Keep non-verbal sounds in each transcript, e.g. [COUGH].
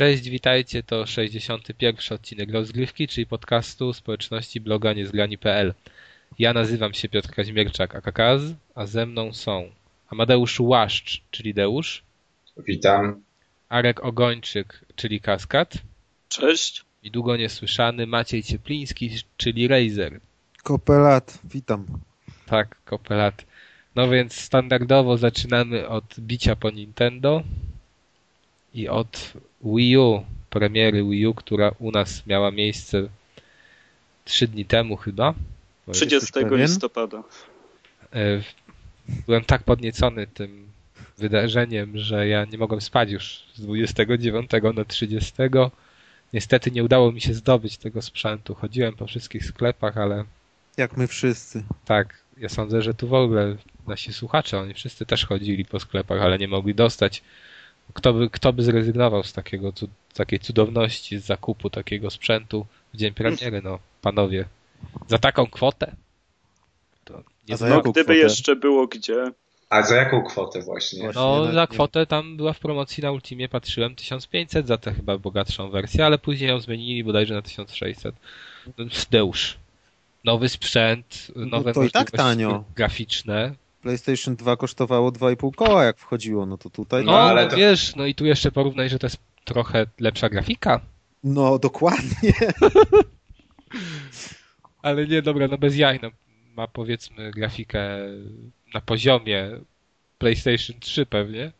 Cześć, witajcie, to 61 odcinek rozgrywki, czyli podcastu społeczności bloga niezgrani.pl. Ja nazywam się Piotr Kaźmierczak, akakaz, a ze mną są Amadeusz Łaszcz, czyli Deusz. Witam. Arek Ogończyk, czyli Kaskad. Cześć. I długo niesłyszany Maciej Ciepliński, czyli Razer. Kopelat, witam. Tak, Kopelat. No więc standardowo zaczynamy od bicia po Nintendo i od Wii U, premiery Wii U, która u nas miała miejsce trzy dni temu chyba. 30 listopada. E, byłem tak podniecony tym wydarzeniem, że ja nie mogłem spać już z 29 na 30. Niestety nie udało mi się zdobyć tego sprzętu. Chodziłem po wszystkich sklepach, ale. Jak my wszyscy. Tak, ja sądzę, że tu w ogóle nasi słuchacze, oni wszyscy też chodzili po sklepach, ale nie mogli dostać. Kto by, kto by zrezygnował z takiego, z takiej cudowności, z zakupu takiego sprzętu w dzień premiery, no panowie. Za taką kwotę? To nie za no, gdyby kwotę? jeszcze było gdzie. A za jaką kwotę właśnie? No, za kwotę tam była w promocji na Ultimie, patrzyłem, 1500 za tę chyba bogatszą wersję, ale później ją zmienili bodajże na 1600. No, Deusz. Nowy sprzęt, no nowe to i tak tanio. graficzne. PlayStation 2 kosztowało 2,5 koła jak wchodziło, no to tutaj... No, ale to... wiesz, no i tu jeszcze porównaj, że to jest trochę lepsza grafika. No, dokładnie. [LAUGHS] ale nie, dobra, no bez jaj, no ma powiedzmy grafikę na poziomie PlayStation 3 pewnie.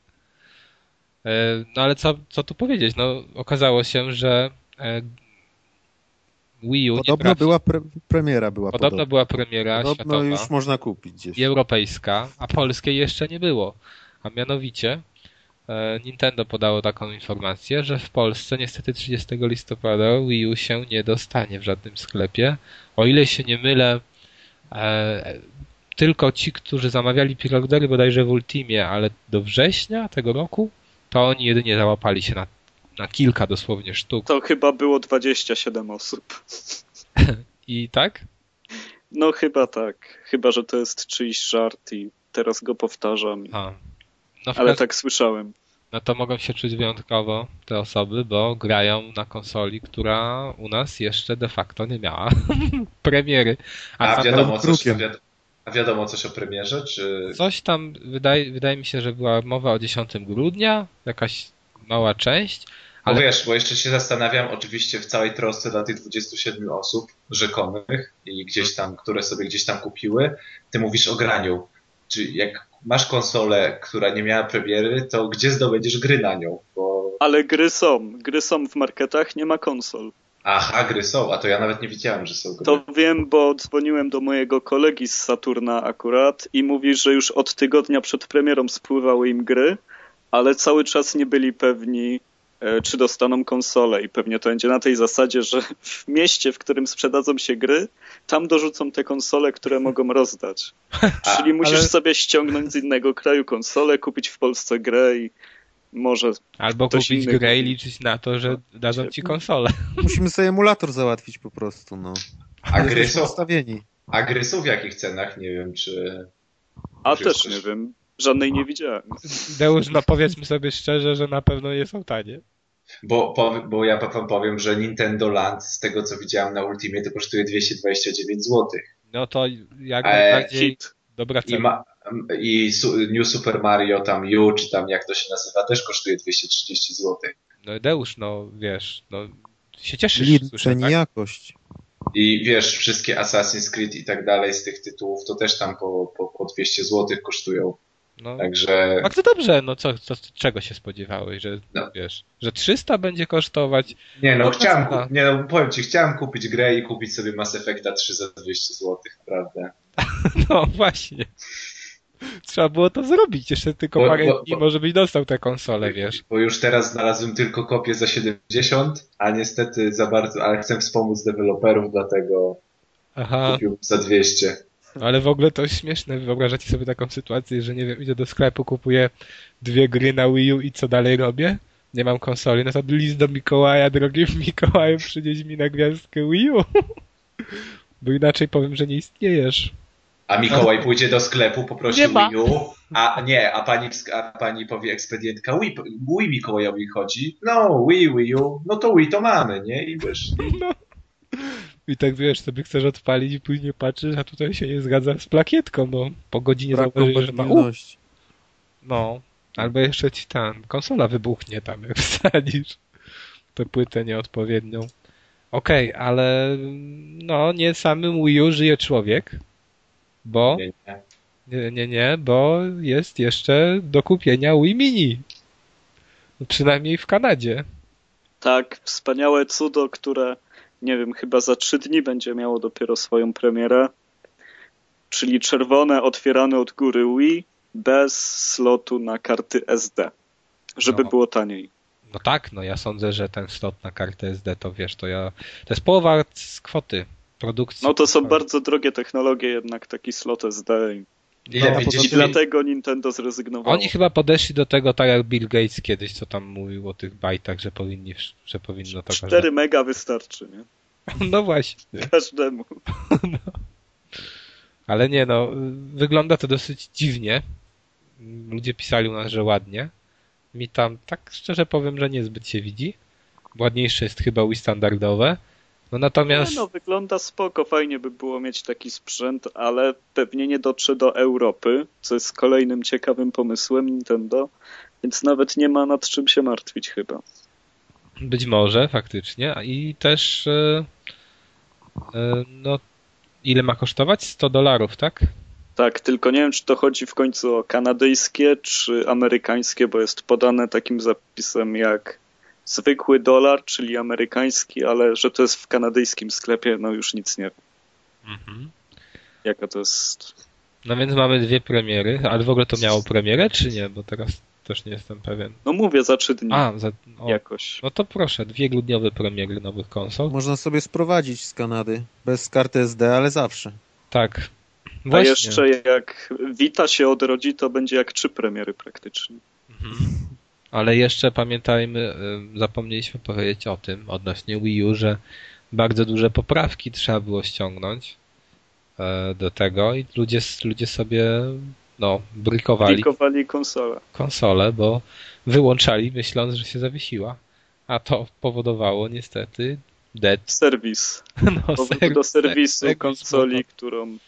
E, no ale co, co tu powiedzieć? No okazało się, że e, Wii U Podobno była pre premiera była podobno, podobno. była premiera podobno światowa. już można kupić gdzieś. I europejska, a polskiej jeszcze nie było. A mianowicie e, Nintendo podało taką informację, że w Polsce niestety 30 listopada Wii U się nie dostanie w żadnym sklepie. O ile się nie mylę, tylko ci, którzy zamawiali preordery bodajże w Ultimie, ale do września tego roku, to oni jedynie załapali się na, na kilka dosłownie sztuk. To chyba było 27 osób. I tak? No chyba tak. Chyba, że to jest czyjś żart i teraz go powtarzam. A. No ale tak słyszałem. No to mogą się czuć wyjątkowo te osoby, bo grają na konsoli, która u nas jeszcze de facto nie miała [LAUGHS] premiery. A, A wiadomo, coś, wiadomo, a wiadomo coś o premierze, czy... Coś tam, wydaje, wydaje mi się, że była mowa o 10 grudnia, jakaś mała część. Ale... Bo wiesz, bo jeszcze się zastanawiam oczywiście w całej trosce dla tych 27 osób rzekomych i gdzieś tam, które sobie gdzieś tam kupiły, ty mówisz o graniu. Czy jak masz konsolę, która nie miała premiery, to gdzie zdobędziesz gry na nią? Bo... Ale gry są. Gry są w marketach, nie ma konsol. Aha, gry są, a to ja nawet nie widziałem, że są gry. To wiem, bo dzwoniłem do mojego kolegi z Saturna akurat i mówi, że już od tygodnia przed premierą spływały im gry, ale cały czas nie byli pewni, czy dostaną konsolę i pewnie to będzie na tej zasadzie, że w mieście, w którym sprzedadzą się gry, tam dorzucą te konsole, które mogą rozdać. [LAUGHS] Czyli musisz ale... sobie ściągnąć z innego kraju konsolę, kupić w Polsce grę i może. Albo kupić grę i liczyć na to, że dadzą ci konsolę. [LAUGHS] Musimy sobie emulator załatwić po prostu, no. A gry są, a gry są w jakich cenach? Nie wiem, czy... A też coś... nie wiem. Żadnej nie widziałem. Deusz, no powiedzmy sobie szczerze, że na pewno nie są tanie. Bo, bo ja wam powiem, że Nintendo Land, z tego co widziałem na Ultimate, to kosztuje 229 zł. No to jak najbardziej dobra cena. I, ma, I New Super Mario tam U, czy tam jak to się nazywa, też kosztuje 230 zł. No Deusz, no wiesz, no się cieszysz. Liczenie tak? jakość. I wiesz, wszystkie Assassin's Creed i tak dalej z tych tytułów to też tam po, po, po 200 zł kosztują. No, Także... A to dobrze, no co, co, czego się spodziewałeś, że no. wiesz, że 300 będzie kosztować? Nie no, no chciałem, nie no, powiem ci, chciałem kupić grę i kupić sobie Mass Effecta 3 za 200 zł, naprawdę. [LAUGHS] no właśnie. Trzeba było to zrobić, jeszcze tylko bo, parę bo, dni może byś dostał tę konsolę, wiesz. Bo już teraz znalazłem tylko kopię za 70, a niestety za bardzo, ale chcę wspomóc deweloperów, dlatego Aha. kupił za 200. Ale w ogóle to jest śmieszne. Wyobrażacie sobie taką sytuację, że nie wiem, idę do sklepu, kupuję dwie gry na Wii U i co dalej robię? Nie mam konsoli. No to list do Mikołaja, drogi [LAUGHS] Mikołaju, przynieś mi na gwiazdkę Wii U. [LAUGHS] Bo inaczej powiem, że nie istniejesz. A Mikołaj pójdzie do sklepu, poprosi. Wii U, a nie, a pani, a pani powie ekspedientka, Wii, Wii Mikołajowi chodzi, no Wii, Wii U, no to Wii to mamy, nie? I wiesz, [LAUGHS] I tak wiesz, sobie chcesz odpalić i później patrzysz, a tutaj się nie zgadza z plakietką, no. Po godzinie Brak zauważysz, że ma... U, no. Albo jeszcze ci tam konsola wybuchnie tam, [LAUGHS] jak wsadzisz tę płytę nieodpowiednią. Okej, ale no nie samym Wii U żyje człowiek, bo nie, nie. nie, nie, nie, bo jest jeszcze do kupienia Wii Mini. Przynajmniej w Kanadzie. Tak, wspaniałe cudo, które nie wiem, chyba za trzy dni będzie miało dopiero swoją premierę. Czyli czerwone, otwierane od góry Wii, bez slotu na karty SD. Żeby No. było taniej. No tak, no ja sądzę, że ten slot na kartę SD to wiesz, to ja. To jest połowa z kwoty produkcji. No to są bardzo drogie technologie jednak, taki slot SD. I Ile No, i dlatego Nintendo zrezygnowało. Oni chyba podeszli do tego tak jak Bill Gates kiedyś, co tam mówił o tych bajtach, że powinni, że powinno to 4 mega wystarczy, nie? [LAUGHS] No właśnie. Każdemu. [LAUGHS] Ale nie no, wygląda to dosyć dziwnie. Ludzie pisali u nas, że ładnie. Mi tam, tak szczerze powiem, że niezbyt się widzi. Ładniejsze jest chyba Wii standardowe. No natomiast... Nie, no, wygląda spoko, fajnie by było mieć taki sprzęt, ale pewnie nie dotrze do Europy, co jest kolejnym ciekawym pomysłem Nintendo, więc nawet nie ma nad czym się martwić chyba. Być może, faktycznie. I też, e, e, no, ile ma kosztować? 100 dolarów, tak? Tak, tylko nie wiem, czy to chodzi w końcu o kanadyjskie, czy amerykańskie, bo jest podane takim zapisem jak zwykły dolar, czyli amerykański, ale że to jest w kanadyjskim sklepie, no już nic nie wiem, Mhm. jaka to jest No więc mamy dwie premiery, ale w ogóle to miało premierę, czy nie? Bo teraz też nie jestem pewien. No mówię, za trzy dni A, za, o, jakoś. no to proszę, dwie grudniowe premiery nowych konsol. Można sobie sprowadzić z Kanady. Bez karty SD, ale zawsze. Tak. A Właśnie. jeszcze jak Vita się odrodzi, to będzie jak trzy premiery praktycznie. Mhm. Ale jeszcze pamiętajmy, zapomnieliśmy powiedzieć o tym odnośnie Wii U, że bardzo duże poprawki trzeba było ściągnąć e, do tego i ludzie, ludzie sobie no, brykowali Klikowali konsolę. konsolę, bo wyłączali myśląc, że się zawiesiła. A to powodowało niestety dead. Serwis. [LAUGHS] No, Powrót ser- do serwisu serwis konsoli, było. którą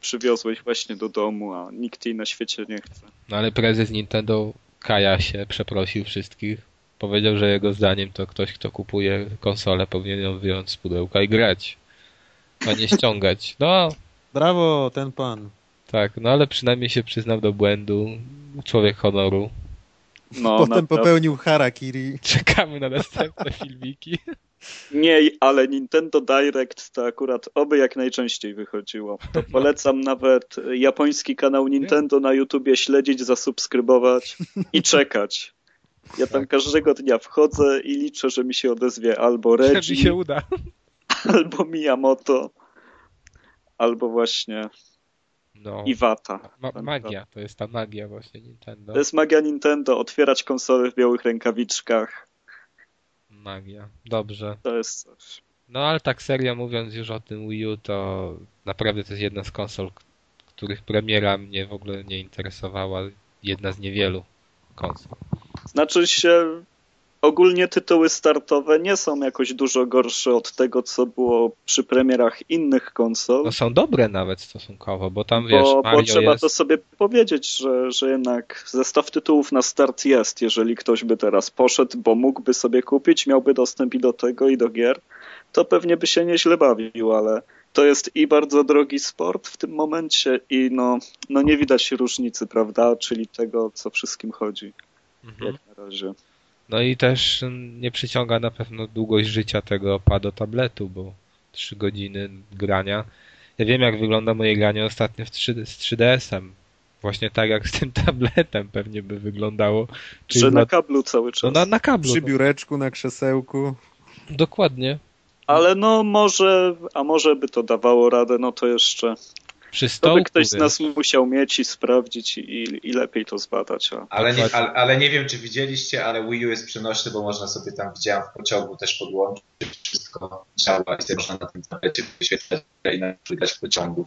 przywiozłeś właśnie do domu, a nikt jej na świecie nie chce. No ale prezes Nintendo kaja się, przeprosił wszystkich. Powiedział, że jego zdaniem to ktoś, kto kupuje konsolę, powinien ją wyjąć z pudełka i grać, a nie ściągać. No, Brawo, ten pan. tak, no ale przynajmniej się przyznał do błędu. Człowiek honoru. No, Potem naprawdę. popełnił harakiri. Czekamy na następne filmiki. Nie, ale Nintendo Direct to akurat oby jak najczęściej wychodziło. To polecam nawet japoński kanał Nintendo na YouTubie śledzić, zasubskrybować i czekać. Ja tam każdego dnia wchodzę i liczę, że mi się odezwie albo mi Reggie, się uda. albo Miyamoto, albo właśnie No, Iwata. ma- magia, to jest ta magia właśnie Nintendo. To jest magia Nintendo, otwierać konsole w białych rękawiczkach. Magia, dobrze. To jest coś. No ale tak serio mówiąc już o tym Wii U, to naprawdę to jest jedna z konsol, których premiera mnie w ogóle nie interesowała. Jedna z niewielu konsol. Znaczy się, ogólnie tytuły startowe nie są jakoś dużo gorsze od tego, co było przy premierach innych konsol. No są dobre nawet stosunkowo, bo tam wiesz, Bo, bo Mario trzeba jest... to sobie powiedzieć, że, że jednak zestaw tytułów na start jest. Jeżeli ktoś by teraz poszedł, bo mógłby sobie kupić, miałby dostęp i do tego, i do gier, to pewnie by się nieźle bawił, ale to jest i bardzo drogi sport w tym momencie, i no, no nie widać różnicy, prawda? Czyli tego, co wszystkim chodzi, Mhm. jak na razie. No i też nie przyciąga na pewno długość życia tego pado tabletu, bo 3 godziny grania. Ja wiem jak wygląda moje granie ostatnio w 3, z 3DS-em. Właśnie tak jak z tym [LAUGHS] tabletem pewnie by wyglądało. Czyli Że na, na kablu cały czas. no, na, na kablu. Przy No, biureczku, na krzesełku. dokładnie. Ale no może, a może by to dawało radę, no to jeszcze Przy to stołku. by ktoś z nas musiał mieć i sprawdzić i, i lepiej to zbadać. A Ale nie, ale, ale nie wiem, czy widzieliście, ale Wii U jest przenośny, bo można sobie tam, widziałem w pociągu też podłączyć wszystko działa i sobie można na tym tablecie wyświetlać i nawet grać w pociągu.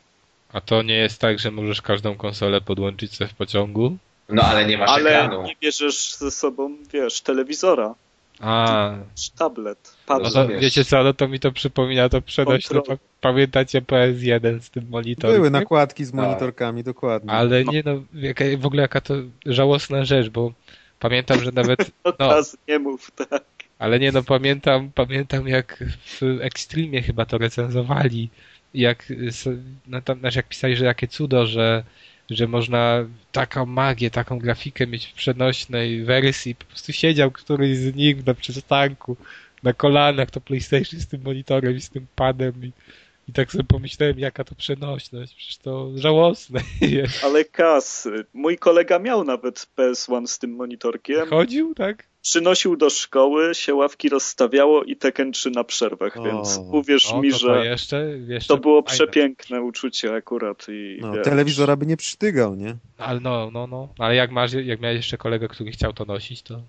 A to nie jest tak, że możesz każdą konsolę podłączyć sobie w pociągu? No ale nie masz Ale ekranu. nie bierzesz ze sobą, wiesz, telewizora, A, tablet, no to wiecie co, no to mi to przypomina to przenośne. Pa- Pamiętacie PS1 z tym monitorem? Były nakładki z Tak. monitorkami, dokładnie. Ale nie no, jaka, w ogóle jaka to żałosna rzecz, bo pamiętam, że nawet, [LAUGHS] No, no, teraz nie mów, tak. ale nie no, pamiętam, pamiętam jak w Extremie chyba to recenzowali, jak, no tam, znaczy jak pisali, że jakie cudo, że, że można taką magię, taką grafikę mieć w przenośnej wersji, po prostu siedział któryś z nich na przystanku, na kolanach, to PlayStation z tym monitorem i z tym padem i, i tak sobie pomyślałem, jaka to przenośność, przecież to żałosne [LAUGHS] jest. Ale kas, mój kolega miał nawet PS1 z tym monitorkiem. Chodził, tak? Przynosił do szkoły, się ławki rozstawiało i Tekken 3 na przerwach, O. więc uwierz O, mi, to, to że jeszcze, jeszcze to było fajne. przepiękne uczucie akurat. I, No, telewizora by nie przytygał, nie? Ale no, no, no. Ale jak masz, jak miałeś jeszcze kolegę, który chciał to nosić, to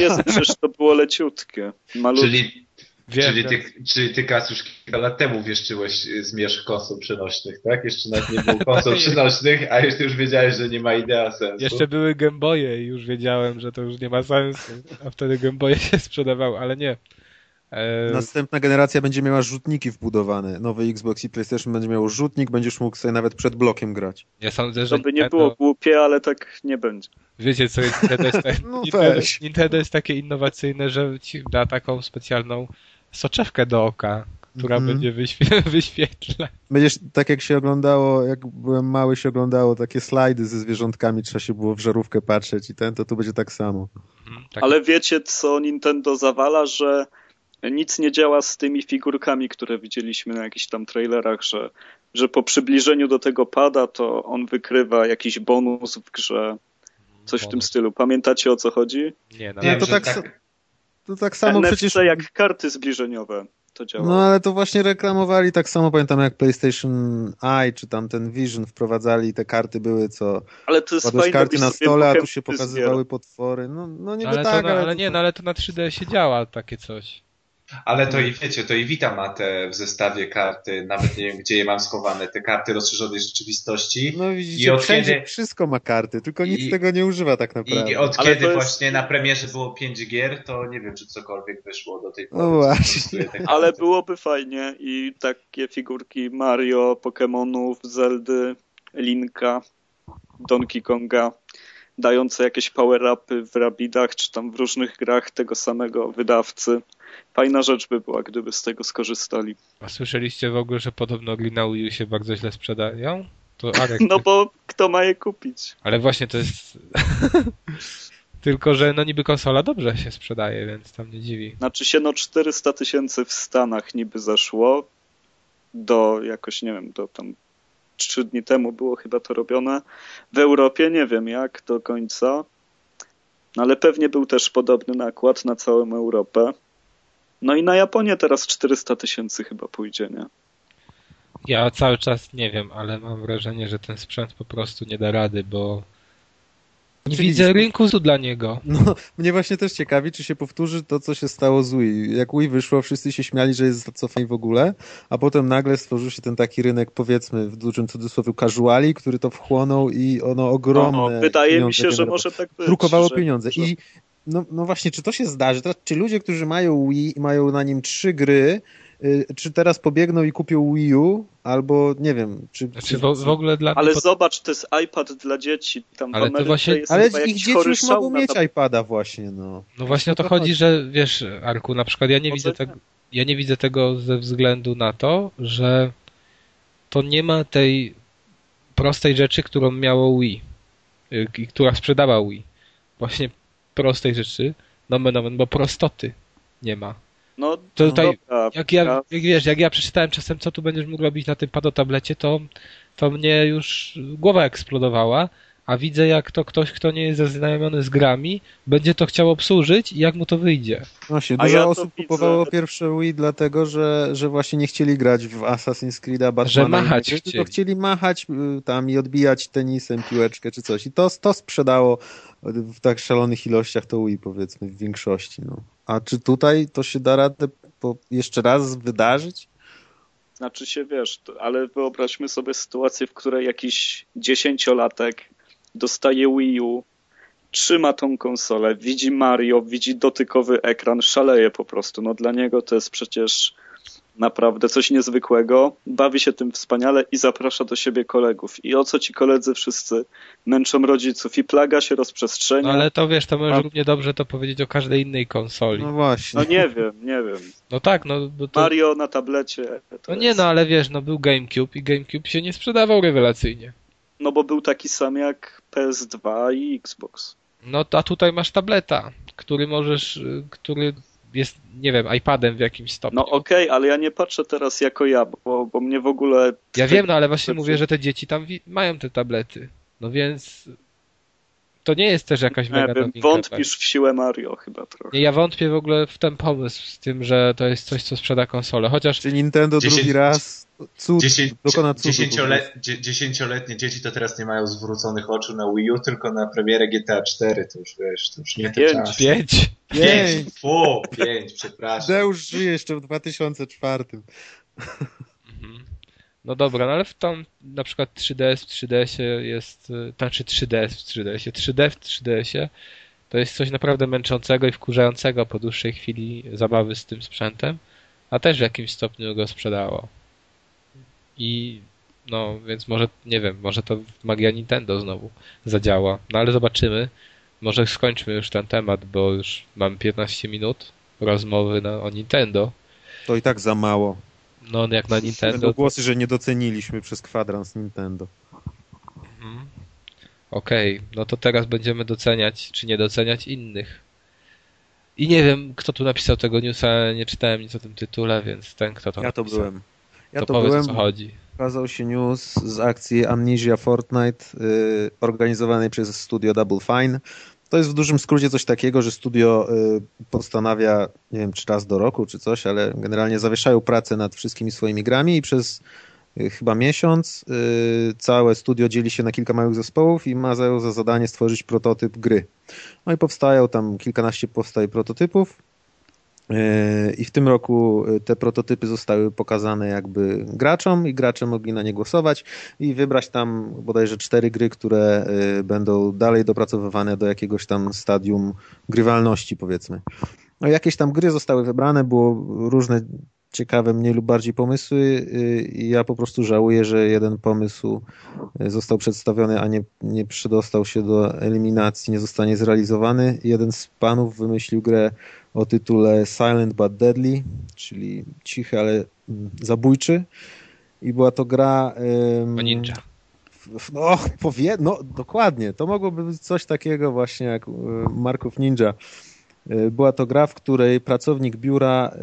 Jest, przecież to było leciutkie. Malutkie. Czyli, wiem, czyli, ty, czyli ty Kas już kilka lat temu wieszczyłeś y, zmierzch konsol przenośnych, tak? Jeszcze nawet nie było [LAUGHS] konsol przenośnych, a jeszcze już wiedziałeś, że nie ma idea sensu. Jeszcze były Gameboye i już wiedziałem, że to już nie ma sensu. A wtedy Gameboye się sprzedawały, ale nie. E, Następna generacja będzie miała rzutniki wbudowane. Nowy Xbox i PlayStation będzie miało rzutnik, będziesz mógł sobie nawet przed blokiem grać. ja sądzę, że To by nie Nintendo- było głupie, ale tak nie będzie. Wiecie co, Nintendo jest, [LAUGHS] tak, No Nintendo. Nintendo jest takie innowacyjne, że ci da taką specjalną soczewkę do oka, która Mhm. będzie wyświe- [LAUGHS] wyświetlać. Będziesz, tak jak się oglądało, jak byłem mały, się oglądało takie slajdy ze zwierzątkami, trzeba się było w żarówkę patrzeć i ten, to tu będzie tak samo. Mhm, tak. Ale wiecie, co Nintendo zawala, że nic nie działa z tymi figurkami, które widzieliśmy na jakichś tam trailerach, że, że po przybliżeniu do tego pada, to on wykrywa jakiś bonus w grze. Coś w tym Bonus. stylu. Pamiętacie o co chodzi? Nie, no, Wiem, to że tak tak, To tak samo NFC przecież... jak karty zbliżeniowe to działa. No ale to właśnie reklamowali tak samo, pamiętam jak PlayStation Eye czy tam ten Vision wprowadzali, te karty były co... ale to jest fajne, karty na stole, a tu się pokazywały potwory. No, no niby ale, tak, to, na, ale to- nie, no ale to na 3D się działa takie coś. Ale to i wiecie, to i Vita ma te w zestawie karty, nawet nie wiem, gdzie je mam schowane, te karty rozszerzonej rzeczywistości. No I widzicie, od wszędzie kiedy- wszystko ma karty, tylko nic I- tego nie używa tak naprawdę. I od Ale kiedy jest- właśnie na premierze było 5 gier, to nie wiem, czy cokolwiek wyszło do tej pory. No właśnie. Ale byłoby fajnie i takie figurki Mario, Pokemonów, Zeldy, Linka, Donkey Konga, dające jakieś power-upy w Rabidach, czy tam w różnych grach tego samego wydawcy. Fajna rzecz by była, gdyby z tego skorzystali. A słyszeliście w ogóle, że podobno gry na Wii się bardzo źle sprzedają? To Arek, No bo kto ma je kupić? ale właśnie to jest... [LAUGHS] Tylko, że no niby konsola dobrze się sprzedaje, więc tam nie dziwi. Znaczy się no 400 tysięcy w Stanach niby zeszło do jakoś, nie wiem, do tam trzy dni temu było chyba to robione. W Europie nie wiem jak do końca, no ale pewnie był też podobny nakład na całą Europę. No i na Japonię teraz 400 tysięcy chyba pójdzie, nie? Ja cały czas nie wiem, ale mam wrażenie, że ten sprzęt po prostu nie da rady, bo nie widzę rynku tu dla niego. No, mnie właśnie też ciekawi, czy się powtórzy to, co się stało z Wii. Jak Wii wyszło, wszyscy się śmiali, że jest zacofanie w ogóle, a potem nagle stworzył się ten taki rynek, powiedzmy, w dużym cudzysłowie, casuali, który to wchłonął i ono ogromne No, wydaje mi się, że generowało. może tak być. drukowało że- pieniądze. że- I no, no właśnie, czy to się zdarzy? Teraz, czy ludzie, którzy mają Wii i mają na nim trzy gry, y, czy teraz pobiegną i kupią Wii U, albo nie wiem, czy... Znaczy w, w ogóle dla Ale zobacz, to jest iPad dla dzieci. Tam Ale to właśnie- jest Ale ich dzieci już mogą mieć iPada właśnie, no. No właśnie o to to chodzi, chodzi. że wiesz, Arku, na przykład ja nie Może widzę nie. tego, ja nie widzę tego ze względu na to, że to nie ma tej prostej rzeczy, którą miało Wii, y, i która sprzedała Wii. Właśnie prostej rzeczy, nomen nomen, bo prostoty nie ma. No, To tutaj- dobra, Jak ja, jak wiesz, jak ja przeczytałem czasem, co tu będziesz mógł robić na tym padotablecie, to, to mnie już głowa eksplodowała, a widzę jak to ktoś, kto nie jest zaznajomiony z grami, będzie to chciał obsłużyć i jak mu to wyjdzie. Właśnie, dużo ja osób widzę. kupowało pierwsze Wii dlatego, że, że właśnie nie chcieli grać w Assassin's Creed'a, Batmana Że machać chcieli. tylko chcieli machać y, tam i odbijać tenisem piłeczkę czy coś. I to, to sprzedało w tak szalonych ilościach to Wii powiedzmy w większości. No. A czy tutaj to się da radę jeszcze raz wydarzyć? Znaczy się, wiesz, ale wyobraźmy sobie sytuację, w której jakiś dziesięciolatek dostaje Wii U, trzyma tą konsolę, widzi Mario, widzi dotykowy ekran, szaleje po prostu. No dla niego to jest przecież naprawdę coś niezwykłego, bawi się tym wspaniale i zaprasza do siebie kolegów. I o co ci koledzy wszyscy męczą rodziców i plaga się rozprzestrzenia. No ale to wiesz, to możesz A- równie dobrze to powiedzieć o każdej innej konsoli. No No, właśnie. No nie wiem, nie wiem. tak, no bo to... Mario na tablecie. To No nie jest... no, ale wiesz, no był GameCube i GameCube się nie sprzedawał rewelacyjnie. No bo był taki sam jak PS2 i Xbox. No a tutaj masz tableta, który możesz, y, który jest, nie wiem, iPadem w jakimś stopniu. No okej, ale ja nie patrzę teraz jako ja, bo, bo mnie w ogóle... Ja wiem, no ale właśnie Tablety. mówię, że te dzieci tam mają te tablety. No więc to nie jest też jakaś Nie mega wiem, nowinka. wątpisz w siłę Mario chyba trochę. Nie, ja wątpię w ogóle w ten pomysł z tym, że to jest coś, co sprzeda konsolę. Chociaż Czy Nintendo Dziesięć- drugi raz cud, Dziesięć, dokona cudu. dziesięciole, dziesięcioletnie dzieci to teraz nie mają zwróconych oczu na Wii U, tylko na premierę GTA 4. To już wiesz, to już nie te Pięć. czasy. pięć. Pięć. Fu, pięć, przepraszam. Deusz żyje jeszcze w 2004. No dobra, no ale w tam na przykład 3DS w 3DS-ie jest, y, znaczy 3DS w 3DS-ie, 3D w 3DS-ie to jest coś naprawdę męczącego i wkurzającego po dłuższej chwili zabawy z tym sprzętem, a też w jakimś stopniu go sprzedało. I no, więc może, nie wiem, może to magia Nintendo znowu zadziała. No ale zobaczymy. Może skończmy już ten temat, bo już mamy 15 minut rozmowy na, o Nintendo. To i tak za mało. No jak na Nintendo Będą głosy, że nie doceniliśmy przez kwadrans Nintendo. Mhm. Okej, no to teraz będziemy doceniać, czy nie doceniać innych. I nie wiem, kto tu napisał tego newsa, nie czytałem nic o tym tytule, więc ten, kto to Ja to napisał, byłem. Ja to, to, powiedz byłem. o co chodzi. Ukazał się news z akcji Amnesia Fortnite y, organizowanej przez studio Double Fine. To jest w dużym skrócie coś takiego, że studio y, postanawia, nie wiem czy raz do roku czy coś, ale generalnie zawieszają pracę nad wszystkimi swoimi grami i przez y, chyba miesiąc y, całe studio dzieli się na kilka małych zespołów i ma za, za zadanie stworzyć prototyp gry. No i powstają tam kilkanaście powstaje prototypów. I w tym roku y, te prototypy zostały pokazane jakby graczom i gracze mogli na nie głosować i wybrać tam bodajże cztery gry, które y, będą dalej dopracowywane do jakiegoś tam stadium grywalności powiedzmy. No jakieś tam gry zostały wybrane, było różne ciekawe mniej lub bardziej pomysły y, ja po prostu żałuję, że jeden pomysł y, został przedstawiony, a nie, nie przedostał się do eliminacji, nie zostanie zrealizowany. Jeden z panów wymyślił grę o tytule Silent but Deadly, czyli cichy, ale mm, zabójczy. I była to gra. O ninja. No, powie, no, dokładnie. To mogłoby być coś takiego właśnie jak y, Marków Ninja. Y, Była to gra, w której pracownik biura, y,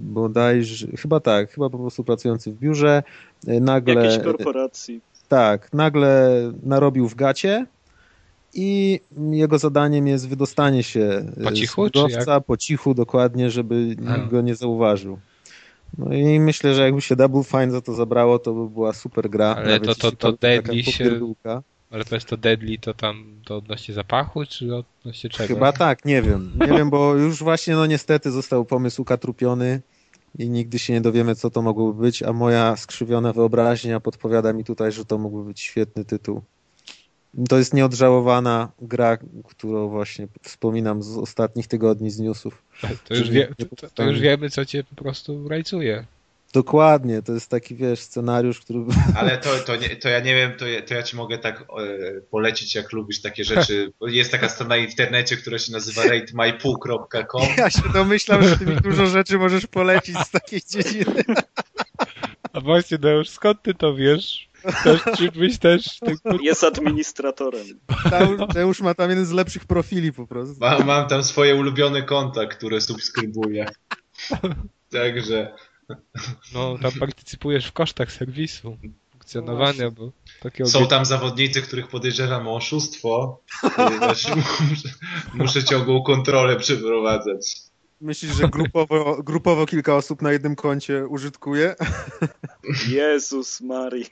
bodajże, chyba tak, chyba po prostu pracujący w biurze, y, nagle. Jakiejś korporacji. Tak, nagle narobił w gacie i jego zadaniem jest wydostanie się Po z cichu, biurowca, po cichu dokładnie, żeby A. nikt go nie zauważył. No i myślę, że jakby się Double Fine za to zabrało, to by była super gra. Ale Nawet to- to- to taka Deadly się- popierdółka. Ale to jest to Deadly, to tam to odnośnie zapachu, czy odnośnie czego? Chyba tak, nie wiem. Nie wiem, bo już właśnie no niestety został pomysł ukatrupiony i nigdy się nie dowiemy, co to mogłoby być, a moja skrzywiona wyobraźnia podpowiada mi tutaj, że to mógłby być świetny tytuł. To jest nieodżałowana gra, którą właśnie wspominam z ostatnich tygodni z newsów. To już, wie, to, to już wiemy, co cię po prostu rajcuje. Dokładnie, to jest taki, wiesz, scenariusz, który... [LAUGHS] Ale to, to, nie, to ja nie wiem, to, ja- to ja ci mogę tak e, polecić, jak lubisz takie rzeczy. [LAUGHS] Jest taka strona w internecie, która się nazywa ratemypool.com. Ja się domyślam, że ty mi dużo rzeczy możesz polecić z takiej dziedziny. A właśnie, Deusz, skąd ty to wiesz? Też, czy byś też... Ty, Jest administratorem. Teusz ma tam jeden z lepszych profili po prostu. Mam, mam tam swoje ulubione konta, które subskrybuję. Także no, tam partycypujesz w kosztach serwisu, funkcjonowania, bo takiego... są tam zawodnicy, których podejrzewam o oszustwo. ponieważ [LAUGHS] muszę, muszę ciągłą kontrolę przeprowadzać. Myślisz, że grupowo, grupowo kilka osób na jednym koncie użytkuje? Jezus Maria.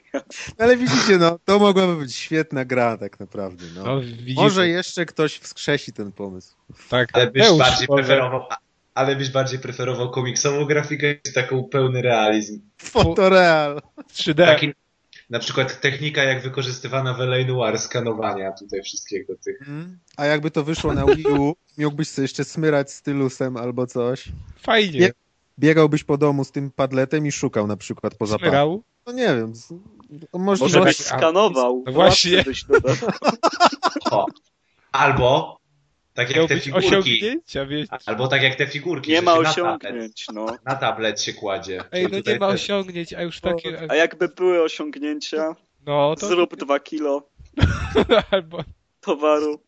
Ale widzicie, no, to mogłaby być świetna gra tak naprawdę. No. No, Może jeszcze ktoś wskrzesi ten pomysł. tak, Ale byś bardziej preferował, ale byś bardziej preferował komiksową grafikę czy taką pełny realizm? Fotoreal. 3D. Taki, na przykład technika jak wykorzystywana w L.A. Noir, skanowania tutaj wszystkiego tych. Mm. A jakby to wyszło na Wii U, miałbyś sobie jeszcze smyrać stylusem albo coś. Fajnie. Nie. Biegałbyś po domu z tym padletem i szukał na przykład po zapachach. Smyrał. No nie wiem. z- Może byś skanował. No właśnie. Byś. Albo tak jak te figurki. Albo tak jak te figurki. Nie ma się na tablet, osiągnięć, no. na tablet się kładzie. Ej, no nie ma te- osiągnięć, a już takie... A jakby były osiągnięcia, No to... zrób dwa kilo [LAUGHS] Albo... towaru.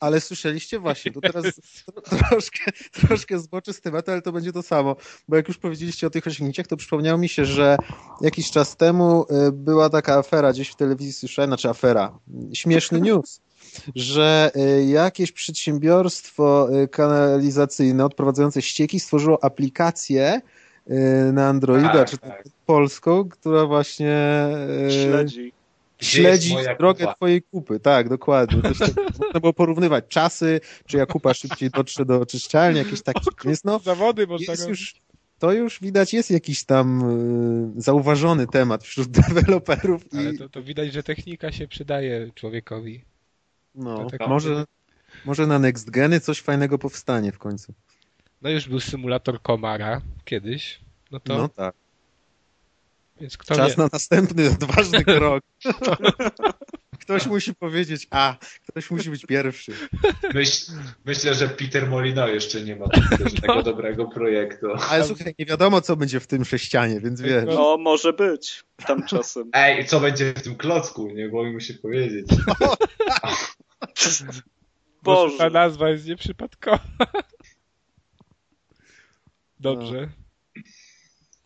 Ale słyszeliście właśnie, to teraz tro- [LAUGHS] troszkę, troszkę zboczę z tematu, ale to będzie to samo. Bo jak już powiedzieliście o tych osiągnięciach, to przypomniało mi się, że jakiś czas temu y, była taka afera gdzieś w telewizji, słyszałem, znaczy afera, śmieszny [LAUGHS] news, że y, jakieś przedsiębiorstwo y, kanalizacyjne odprowadzające ścieki stworzyło aplikację y, na Androida, Tak, czy tak. polską, która właśnie Śledzi. Śledzi drogę kupa? twojej kupy. Tak, dokładnie. Też tak, [LAUGHS] można było porównywać czasy, czy ja kupa szybciej dotrze do oczyszczalni, jakieś takie. [LAUGHS] Więc no, Zawody można jest już, to już widać jest jakiś tam zauważony temat wśród [LAUGHS] deweloperów i Ale to, to widać, że technika się przydaje człowiekowi. No, to tak- może, może na next geny coś fajnego powstanie w końcu. No już był symulator komara kiedyś. No to, No tak. więc kto Czas wie. na następny [LAUGHS] odważny krok. [LAUGHS] Ktoś musi powiedzieć A, ktoś musi być pierwszy. Myśl, myślę, że Peter Molino jeszcze nie ma [LAUGHS] No. tego dobrego projektu. Ale słuchaj, nie wiadomo co będzie w tym sześcianie, więc wiesz. No, może być. Tam czasem. Ej, co będzie w tym klocku? Nie było mi się powiedzieć. Boże. ta nazwa jest nieprzypadkowa. Dobrze.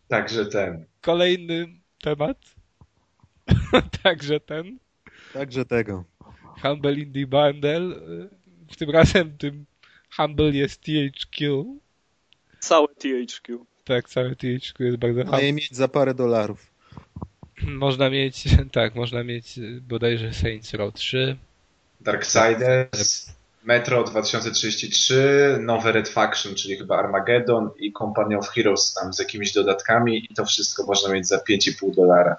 Także ten. Kolejny temat. [LAUGHS] Także ten. Także tego. Humble Indie Bundle. W tym razem tym Humble jest THQ. Całe THQ. Tak, całe THQ jest bardzo humble. je mieć za parę dolarów. Można mieć, [LAUGHS] tak, można mieć bodajże Saints Row 3. Darksiders, Metro 2033, nowe Red Faction, czyli chyba Armageddon i Company of Heroes tam z jakimiś dodatkami i to wszystko można mieć za 5,5 dolara.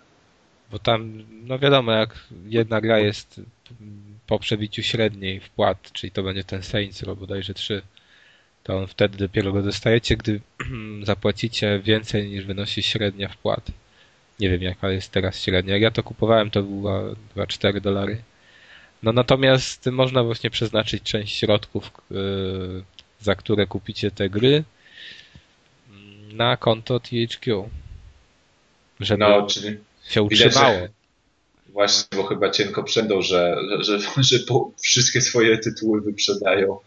Bo tam, no wiadomo, jak jedna gra jest po przebiciu średniej wpłat, czyli to będzie ten Saints Row bodajże 3, to on wtedy dopiero go dostajecie, gdy [CLEARS THROAT] zapłacicie więcej niż wynosi średnia wpłat. Nie wiem jaka jest teraz średnia. Jak ja to kupowałem, to była chyba 4 dolary. No natomiast można właśnie przeznaczyć część środków, yy, za które kupicie te gry, mm, na konto THQ. Żeby No, czyli się utrzymało. właśnie, bo chyba cienko przędą, że, że, że, [LAUGHS] że po wszystkie swoje tytuły wyprzedają.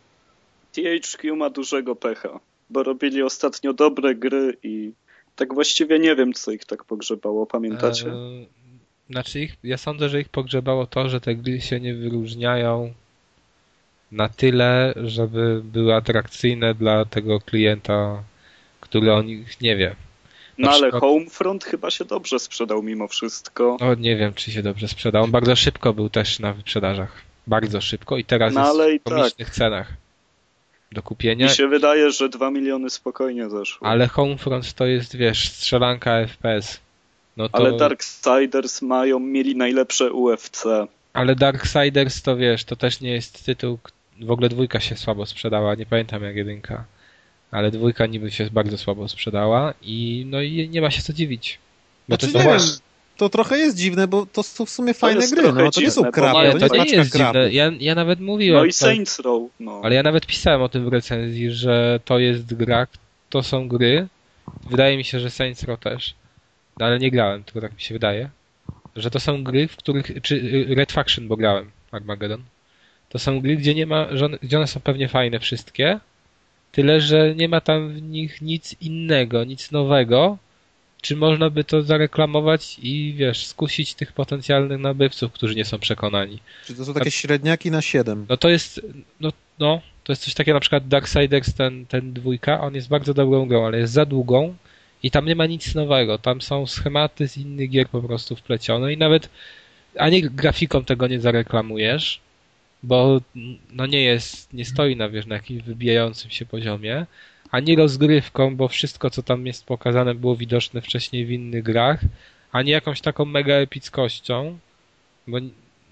THQ ma dużego pecha, bo robili ostatnio dobre gry i tak właściwie nie wiem, co ich tak pogrzebało, pamiętacie? Eee, Znaczy ich, ja sądzę, że ich pogrzebało to, że te gry się nie wyróżniają na tyle, żeby były atrakcyjne dla tego klienta, który o nich nie wie. No na ale przykład- Homefront chyba się dobrze sprzedał mimo wszystko. No nie wiem, czy się dobrze sprzedał. On bardzo szybko był też na wyprzedażach. Bardzo szybko i teraz No, jest ale i w komicznych cenach do kupienia. Mi się wydaje, że 2 miliony spokojnie zeszło. Ale Homefront to jest, wiesz, strzelanka FPS. No to... Ale Darksiders mają, mieli najlepsze UFC. Ale Darksiders to wiesz, to też nie jest tytuł. W ogóle dwójka się słabo sprzedała, nie pamiętam jak jedynka. Ale dwójka niby się bardzo słabo sprzedała i no i nie ma się co dziwić. Bo Znaczy, to, nie wiem, właśnie. to trochę jest dziwne, bo to są w sumie fajne jest gry, no to nie są krapy, to nie to jest nie paczka jest dziwne. krapów. Ja, ja nawet mówiłem. No i to- Saints Row. No. Ale ja nawet pisałem o tym w recenzji, że to jest gra, to są gry. Wydaje mi się, że Saints Row też. No ale nie grałem, tylko tak mi się wydaje. Że to są gry, w których. Czy y, Red Faction, bo grałem Armageddon. To są gry, gdzie nie ma. Gdzie one są pewnie fajne wszystkie. Tyle, że nie ma tam w nich nic innego, nic nowego. Czy można by to zareklamować i wiesz, skusić tych potencjalnych nabywców, którzy nie są przekonani. Czy to są takie średniaki na 7? No to jest, no, no, to jest coś takiego, na przykład Darksiders, ten, ten dwójka, on jest bardzo dobrą grą, ale jest za długą i tam nie ma nic nowego. Tam są schematy z innych gier po prostu wplecione i nawet ani grafiką tego nie zareklamujesz, bo no nie jest, nie stoi na, wiesz, na jakimś wybijającym się poziomie, ani rozgrywką, bo wszystko, co tam jest pokazane, było widoczne wcześniej w innych grach, ani jakąś taką mega epickością, bo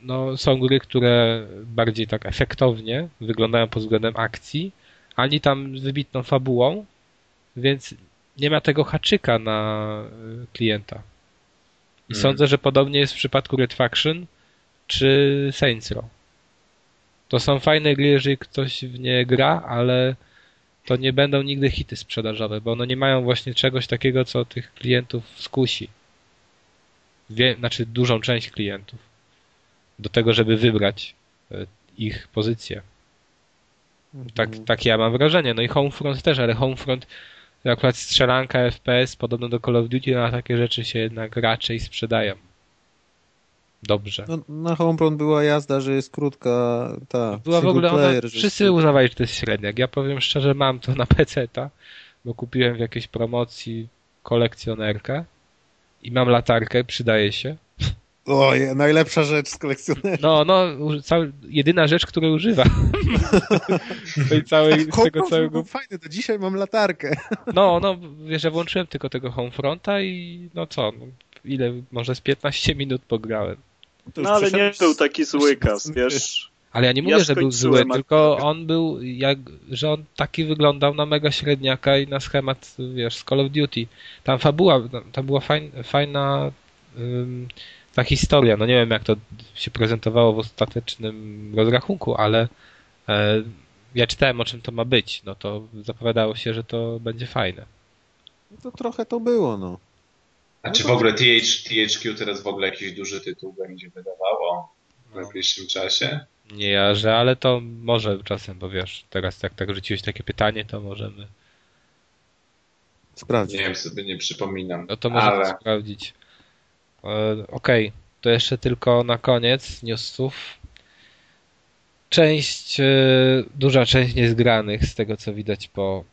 no, są gry, które bardziej tak efektownie wyglądają pod względem akcji, ani tam wybitną fabułą, więc nie ma tego haczyka na y, klienta. I Hmm. sądzę, że podobnie jest w przypadku Red Faction czy Saints Row. To są fajne gry, jeżeli ktoś w nie gra, ale to nie będą nigdy hity sprzedażowe, bo one nie mają właśnie czegoś takiego, co tych klientów skusi. Wie, znaczy dużą część klientów. Do tego, żeby wybrać e, ich pozycję. Tak, tak ja mam wrażenie. No i Homefront też, ale Homefront akurat strzelanka FPS podobno do Call of Duty na takie rzeczy się jednak raczej sprzedają. Dobrze. No, na Homefront była jazda, że jest krótka ta Była w ogóle ona, player, że wszyscy uznawali, że to jest średniak. Ja powiem szczerze, mam to na [LAUGHS] PC-ta, bo kupiłem w jakiejś promocji kolekcjonerkę i mam latarkę, przydaje się. O, je- najlepsza rzecz z kolekcjonera. No, no, cały, jedyna rzecz, której używam. z [LAUGHS] tej całej, z tego całego był fajny, do dzisiaj mam latarkę. No, no, wiesz, że włączyłem tylko tego Homefronta i no co, no, ile, może z 15 minut pograłem. To No ale nie był taki zły kas, wiesz. Ale ja nie mówię, Ja że był zły, tylko on był, jak, że on taki wyglądał na mega średniaka i na schemat, wiesz, z Call of Duty. Tam fabuła, tam była fajn, fajna ym, ta historia. No nie wiem, jak to się prezentowało w ostatecznym rozrachunku, ale e, ja czytałem, o czym to ma być. No to zapowiadało się, że to będzie fajne. To trochę to było, no. A czy w ogóle TH, THQ teraz w ogóle jakiś duży tytuł będzie wydawało w najbliższym czasie? Nie jarzę, ale to może czasem, bo wiesz, teraz jak tak rzuciłeś takie pytanie, to możemy, Sprawdź. Nie wiem, sobie nie przypominam. no to możemy ale sprawdzić. E, Okej, to jeszcze tylko na koniec newsów. Część, e, duża część niezgranych z tego co widać po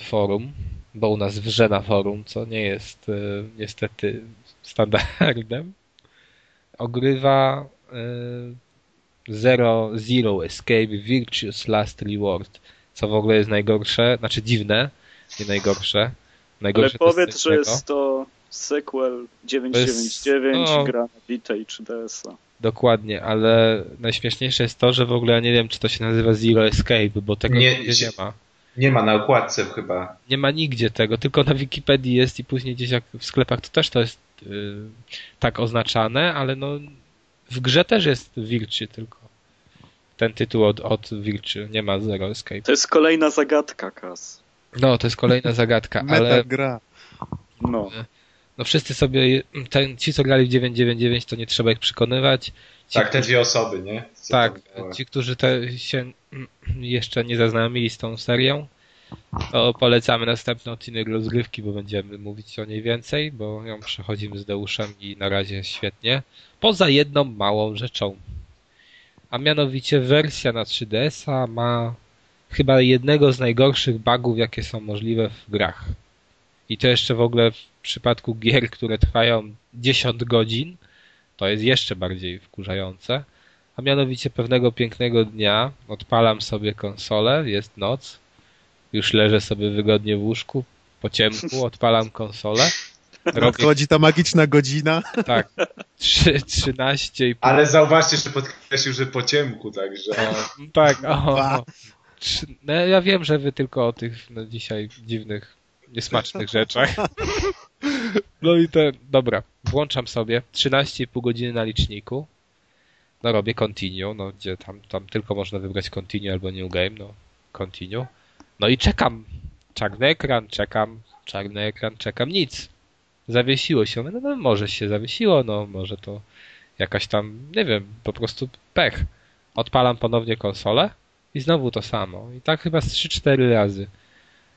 forum, bo u nas wrze na forum, co nie jest e, niestety standardem, ogrywa Zero, Zero Escape Virtuous Last Reward, co w ogóle jest najgorsze, znaczy dziwne, nie najgorsze. Ale Najgorsze to powiedz, że jest to sequel 999 no. gra na Vita i 3DS-a. Dokładnie, ale najśmieszniejsze jest to, że w ogóle ja nie wiem, czy to się nazywa Zero Escape, bo tego Nie, nigdzie się- nie ma. nie ma na okładce chyba. Nie ma nigdzie tego, tylko na Wikipedii jest i później gdzieś jak w sklepach to też to jest yy, tak oznaczane, ale no w grze też jest Virtue tylko. Ten tytuł od, od Virtue, nie ma Zero Escape. To jest kolejna zagadka, Kas. No, to jest kolejna zagadka, Meta ale gra. No. No wszyscy sobie, ten, ci co grali w 999 to nie trzeba ich przekonywać. Ci, Tak, te dwie osoby, nie? Co Tak, ci, którzy te się jeszcze nie zaznajomili z tą serią, to polecamy następny odcinek rozgrywki, bo będziemy mówić o niej więcej, bo ją przechodzimy z Deuszem i na razie świetnie. Poza jedną małą rzeczą. A mianowicie wersja na 3DS-a ma chyba jednego z najgorszych bugów, jakie są możliwe w grach. I to jeszcze w ogóle w przypadku gier, które trwają 10 godzin, to jest jeszcze bardziej wkurzające. A mianowicie pewnego pięknego dnia odpalam sobie konsolę, jest noc, już leżę sobie wygodnie w łóżku, po ciemku, [LAUGHS] odpalam konsolę, robię ta magiczna godzina. tak, trzy- 13 i pół. Ale zauważcie, że podkreślił, że po ciemku, także. O, tak, o, o. No, ja wiem, że wy tylko o tych no, dzisiaj dziwnych, niesmacznych rzeczach. [LAUGHS] No i te, dobra, włączam sobie 13,5 godziny na liczniku. No robię continue, no gdzie tam, tam tylko można wybrać continue albo new game, no continue. No i czekam. Czarny ekran, czekam, czarny ekran, czekam, nic. Zawiesiło się. No, no może się zawiesiło, no może to jakaś tam, nie wiem, po prostu pech. Odpalam ponownie konsolę i znowu to samo. I tak chyba z 3-4 razy.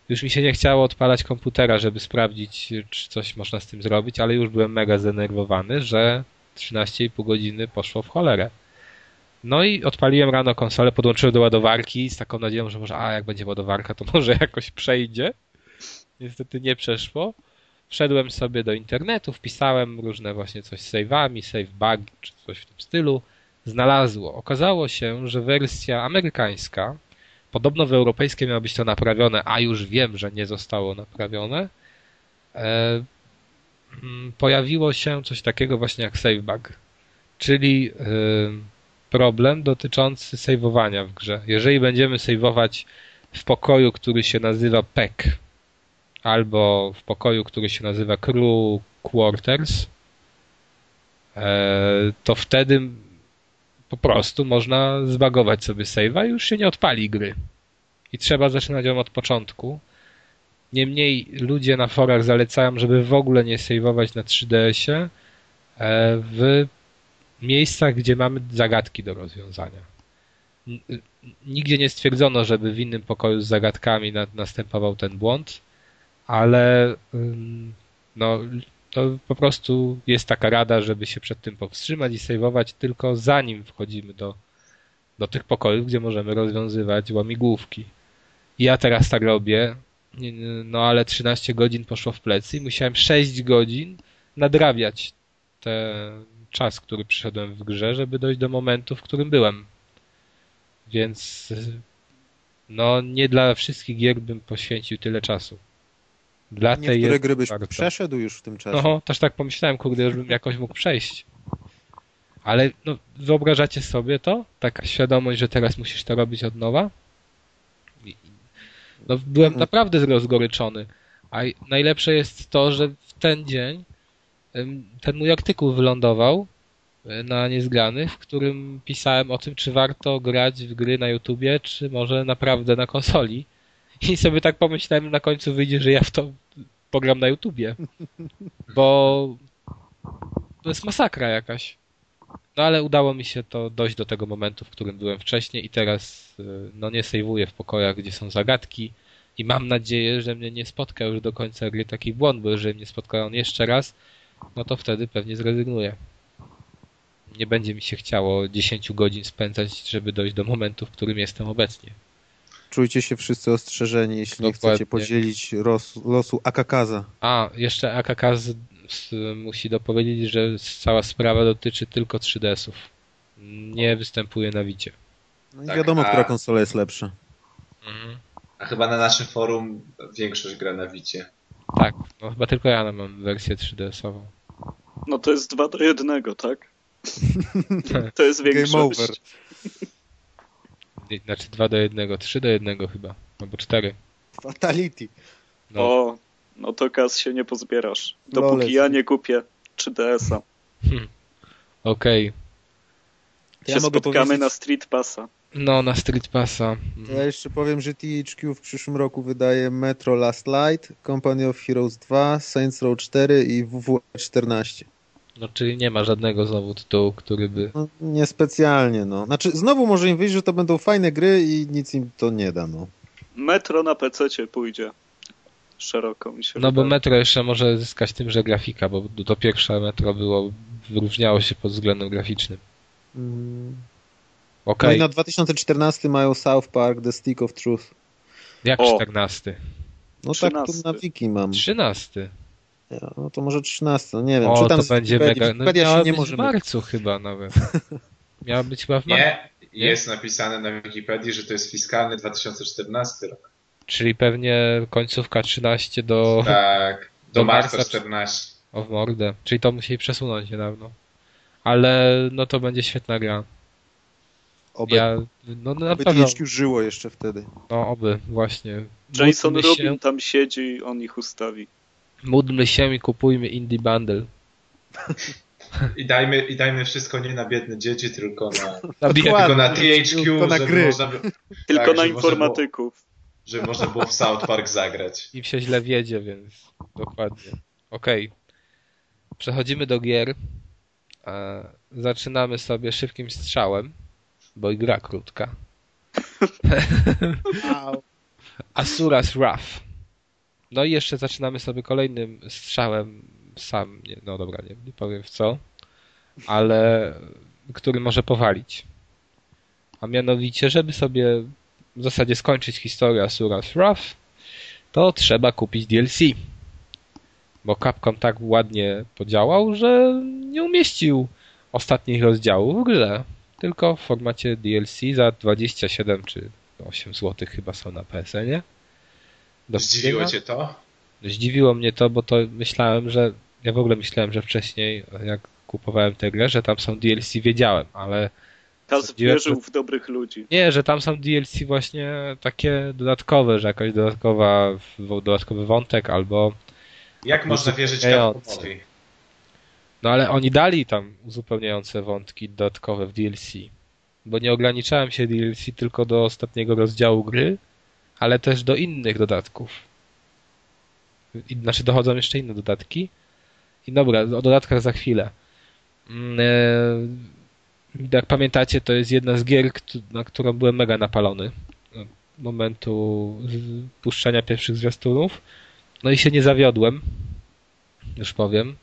Już mi się nie chciało odpalać komputera, żeby sprawdzić, czy coś można z tym zrobić, ale już byłem mega zdenerwowany, że 13,5 godziny poszło w cholerę. No i odpaliłem rano konsolę, podłączyłem do ładowarki z taką nadzieją, że może, a jak będzie ładowarka, to [LAUGHS] może jakoś przejdzie. Niestety nie przeszło. Wszedłem sobie do internetu, wpisałem różne właśnie coś z save'ami, save bug, czy coś w tym stylu. Znalazło. Okazało się, że wersja amerykańska podobno w europejskiej miało być to naprawione, a już wiem, że nie zostało naprawione, e, mm, pojawiło się coś takiego właśnie jak save bug, czyli e, problem dotyczący saveowania w grze. Jeżeli będziemy saveować w pokoju, który się nazywa PEC, albo w pokoju, który się nazywa Crew Quarters, e, to wtedy po prostu można zbagować sobie save'a i już się nie odpali gry. I trzeba zaczynać ją od początku. Niemniej ludzie na forach zalecają, żeby w ogóle nie saveować na 3DS-ie e, w miejscach, gdzie mamy zagadki do rozwiązania. Nigdzie nie stwierdzono, żeby w innym pokoju z zagadkami następował ten błąd, ale no, to po prostu jest taka rada, żeby się przed tym powstrzymać i saveować tylko zanim wchodzimy do, do tych pokojów, gdzie możemy rozwiązywać łamigłówki. Ja teraz tak robię, no ale 13 godzin poszło w plecy i musiałem 6 godzin nadrabiać ten czas, który przyszedłem w grze, żeby dojść do momentu, w którym byłem. Więc no nie dla wszystkich gier bym poświęcił tyle czasu. Dla Niektóre gry byś przeszedł już w tym czasie. No, też tak pomyślałem, kurde, żebym jakoś mógł przejść. Ale no, wyobrażacie sobie to? Taka świadomość, że teraz musisz to robić od nowa? No, byłem mhm. naprawdę rozgoryczony. A najlepsze jest to, że w ten dzień ten mój artykuł wylądował e, na Niezgrany, w którym pisałem o tym, czy warto grać w gry na YouTubie, czy może naprawdę na konsoli. I sobie tak pomyślałem, na końcu wyjdzie, że ja w to pogram na YouTubie. Bo to jest masakra jakaś. No ale udało mi się to dojść do tego momentu, w którym byłem wcześniej i teraz e, no nie sejwuję w pokojach, gdzie są zagadki i mam nadzieję, że mnie nie spotka już do końca gry taki błąd, bo jeżeli mnie spotka on jeszcze raz, no to wtedy pewnie zrezygnuję. Nie będzie mi się chciało 10 godzin spędzać, żeby dojść do momentu, w którym jestem obecnie. Czujcie się wszyscy ostrzeżeni, jeśli Dokładnie. nie chcecie podzielić los, losu Akakaza. A, jeszcze Akakaz musi dopowiedzieć, że cała sprawa dotyczy tylko 3DS-ów. Nie występuje na Wicie. No i tak, wiadomo, a... która konsola jest lepsza. Mhm. A chyba na naszym forum większość gra na Wicie. Tak, no chyba tylko ja mam wersję 3DS-ową. No to jest 2 do 1, tak? [LAUGHS] to jest większość. Game over. Znaczy 2 do 1, 3 do 1 chyba, albo 4. Fatality. No. O, no to kas się nie pozbierasz. Dopóki Lole. ja nie kupię 3DS-a. Hmm. Okej. Okay. Się ja spotkamy powiedzieć... na Street Passa. No, na Street Passa. Ja jeszcze powiem, że THQ w przyszłym roku wydaje Metro Last Light, Company of Heroes 2, Saints Row 4 i WW 14. No, czyli nie ma żadnego znowu tytułu, który by... No, niespecjalnie, no. Znaczy, znowu może im wyjść, że to będą fajne gry i nic im to nie da, no. Metro na PC pójdzie szeroko, mi się No wydaje. bo Metro jeszcze może zyskać tym, że grafika, bo to pierwsze Metro było, wyróżniało się pod względem graficznym. Mm. Okay. No i na 2014 mają South Park The Stick of Truth. Jak o. 14? No 13. tak, tu na wiki mam. 13. No to może 13, no nie wiem. O, Czytam to będzie mega. No, miała się nie może w marcu chyba nawet. [LAUGHS] Miała być chyba w marcu. Nie, jest napisane na Wikipedii, że to jest fiskalny 2014 rok. Czyli pewnie końcówka 13 do. Tak, do, do marca, marca 14. O w mordę. Czyli to musieli przesunąć niedawno. Ale no to będzie świetna gra. Oby, ja, no, na oby pewno. Żyło jeszcze wtedy. No, oby, właśnie. Jason Rubin się... tam siedzi i on ich ustawi. Módlmy się i kupujmy Indie Bundle. [LAUGHS] I dajmy, I dajmy wszystko nie na biedne dzieci, tylko na, na [LAUGHS] tylko na THQ, tylko na gry. Można, tylko tak, na informatyków. Żeby było, można było w South Park zagrać. [LAUGHS] I się źle wiedzie, więc dokładnie. Okej. Okay. Przechodzimy do gier. Zaczynamy sobie szybkim strzałem bo i gra krótka. Asuras Wrath. No i jeszcze zaczynamy sobie kolejnym strzałem sam, nie, no dobra, nie, nie powiem w co, ale który może powalić. A mianowicie, żeby sobie w zasadzie skończyć historię Asuras Wrath, to trzeba kupić DLC. Bo Capcom tak ładnie podziałał, że nie umieścił ostatnich rozdziałów w grze tylko w formacie DLC za 27 czy 8 zł chyba są na PSN-ie. Do Zdziwiło cię to? Zdziwiło mnie to, bo to myślałem, że ja w ogóle myślałem, że wcześniej jak kupowałem tę grę, że tam są DLC, wiedziałem, ale Kaz wierzył w dobrych ludzi. nie, że tam są DLC właśnie takie dodatkowe, że jakaś dodatkowa, dodatkowy wątek albo Jak można wierzyć. Capcomowi? No ale oni dali tam uzupełniające wątki dodatkowe w DLC. Bo nie ograniczałem się DLC tylko do ostatniego rozdziału gry, ale też do innych dodatków. I, znaczy dochodzą jeszcze inne dodatki. I dobra, o dodatkach za chwilę. Mm, E, jak pamiętacie, to jest jedna z gier, na którą byłem mega napalony. Momentu puszczenia pierwszych zwiastunów. No i się nie zawiodłem. Już powiem.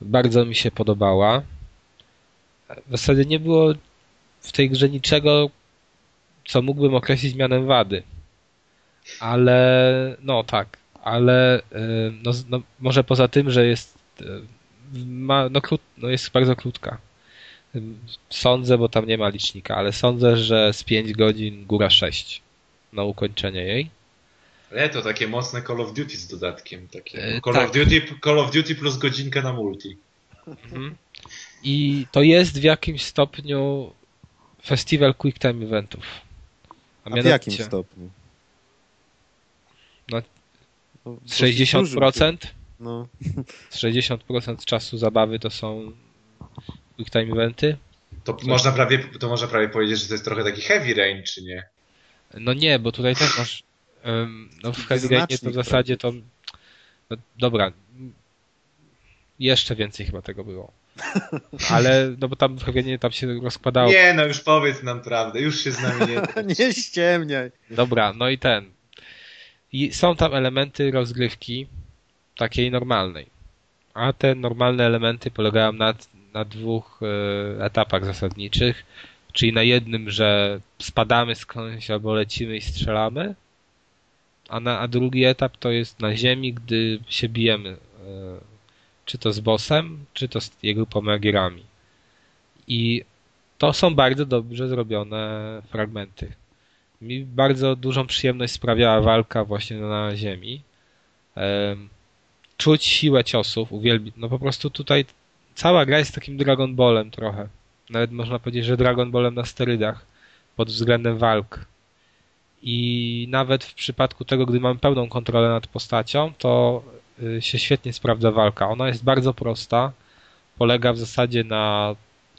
Bardzo mi się podobała. W zasadzie nie było w tej grze niczego, co mógłbym określić mianem wady. Ale, no tak, ale y, no, no, może poza tym, że jest y, ma, no, krót, no jest bardzo krótka. Y, Sądzę, bo tam nie ma licznika, ale sądzę, że z 5 godzin, góra 6 na ukończenie jej. Ale to takie mocne Call of Duty z dodatkiem. Takie. E, Call, tak. of Duty, Call of Duty plus godzinka na multi. Mhm. I to jest w jakimś stopniu festiwal quick time eventów. A w jakim stopniu? No, No, Z 60%, No, [LAUGHS] [LAUGHS] z 60% czasu zabawy to są quick time eventy. To można, prawie, to można prawie powiedzieć, że to jest trochę taki heavy rain, czy nie? No nie, bo tutaj też masz em, no w Heavy Rainie to w zasadzie to no, dobra, jeszcze więcej chyba tego było. [LAUGHS] Ale, no bo tam Rainie tam się rozkładało. Nie, no już powiedz nam prawdę, już się z nami nie... nie ściemniaj. Dobra, no i ten. I są tam elementy rozgrywki takiej normalnej. A te normalne elementy polegają na, na dwóch e, etapach zasadniczych. Czyli na jednym, że spadamy skądś albo lecimy i strzelamy. A, na, a drugi etap to jest na ziemi, gdy się bijemy. E, czy to z bossem, czy to z jego pomagierami. I to są bardzo dobrze zrobione fragmenty. Mi bardzo dużą przyjemność sprawiała walka właśnie na ziemi. Em, Czuć siłę ciosów, uwielbi... No po prostu tutaj cała gra jest takim Dragon Ballem trochę. Nawet można powiedzieć, że Dragon Ballem na sterydach pod względem walk. I nawet w przypadku tego, gdy mamy pełną kontrolę nad postacią, to y, się świetnie sprawdza walka. Ona jest bardzo prosta. Polega w zasadzie na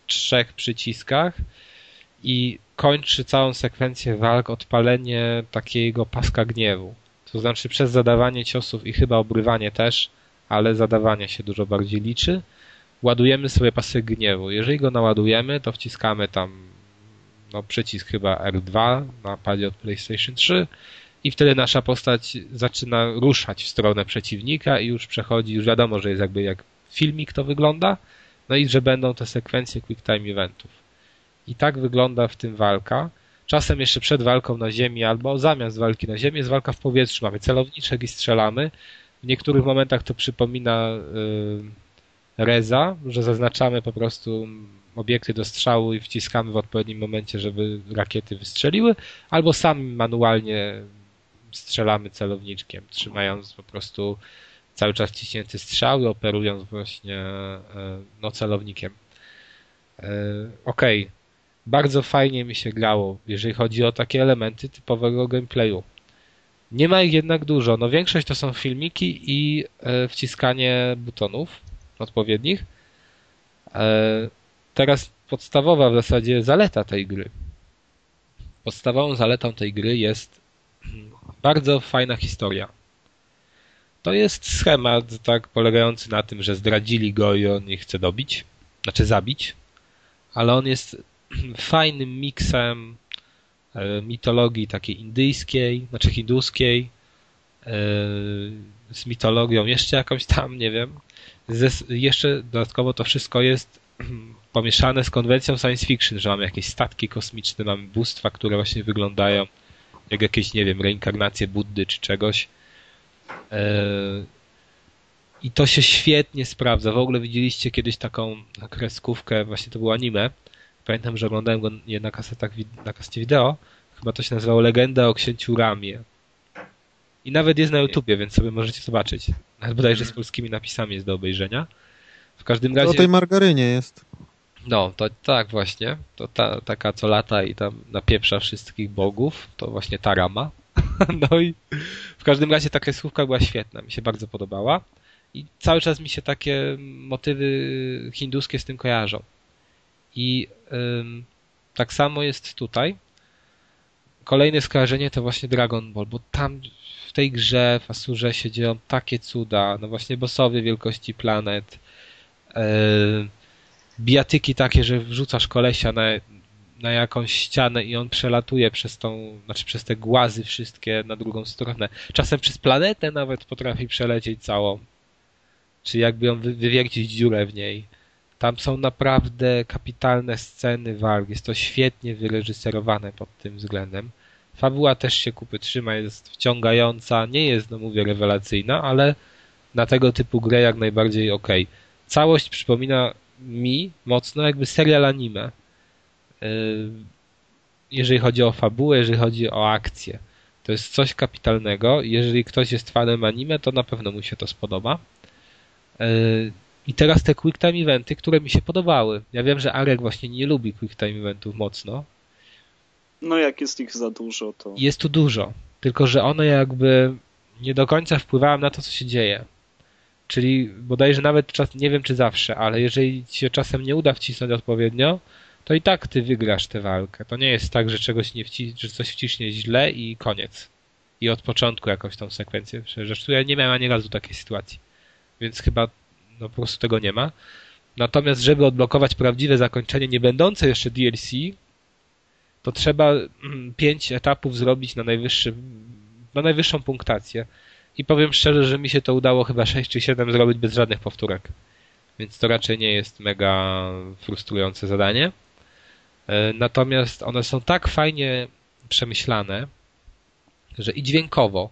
trzech przyciskach i kończy całą sekwencję walk odpalenie takiego paska gniewu. To znaczy przez zadawanie ciosów i chyba obrywanie też, ale zadawanie się dużo bardziej liczy. Ładujemy sobie pasek gniewu. Jeżeli go naładujemy, to wciskamy tam no, przycisk chyba R2 na padzie od PlayStation 3 i wtedy nasza postać zaczyna ruszać w stronę przeciwnika i już przechodzi, już wiadomo, że jest jakby jak filmik to wygląda, no i że będą te sekwencje quick time eventów. I tak wygląda w tym walka. Czasem jeszcze przed walką na ziemi albo zamiast walki na ziemi jest walka w powietrzu. Mamy celowniczek i strzelamy. W niektórych momentach to przypomina y, Reza, że zaznaczamy po prostu obiekty do strzału i wciskamy w odpowiednim momencie, żeby rakiety wystrzeliły, albo sami manualnie strzelamy celowniczkiem, trzymając po prostu cały czas ciśnięty strzał i operując właśnie e, no, celownikiem. E, Okej, okay. Bardzo fajnie mi się grało, jeżeli chodzi o takie elementy typowego gameplayu. Nie ma ich jednak dużo. No większość to są filmiki i e, wciskanie butonów odpowiednich. E, teraz podstawowa w zasadzie zaleta tej gry. Podstawową zaletą tej gry jest [CLEARS THROAT] bardzo fajna historia. To jest schemat tak polegający na tym, że zdradzili go i on ich chce dobić, znaczy zabić, ale on jest [CLEARS THROAT] fajnym miksem mitologii takiej indyjskiej, znaczy hinduskiej, z mitologią jeszcze jakąś tam, nie wiem. jeszcze dodatkowo to wszystko jest [CLEARS THROAT] pomieszane z konwencją science fiction, że mamy jakieś statki kosmiczne, mamy bóstwa, które właśnie wyglądają jak jakieś, nie wiem, reinkarnacje Buddy czy czegoś. I to się świetnie sprawdza. W ogóle widzieliście kiedyś taką kreskówkę, właśnie to było anime. Pamiętam, że oglądałem go je na kasetach, na kasecie wideo. chyba to się nazywało Legenda o księciu Ramie. I nawet jest na YouTubie, więc sobie możecie zobaczyć. Nawet bodajże z polskimi napisami jest do obejrzenia. W każdym To o razie... tej margarynie jest. No, to tak właśnie. To ta, taka co lata i tam napieprza wszystkich bogów, to właśnie ta rama. [LAUGHS] No i w każdym razie ta kreskówka była świetna, mi się bardzo podobała. I cały czas mi się takie motywy hinduskie z tym kojarzą. I tak samo jest tutaj. Kolejne skojarzenie to właśnie Dragon Ball, bo tam w tej grze w Asurze się dzieją takie cuda. No właśnie bossowie wielkości planet. Yy, bijatyki takie, że wrzucasz kolesia na, na jakąś ścianę i on przelatuje przez tą, znaczy przez te głazy wszystkie na drugą stronę. Czasem przez planetę nawet potrafi przelecieć całą. Czy jakby ją wy, wywiercić dziurę w niej. Tam są naprawdę kapitalne sceny walk. Jest to świetnie wyreżyserowane pod tym względem. Fabuła też się kupy trzyma, jest wciągająca, nie jest, no mówię, rewelacyjna, ale na tego typu grę jak najbardziej ok. Całość przypomina mi mocno jakby serial anime. Jeżeli chodzi o fabułę, jeżeli chodzi o akcję. To jest coś kapitalnego. Jeżeli ktoś jest fanem anime, to na pewno mu się to spodoba. I teraz te quick time eventy, które mi się podobały. Ja wiem, że Arek właśnie nie lubi quick time eventów mocno. No jak jest ich za dużo, to... Jest tu dużo. Tylko, że one jakby nie do końca wpływają na to, co się dzieje. Czyli bodajże nawet czas, nie wiem czy zawsze, ale jeżeli ci się czasem nie uda wcisnąć odpowiednio, to i tak ty wygrasz tę walkę. To nie jest tak, że czegoś nie wci że coś wciśnie źle i koniec. I od początku jakąś tą sekwencję przejeżdżasz. Tu ja nie miałem ani razu takiej sytuacji. Więc chyba no po prostu tego nie ma. Natomiast, żeby odblokować prawdziwe zakończenie, nie będące jeszcze DLC, to trzeba pięć etapów zrobić na najwyższy, na najwyższą punktację. I powiem szczerze, że mi się to udało chyba 6 czy 7 zrobić bez żadnych powtórek. Więc to raczej nie jest mega frustrujące zadanie. Natomiast one są tak fajnie przemyślane, że i dźwiękowo,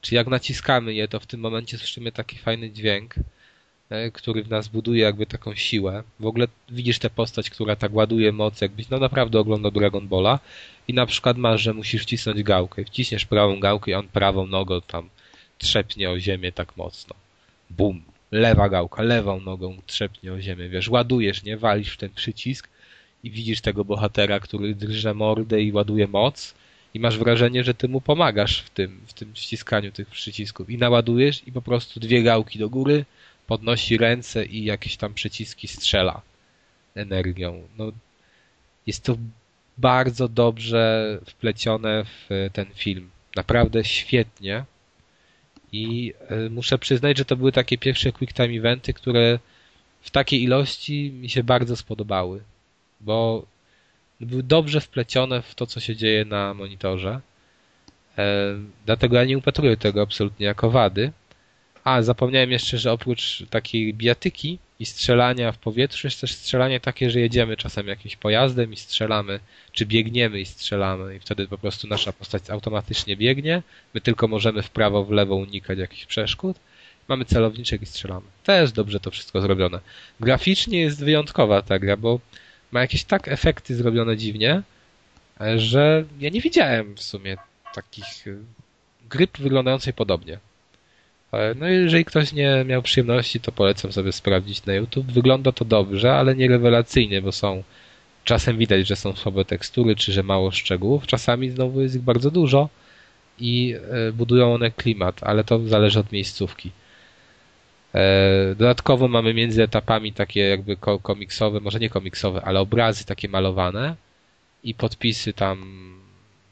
czy jak naciskamy je, to w tym momencie słyszymy taki fajny dźwięk, który w nas buduje jakby taką siłę. W ogóle widzisz tę postać, która tak ładuje moc, jakbyś no naprawdę oglądał Dragon Balla i na przykład masz, że musisz wcisnąć gałkę. Wciśniesz prawą gałkę i on prawą nogą tam trzepnie o ziemię tak mocno. Bum. Lewa gałka, lewą nogą trzepnie o ziemię. Wiesz, ładujesz, nie? Walisz w ten przycisk i widzisz tego bohatera, który drże mordę i ładuje moc i masz wrażenie, że ty mu pomagasz w tym, w tym ściskaniu tych przycisków. I naładujesz i po prostu dwie gałki do góry, podnosi ręce i jakieś tam przyciski strzela energią. No, jest to bardzo dobrze wplecione w ten film. Naprawdę świetnie. I muszę przyznać, że to były takie pierwsze quick time eventy, które w takiej ilości mi się bardzo spodobały, bo były dobrze wplecione w to, co się dzieje na monitorze. Dlatego ja nie upatruję tego absolutnie jako wady. A, zapomniałem jeszcze, że oprócz takiej bijatyki i strzelania w powietrzu jest też strzelanie takie, że jedziemy czasem jakimś pojazdem i strzelamy, czy biegniemy i strzelamy i wtedy po prostu nasza postać automatycznie biegnie, my tylko możemy w prawo, w lewo unikać jakichś przeszkód, mamy celowniczek i strzelamy. Też dobrze to wszystko zrobione. Graficznie jest wyjątkowa ta gra, bo ma jakieś tak efekty zrobione dziwnie, że ja nie widziałem w sumie takich gryp wyglądającej podobnie. No jeżeli ktoś nie miał przyjemności, to polecam sobie sprawdzić na YouTube. Wygląda to dobrze, ale nie rewelacyjnie, bo są czasem widać, że są słabe tekstury, czy że mało szczegółów. Czasami znowu jest ich bardzo dużo i budują one klimat, ale to zależy od miejscówki. Dodatkowo mamy między etapami takie jakby komiksowe, może nie komiksowe, ale obrazy takie malowane i podpisy tam,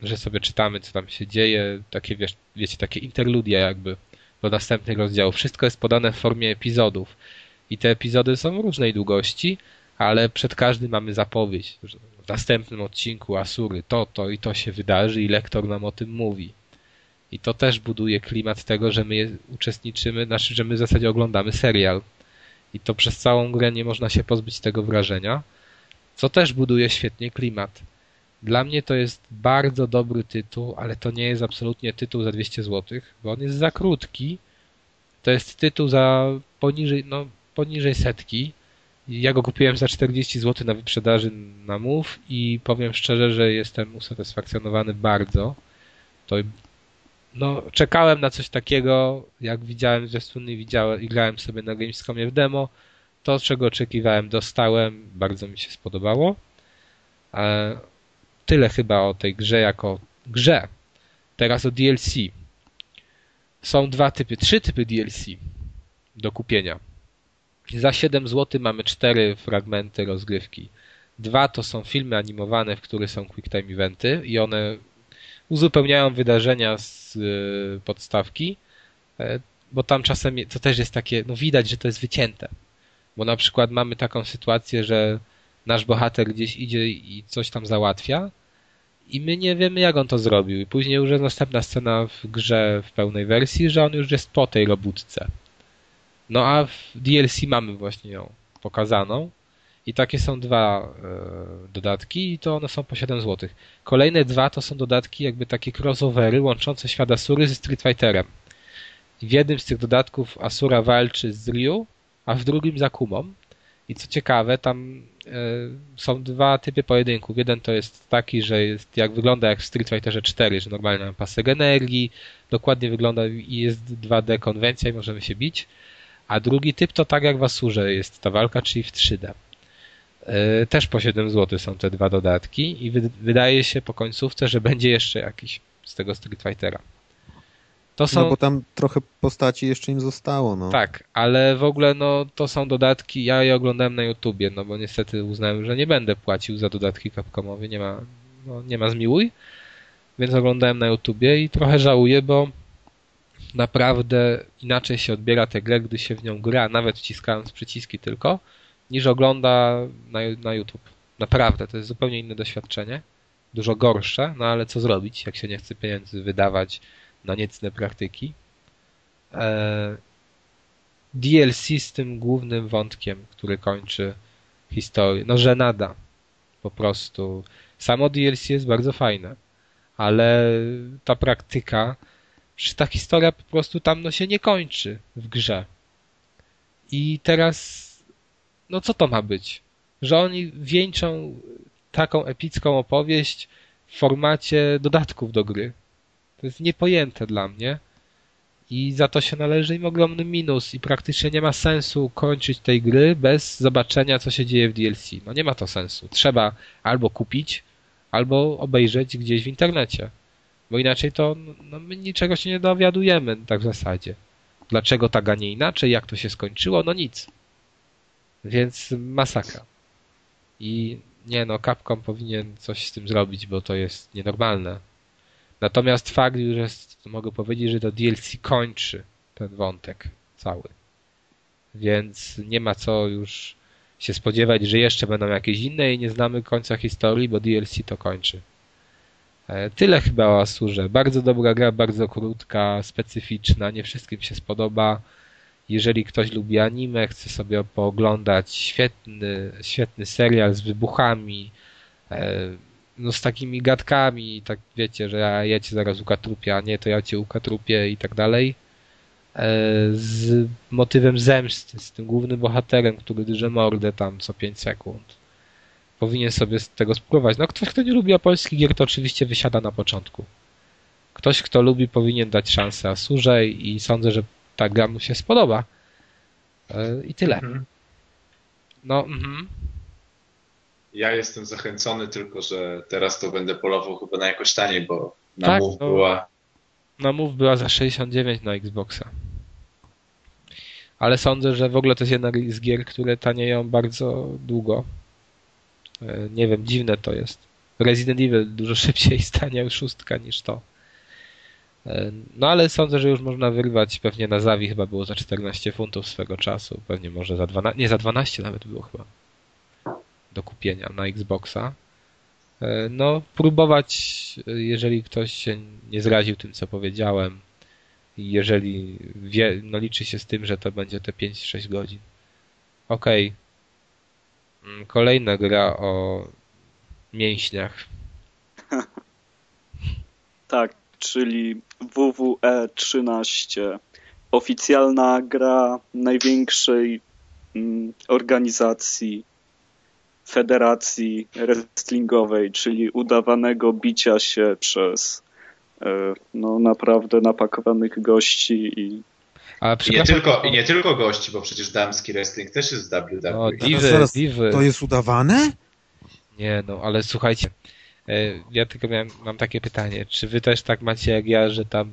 że sobie czytamy, co tam się dzieje, takie wiesz, wiecie, takie interludia jakby do następnych rozdziałów. Wszystko jest podane w formie epizodów. I te epizody są różnej długości, ale przed każdym mamy zapowiedź, w następnym odcinku Asury to, to i to się wydarzy i lektor nam o tym mówi. I to też buduje klimat tego, że my uczestniczymy, znaczy, że my w zasadzie oglądamy serial. I to przez całą grę nie można się pozbyć tego wrażenia, co też buduje świetnie klimat. Dla mnie to jest bardzo dobry tytuł, ale to nie jest absolutnie tytuł za 200 zł, bo on jest za krótki. To jest tytuł za poniżej, no, poniżej setki Ja go kupiłem za 40 zł na wyprzedaży na Move i powiem szczerze, że jestem usatysfakcjonowany bardzo. To no, czekałem na coś takiego, jak widziałem zwiastuny i widziałem i grałem sobie na Gamescomie w demo. To, czego oczekiwałem, dostałem. Bardzo mi się spodobało. E, tyle chyba o tej grze jako grze. Teraz o DLC. Są dwa typy, trzy typy DLC do kupienia. Za 7 zł mamy cztery fragmenty rozgrywki. Dwa to są filmy animowane, w których są quick time eventy i one uzupełniają wydarzenia z y, podstawki, e, bo tam czasem to też jest takie, no widać, że to jest wycięte. Bo na przykład mamy taką sytuację, że nasz bohater gdzieś idzie i coś tam załatwia i my nie wiemy, jak on to zrobił. I później już jest następna scena w grze w pełnej wersji, że on już jest po tej robótce. No a w DLC mamy właśnie ją pokazaną. I takie są dwa e, dodatki i to one są po 7 zł. Kolejne dwa to są dodatki jakby takie crossovery łączące świat Asury ze Street Fighterem. W jednym z tych dodatków Asura walczy z Ryu, a w drugim z Akumą. I co ciekawe, tam są dwa typy pojedynków. Jeden to jest taki, że jest, jak wygląda jak w Street Fighterze 4, że normalnie mamy pasek energii, dokładnie wygląda i jest 2D konwencja i możemy się bić. A drugi typ to tak jak w Asurze jest ta walka, czyli w 3D. E, też po 7 zł są te dwa dodatki i wydaje się po końcówce, że będzie jeszcze jakiś z tego Street Fightera. To są... No bo tam trochę postaci jeszcze im zostało, no. Tak, ale w ogóle no to są dodatki, ja je oglądałem na YouTubie, no bo niestety uznałem, że nie będę płacił za dodatki Capcomowe, nie ma, no, nie ma zmiłuj, więc oglądałem na YouTubie i trochę żałuję, bo naprawdę inaczej się odbiera tę grę, gdy się w nią gra, nawet wciskając przyciski tylko, niż ogląda na, na YouTube. Naprawdę, to jest zupełnie inne doświadczenie. Dużo gorsze, no ale co zrobić, jak się nie chce pieniędzy wydawać na niecne praktyki. E, DLC z tym głównym wątkiem, który kończy historię. No, że nada. Po prostu. Samo DLC jest bardzo fajne, ale ta praktyka, czy ta historia po prostu tam no, się nie kończy w grze. I teraz no co to ma być? Że oni wieńczą taką epicką opowieść w formacie dodatków do gry. To jest niepojęte dla mnie. I za to się należy im ogromny minus i praktycznie nie ma sensu kończyć tej gry bez zobaczenia, co się dzieje w DLC. No nie ma to sensu. Trzeba albo kupić, albo obejrzeć gdzieś w internecie. Bo inaczej to no, my niczego się nie dowiadujemy tak w zasadzie. Dlaczego tak, a nie inaczej? Jak to się skończyło? No nic. Więc masakra. I nie no, Capcom powinien coś z tym zrobić, bo to jest nienormalne. Natomiast fakt już jest, mogę powiedzieć, że to DLC kończy ten wątek cały. Więc nie ma co już się spodziewać, że jeszcze będą jakieś inne i nie znamy końca historii, bo DLC to kończy. E, tyle chyba o Asurze. Bardzo dobra gra, bardzo krótka, specyficzna, nie wszystkim się spodoba. Jeżeli ktoś lubi anime, chce sobie pooglądać świetny, świetny serial z wybuchami, e, no z takimi gadkami, tak wiecie, że ja, ja cię zaraz ukatrupię, a nie, to ja cię ukatrupię i tak dalej. E, z motywem zemsty, z tym głównym bohaterem, który drze mordę tam co 5 sekund. Powinien sobie z tego spróbować. No ktoś, kto nie lubi polskich gier, to oczywiście wysiada na początku. Ktoś, kto lubi, powinien dać szansę Asurze i sądzę, że ta gra mu się spodoba. E, I tyle. Mhm. No, mhm. Ja jestem zachęcony, tylko że teraz to będę polował chyba na jakoś taniej, bo na tak, Move no, była. Na Move była za 69 na Xboxa. Ale sądzę, że w ogóle to jest jedna z gier, które tanieją bardzo długo. E, nie wiem, dziwne to jest. Resident Evil dużo [LAUGHS] szybciej stanie szóstka niż to. E, no ale sądzę, że już można wyrwać pewnie na Zawi chyba było za 14 funtów swego czasu, pewnie może za 12, nie za 12 nawet było chyba do kupienia na Xboxa. E, no próbować, jeżeli ktoś się nie zraził tym co powiedziałem jeżeli wie, no liczy się z tym, że to będzie te 5-6 godzin. Okej. Okay. Mm, kolejna gra o mięśniach. [LAUGHS] tak, czyli WWE 13. Oficjalna gra największej mm, organizacji, federacji wrestlingowej, czyli udawanego bicia się przez e, no naprawdę napakowanych gości i Ale I nie, tylko, I nie tylko gości, bo przecież damski wrestling też jest w WWE. No, Zaraz, diwy, zaraz, diwy. To jest udawane? Nie, no, ale słuchajcie, e, ja tylko miałem, mam takie pytanie, czy wy też tak macie jak ja, że tam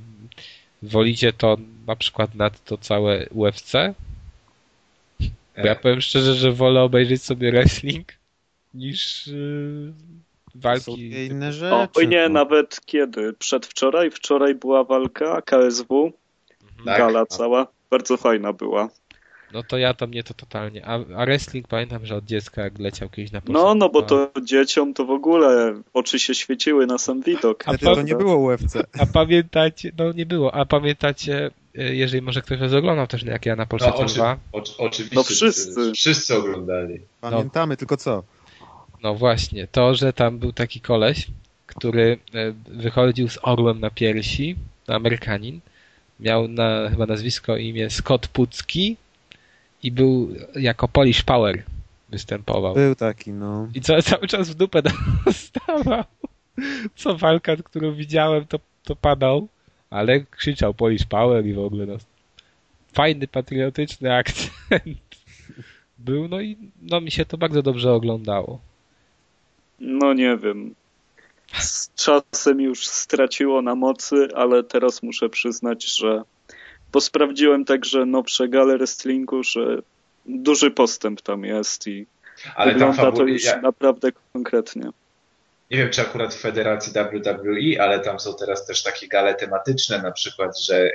wolicie to na przykład nad to całe UFC? Bo ja E, powiem szczerze, że wolę obejrzeć sobie wrestling niż yy, Są walki. inne rzeczy. O, oj nie, no. nawet kiedy? Przedwczoraj? Wczoraj była walka KSW, Tak, gala no. cała. Bardzo fajna była. No to ja to mnie to totalnie. A, a wrestling pamiętam, że od dziecka jak leciał kiedyś na No, no bo to. dzieciom to w ogóle oczy się świeciły na sam widok. A to nie było UFC. A pamiętacie, no nie było, a pamiętacie, e, jeżeli może ktoś was oglądał też jak ja na No, Polsce oczy, 2, oczy, oczywiście. No wszyscy. Wszyscy oglądali. Pamiętamy, tylko co? No właśnie, to, że tam był taki koleś, który e, wychodził z orłem na piersi, Amerykanin, miał na, chyba nazwisko i imię Scott Pucki i był jako Polish Power występował. Był taki, no. I co, cały czas w dupę [LAUGHS] dostawał. Co walka, którą widziałem, to, to padał, ale krzyczał Polish Power i w ogóle no, fajny, patriotyczny akcent [LAUGHS] był, no i no mi się to bardzo dobrze oglądało. No nie wiem. Z czasem już straciło na mocy, ale teraz muszę przyznać, że bo sprawdziłem także nowsze gale wrestlingu, że duży postęp tam jest i Ale wygląda to już ja, naprawdę konkretnie. Nie wiem czy akurat w federacji WWE, ale tam są teraz też takie gale tematyczne, na przykład, że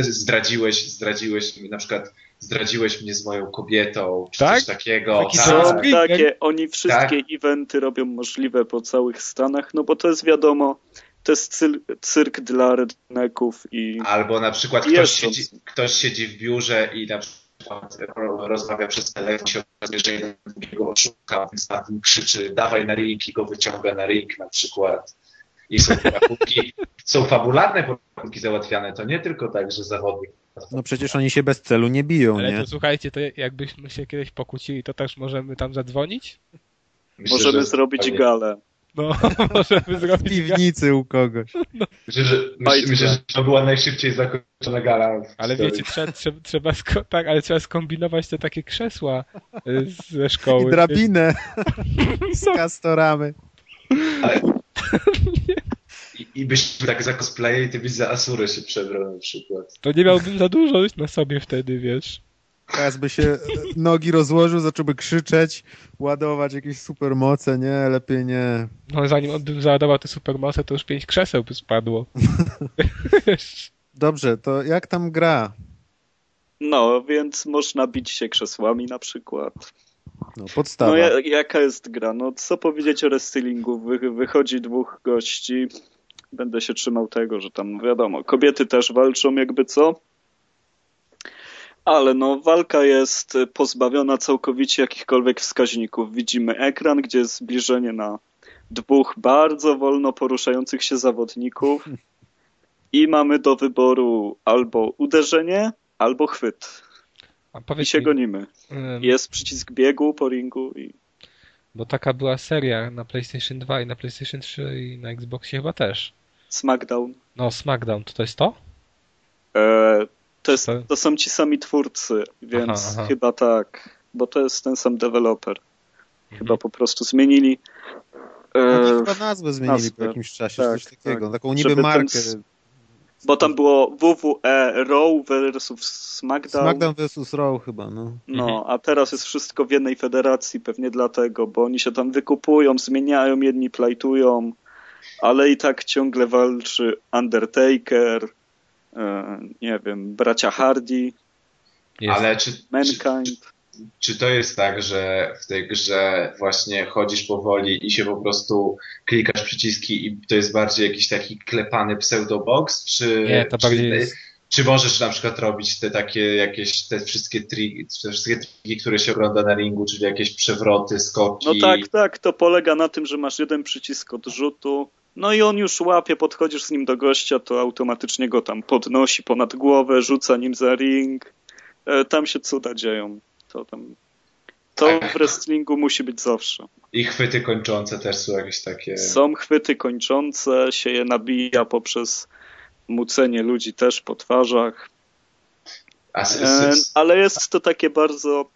zdradziłeś, zdradziłeś, na przykład zdradziłeś mnie z moją kobietą, czy Tak? coś takiego. Taki tak. Są takie, oni wszystkie eventy robią możliwe po całych Stanach, no bo to jest wiadomo, to jest cyl, cyrk dla redneków i Albo na przykład ktoś siedzi, ktoś siedzi w biurze i na przykład rozmawia przez telefon, się okazuje, że jeden drugiego oszuka, więc na tym krzyczy dawaj na ring i go wyciąga na ring na przykład. I są rachunki, [LAUGHS] są fabularne rachunki załatwiane, to nie tylko tak, że zawodnik No przecież oni się bez celu nie biją, Ale nie? to słuchajcie, to jakbyśmy się kiedyś pokłócili, to też możemy tam zadzwonić? Myślę, możemy że- zrobić galę. No, [LAUGHS] możemy W zrobić piwnicy u kogoś. Myślę, że, myślę, myślę, że to była najszybciej zakończona gala. w Ale wiecie, trzeba, trzeba, trzeba sko- tak, ale trzeba skombinować te takie krzesła y, ze szkoły. I drabinę [LAUGHS] z kastoramy. I, I byśmy tak za cosplaye i ty byś za Asurę się przebrał na przykład. To nie miałbym za dużo na sobie wtedy, wiesz. Teraz by się e, nogi rozłożył, zacząłby krzyczeć, ładować jakieś supermoce, nie? Lepiej nie. No zanim on by załadował te supermoce, to już pięć krzeseł by spadło. [LAUGHS] Dobrze, to jak tam gra? No, więc można bić się krzesłami na przykład. No, podstawa. No ja, jaka jest gra? No co powiedzieć o wrestlingu? Wy, wychodzi dwóch gości. Będę się trzymał tego, że tam wiadomo, kobiety też walczą jakby co. Ale no walka jest pozbawiona całkowicie jakichkolwiek wskaźników. Widzimy ekran, gdzie jest zbliżenie na dwóch bardzo wolno poruszających się zawodników i mamy do wyboru albo uderzenie, albo chwyt. I się mi, gonimy. Jest przycisk biegu po ringu i bo taka była seria na PlayStation 2 i na PlayStation 3 i na Xboxie chyba też. SmackDown. No, SmackDown, to to jest to? E, to, jest, To- to są ci sami twórcy, więc Aha, aha. chyba tak, bo to jest ten sam deweloper. Mhm. Chyba po prostu zmienili. E, Oni chyba nazwę zmienili nazwę. po jakimś czasie, Tak, coś takiego. tak. Taką niby Żeby markę. s- bo tam było WWE Raw versus SmackDown. SmackDown vs. Raw chyba, no. No, Mhm. a teraz jest wszystko w jednej federacji, pewnie dlatego, bo oni się tam wykupują, zmieniają, jedni plajtują, ale i tak ciągle walczy Undertaker, nie wiem, bracia Hardy, Jest. Ale czy, czy, Mankind. czy to jest tak, że w tej grze właśnie chodzisz powoli i się po prostu klikasz przyciski i to jest bardziej jakiś taki klepany pseudobox, czy, Nie, to czy, jest... czy możesz na przykład robić te takie jakieś, te wszystkie triki, te wszystkie triki, które się ogląda na ringu, czyli jakieś przewroty, skoki? No tak, tak, to polega na tym, że masz jeden przycisk odrzutu, no i on już łapie, podchodzisz z nim do gościa, to automatycznie go tam podnosi ponad głowę, rzuca nim za ring. E, Tam się cuda dzieją. To tam to Tak. w wrestlingu musi być zawsze. I chwyty kończące też są jakieś takie. Są chwyty kończące, się je nabija poprzez mucenie ludzi też po twarzach. E, ale jest to takie bardzo,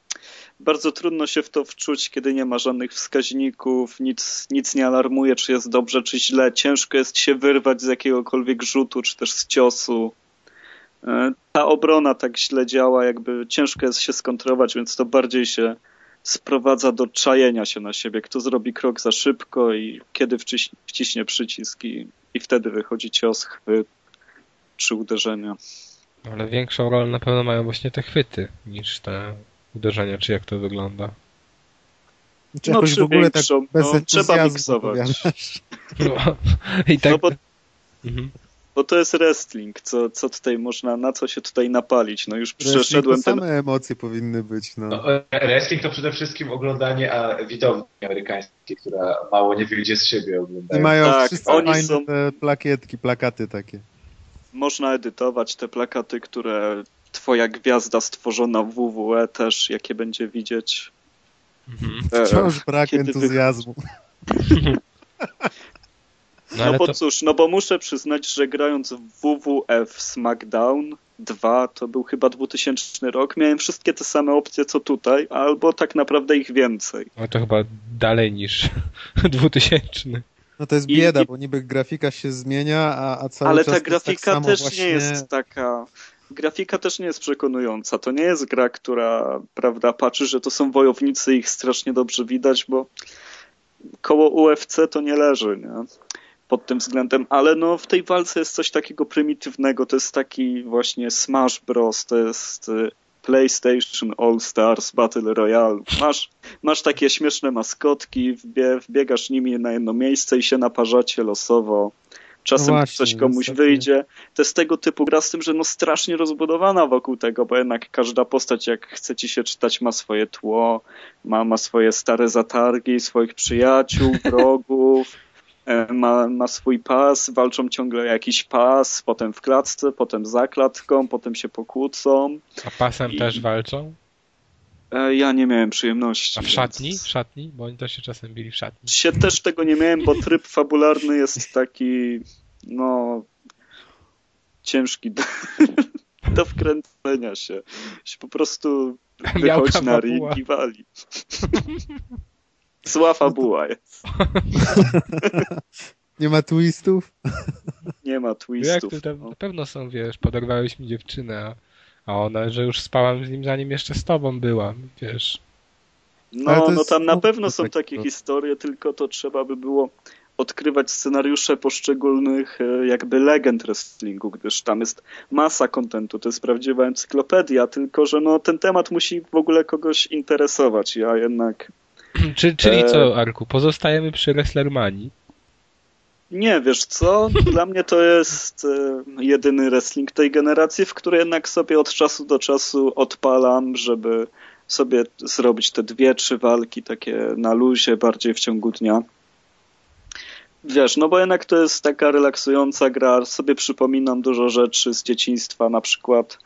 bardzo trudno się w to wczuć, kiedy nie ma żadnych wskaźników, nic, nic nie alarmuje, czy jest dobrze, czy źle. Ciężko jest się wyrwać z jakiegokolwiek rzutu, czy też z ciosu. E, Ta obrona tak źle działa, jakby ciężko jest się skontrować, więc to bardziej się sprowadza do czajenia się na siebie. Kto zrobi krok za szybko i kiedy wciś, wciśnie przycisk i, i wtedy wychodzi cios, chwyt czy uderzenia. Ale większą rolę na pewno mają właśnie te chwyty niż te uderzenia, czy jak to wygląda. Czy No, jakoś czy w ogóle tak bez no, trzeba miksować. No, I tak. No bo Mhm. Bo to jest wrestling, co, co tutaj można, na co się tutaj napalić? No już Wrestling przeszedłem to ten... same emocje powinny być, no. no, wrestling to przede wszystkim oglądanie a widowni amerykańskiej, która mało nie wie gdzie z siebie I oglądają. mają Tak, wszyscy oni fajne są- te plakietki, plakaty takie. Można edytować te plakaty, które twoja gwiazda stworzona w WWE też, jakie będzie widzieć. Mhm. E, Wciąż brak kiedy entuzjazmu. [LAUGHS] No No ale bo to, cóż, no bo muszę przyznać, że grając w WWF SmackDown 2, to był chyba 2000 rok, miałem wszystkie te same opcje co tutaj, albo tak naprawdę ich więcej. no to chyba dalej niż [LAUGHS] 2000. No to jest bieda, i- bo niby grafika się zmienia, a, a cały Ale czas ta tak grafika samo też właśnie... nie jest taka. Grafika też nie jest przekonująca. To nie jest gra, która, prawda, patrzy, że to są wojownicy ich strasznie dobrze widać, bo koło UFC to nie leży, nie? Pod tym względem, ale no w tej walce jest coś takiego prymitywnego. To jest taki właśnie Smash Bros. To jest y, PlayStation All Stars Battle Royale. Masz, masz takie śmieszne maskotki, wbie, wbiegasz nimi na jedno miejsce i się naparzacie losowo. Czasem No właśnie, coś komuś wyjdzie. To jest tego typu gra z tym, że no strasznie rozbudowana wokół tego, bo jednak każda postać, jak chce ci się czytać, ma swoje tło, ma, ma swoje stare zatargi, swoich przyjaciół, [LAUGHS] wrogów, e, ma, ma swój pas, walczą ciągle o jakiś pas, potem w klatce, potem za klatką, potem się pokłócą. A pasem I- też walczą? E, Ja nie miałem przyjemności. A w więc- szatni? W szatni? Bo oni też się czasem bili w szatni. się też tego nie miałem, bo tryb fabularny jest [LAUGHS] taki, no, ciężki do, [LAUGHS] do wkręcenia się. się po prostu wychodzi na ring i wali. Zła fabuła jest. [LAUGHS] Nie ma twistów? Nie ma Jak twistów. to tam, no. na pewno są, wiesz, poderwałeś mi dziewczynę, a, a ona, że już spałam z nim zanim jeszcze z tobą byłam, wiesz. No, no tam na pewno są takie to. historie, tylko to trzeba by było odkrywać scenariusze poszczególnych e, jakby legend wrestlingu, gdyż tam jest masa kontentu, to jest prawdziwa encyklopedia, tylko że no ten temat musi w ogóle kogoś interesować, ja jednak Czy, czyli E. co, Arku, pozostajemy przy Wrestlermanii? Nie, wiesz co, dla mnie to jest e, jedyny wrestling tej generacji, w który jednak sobie od czasu do czasu odpalam, żeby sobie zrobić te dwie, trzy walki takie na luzie, bardziej w ciągu dnia. Wiesz, no bo jednak to jest taka relaksująca gra, sobie przypominam dużo rzeczy z dzieciństwa, na przykład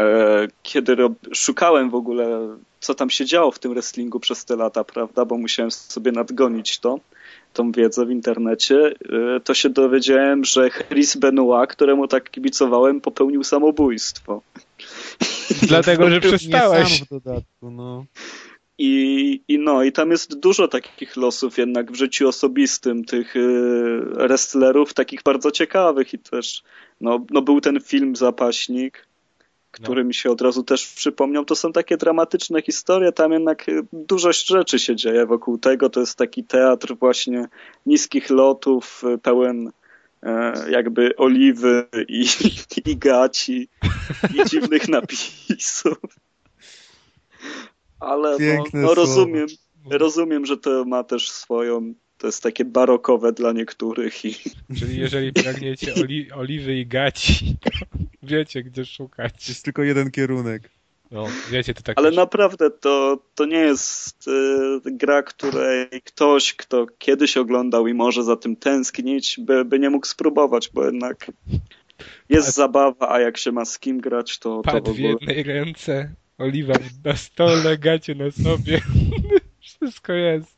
e, kiedy rob, szukałem w ogóle, co tam się działo w tym wrestlingu przez te lata, prawda, bo musiałem sobie nadgonić to, tą wiedzę w internecie, e, to się dowiedziałem, że Chris Benoit, któremu tak kibicowałem, popełnił samobójstwo. [LAUGHS] Dlatego, że Nie sam przestałeś. w dodatku, no. I, I no, i tam jest dużo takich losów jednak w życiu osobistym tych y, wrestlerów, takich bardzo ciekawych i też, no, no był ten film Zapaśnik, który mi się od razu też przypomniał. To są takie dramatyczne historie, tam jednak y, dużo rzeczy się dzieje wokół tego. To jest taki teatr właśnie niskich lotów, y, pełen e, jakby oliwy i, i gaci i [LAUGHS] dziwnych napisów. Ale no, no rozumiem, rozumiem, że to ma też swoją, to jest takie barokowe dla niektórych i Czyli jeżeli pragniecie [LAUGHS] oli, oliwy i gaci, to wiecie, gdzie szukać. Jest tylko jeden kierunek. No, wiecie, to tak Ale już- naprawdę to, to nie jest y, gra, której ktoś, kto kiedyś oglądał i może za tym tęsknić, by, by nie mógł spróbować, bo jednak jest Pad- zabawa, a jak się ma z kim grać, to, to w pad w jednej ręce, Oliwa na stole, gacie na sobie. [LAUGHS] Wszystko jest.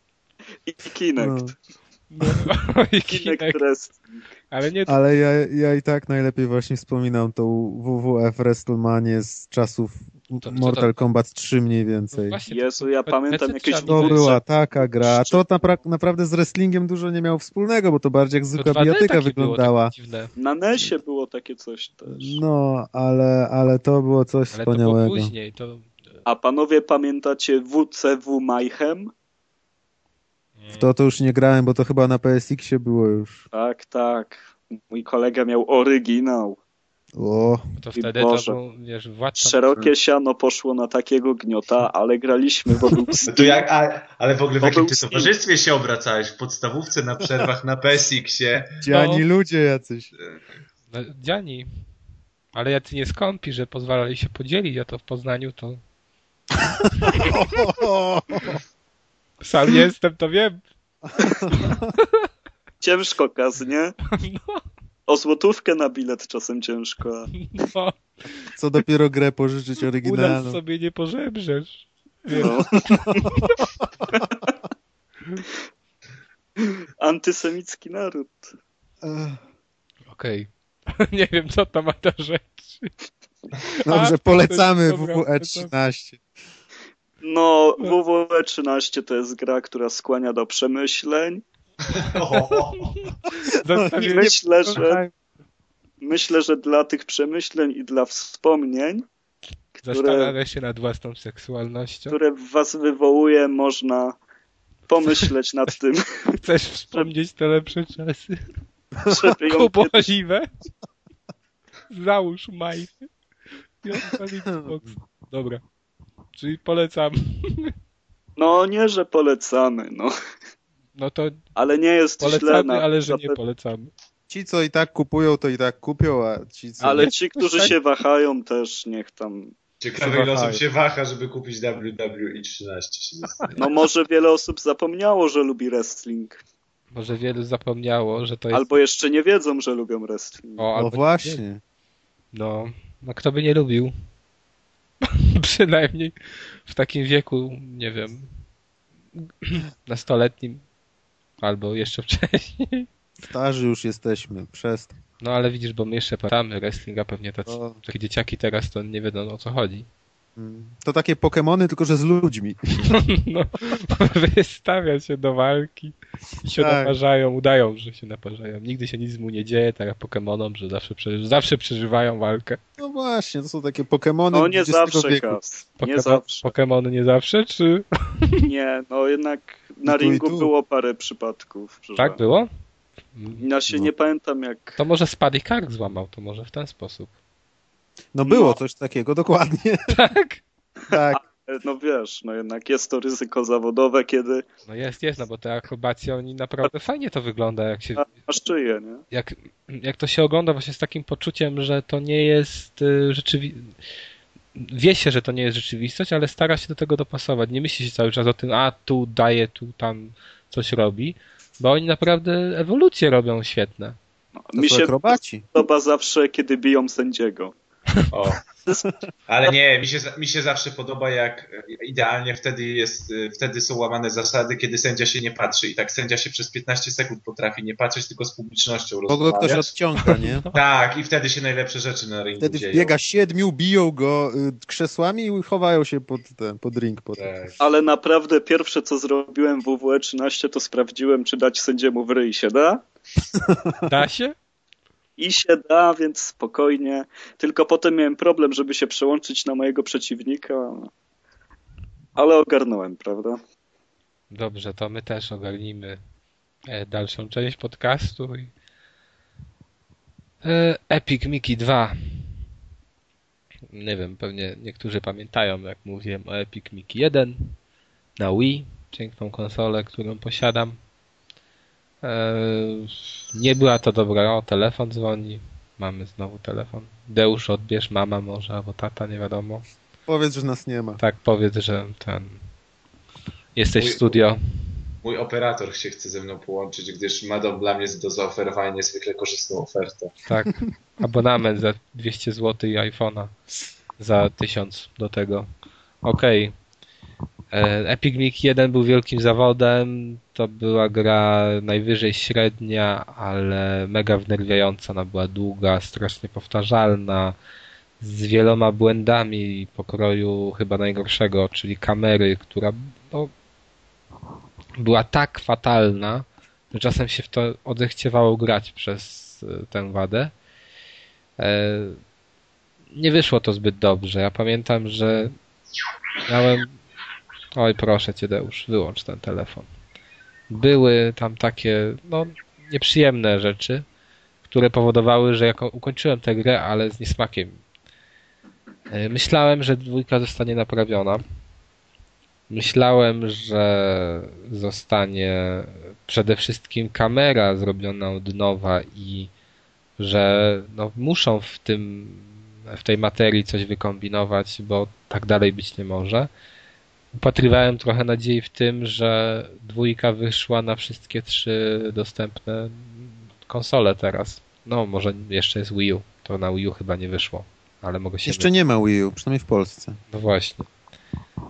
I Kinect. No, [LAUGHS] i Kinect Kinect. Wrestling. Ale nie Ale ja, ja i tak najlepiej właśnie wspominam tą WWF WrestleManię z czasów co Mortal to- Kombat 3 mniej no więcej. właśnie, Jezu, ja to- pamiętam to- jakieś to- To była taka gra. To napra naprawdę z wrestlingiem dużo nie miało wspólnego, bo to bardziej jak to zwykła 2D bijatyka wyglądała. Na NESie było takie coś też. No, ale, ale to było coś Ale to było wspaniałego. później. To... A panowie pamiętacie WCW Mayhem? W to to już nie grałem, bo to chyba na PSX-ie było już. Tak, tak. Mój kolega miał oryginał. O, To wtedy Boże. to był, wiesz, władca. Szerokie siano poszło na takiego gniota, ale graliśmy, bo był No [LAUGHS] to jak, a, ale w ogóle w jakim ty towarzystwie się obracałeś? W podstawówce na przerwach na PSX-ie. dziani ludzie jacyś. No, Dziani. Ale jacy nie skąpi, że pozwalali się podzielić, a to w Poznaniu to [LAUGHS] [LAUGHS] sam jestem, to wiem. [LAUGHS] ciężko kaz, nie? No, O złotówkę na bilet czasem ciężko. no. Co dopiero grę pożyczyć U nas oryginalną. sobie nie pożebrzesz. No. [LAUGHS] Antysemicki naród. Okej. [LAUGHS] Nie wiem, co to ma do rzeczy. Dobrze, A, polecamy WWE 13. No, WWE 13 to jest gra, która skłania do przemyśleń. [LAUGHS] Myślę, że, myślę, że dla tych przemyśleń i dla wspomnień, które, Zastanawia się nad własną seksualnością. które w was wywołuje, można pomyśleć nad tym, [LAUGHS] Chcesz wspomnieć te lepsze czasy? żeby ją [LAUGHS] Kuboziwe? Załóż majty. I. Dobra. Czyli polecam. No nie, że polecamy, no. No to Ale nie jest źle. polecamy, Na, ale że nie polecamy. Ci, co i tak kupują, to i tak kupią, a ci, co... Ale ci, którzy się wahają, też niech tam. Ciekawe ile osób się waha, żeby kupić WWE 13. się zastanawiam. No może wiele osób zapomniało, że lubi wrestling. Może wielu zapomniało, że to jest... Albo jeszcze nie wiedzą, że lubią wrestling. O, No albo właśnie. No, no kto by nie lubił? [LAUGHS] Przynajmniej w takim wieku, nie wiem, nastoletnim albo jeszcze wcześniej. Starzy już jesteśmy, przez No ale widzisz, bo my jeszcze pamiętamy wrestlinga, pewnie tacy, takie dzieciaki teraz to nie wiedzą o co chodzi. To takie Pokemony, tylko że z ludźmi. [LAUGHS] No, wystawia się do walki i się Tak. naparzają, udają, że się naparzają. Nigdy się nic mu nie dzieje, tak jak Pokemonom, że zawsze, przeży- zawsze przeżywają walkę. No właśnie, to są takie Pokemony No nie zawsze, wieku. Kas. Nie zawsze. Pokemony nie zawsze, czy... [LAUGHS] Nie, no jednak na I tu, ringu tu. było parę przypadków. Że... Tak było? Ja się No. nie pamiętam jak. To może spadł i kark złamał, to może w ten sposób. No było No. coś takiego, dokładnie. [LAUGHS] Tak? tak. No wiesz, no jednak jest to ryzyko zawodowe, kiedy No jest, jest, no bo te akrobacje, oni naprawdę fajnie to wygląda, jak się, masz czyje, nie? jak, jak to się ogląda właśnie z takim poczuciem, że to nie jest y, rzeczywi... Wie się, że to nie jest rzeczywistość, ale stara się do tego dopasować. Nie myśli się cały czas o tym, a tu daje, tu tam coś robi, bo oni naprawdę ewolucje robią świetne. No, To mi się akrobaci. podoba zawsze, kiedy biją sędziego. O. Ale nie, mi się, mi się zawsze podoba, jak idealnie wtedy jest, y, wtedy są łamane zasady, kiedy sędzia się nie patrzy i tak sędzia się przez 15 sekund potrafi nie patrzeć, tylko z publicznością Bo go ktoś odciąga, nie? [LAUGHS] Tak, i wtedy się najlepsze rzeczy na ringu Wtedy dzieją. biega siedmiu, biją go y, krzesłami i chowają się pod, ten, pod ring potem. Tak. Ale naprawdę pierwsze, co zrobiłem w WWE 13, to sprawdziłem, czy dać sędziemu w ryj się da. Da się? I się da, więc spokojnie. Tylko potem miałem problem, żeby się przełączyć na mojego przeciwnika. Ale ogarnąłem, prawda? Dobrze, to my też ogarnimy e, dalszą część podcastu. E, Epic Mickey 2. Nie wiem, pewnie niektórzy pamiętają, jak mówiłem o Epic Mickey 1 na Wii, piękną konsolę, którą posiadam. E, nie była to dobra, o telefon dzwoni, mamy znowu telefon. Deusz odbierz, mama może, albo tata, nie wiadomo. Powiedz, że nas nie ma. Tak powiedz, że ten... Jesteś w Mój- studio. Mój operator się chce ze mną połączyć, gdyż ma do, dla mnie do zaoferowania niezwykle korzystną ofertę. Tak, abonament za 200 zł i iPhone'a za 1000 do tego. okej. Okay. Epic Mickey 1 był wielkim zawodem, to była gra najwyżej średnia, ale mega wnerwiająca. Ona była długa, strasznie powtarzalna, z wieloma błędami pokroju chyba najgorszego, czyli kamery, która no, była tak fatalna, że czasem się w to odechciewało grać przez e, tę wadę. E, nie wyszło to zbyt dobrze. Ja pamiętam, że miałem. Oj, proszę cię, Deusz, wyłącz ten telefon. Były tam takie, no, nieprzyjemne rzeczy, które powodowały, że jako ukończyłem tę grę, ale z niesmakiem. E, myślałem, że dwójka zostanie naprawiona. Myślałem, że zostanie przede wszystkim kamera zrobiona od nowa i że no, muszą w tym w tej materii coś wykombinować, bo tak dalej być nie może. Upatrywałem trochę nadziei w tym, że dwójka wyszła na wszystkie trzy dostępne konsole teraz. No, może jeszcze jest Wii U. To na Wii U chyba nie wyszło, ale mogę się... Jeszcze nie ma Wii U, przynajmniej w Polsce. No właśnie.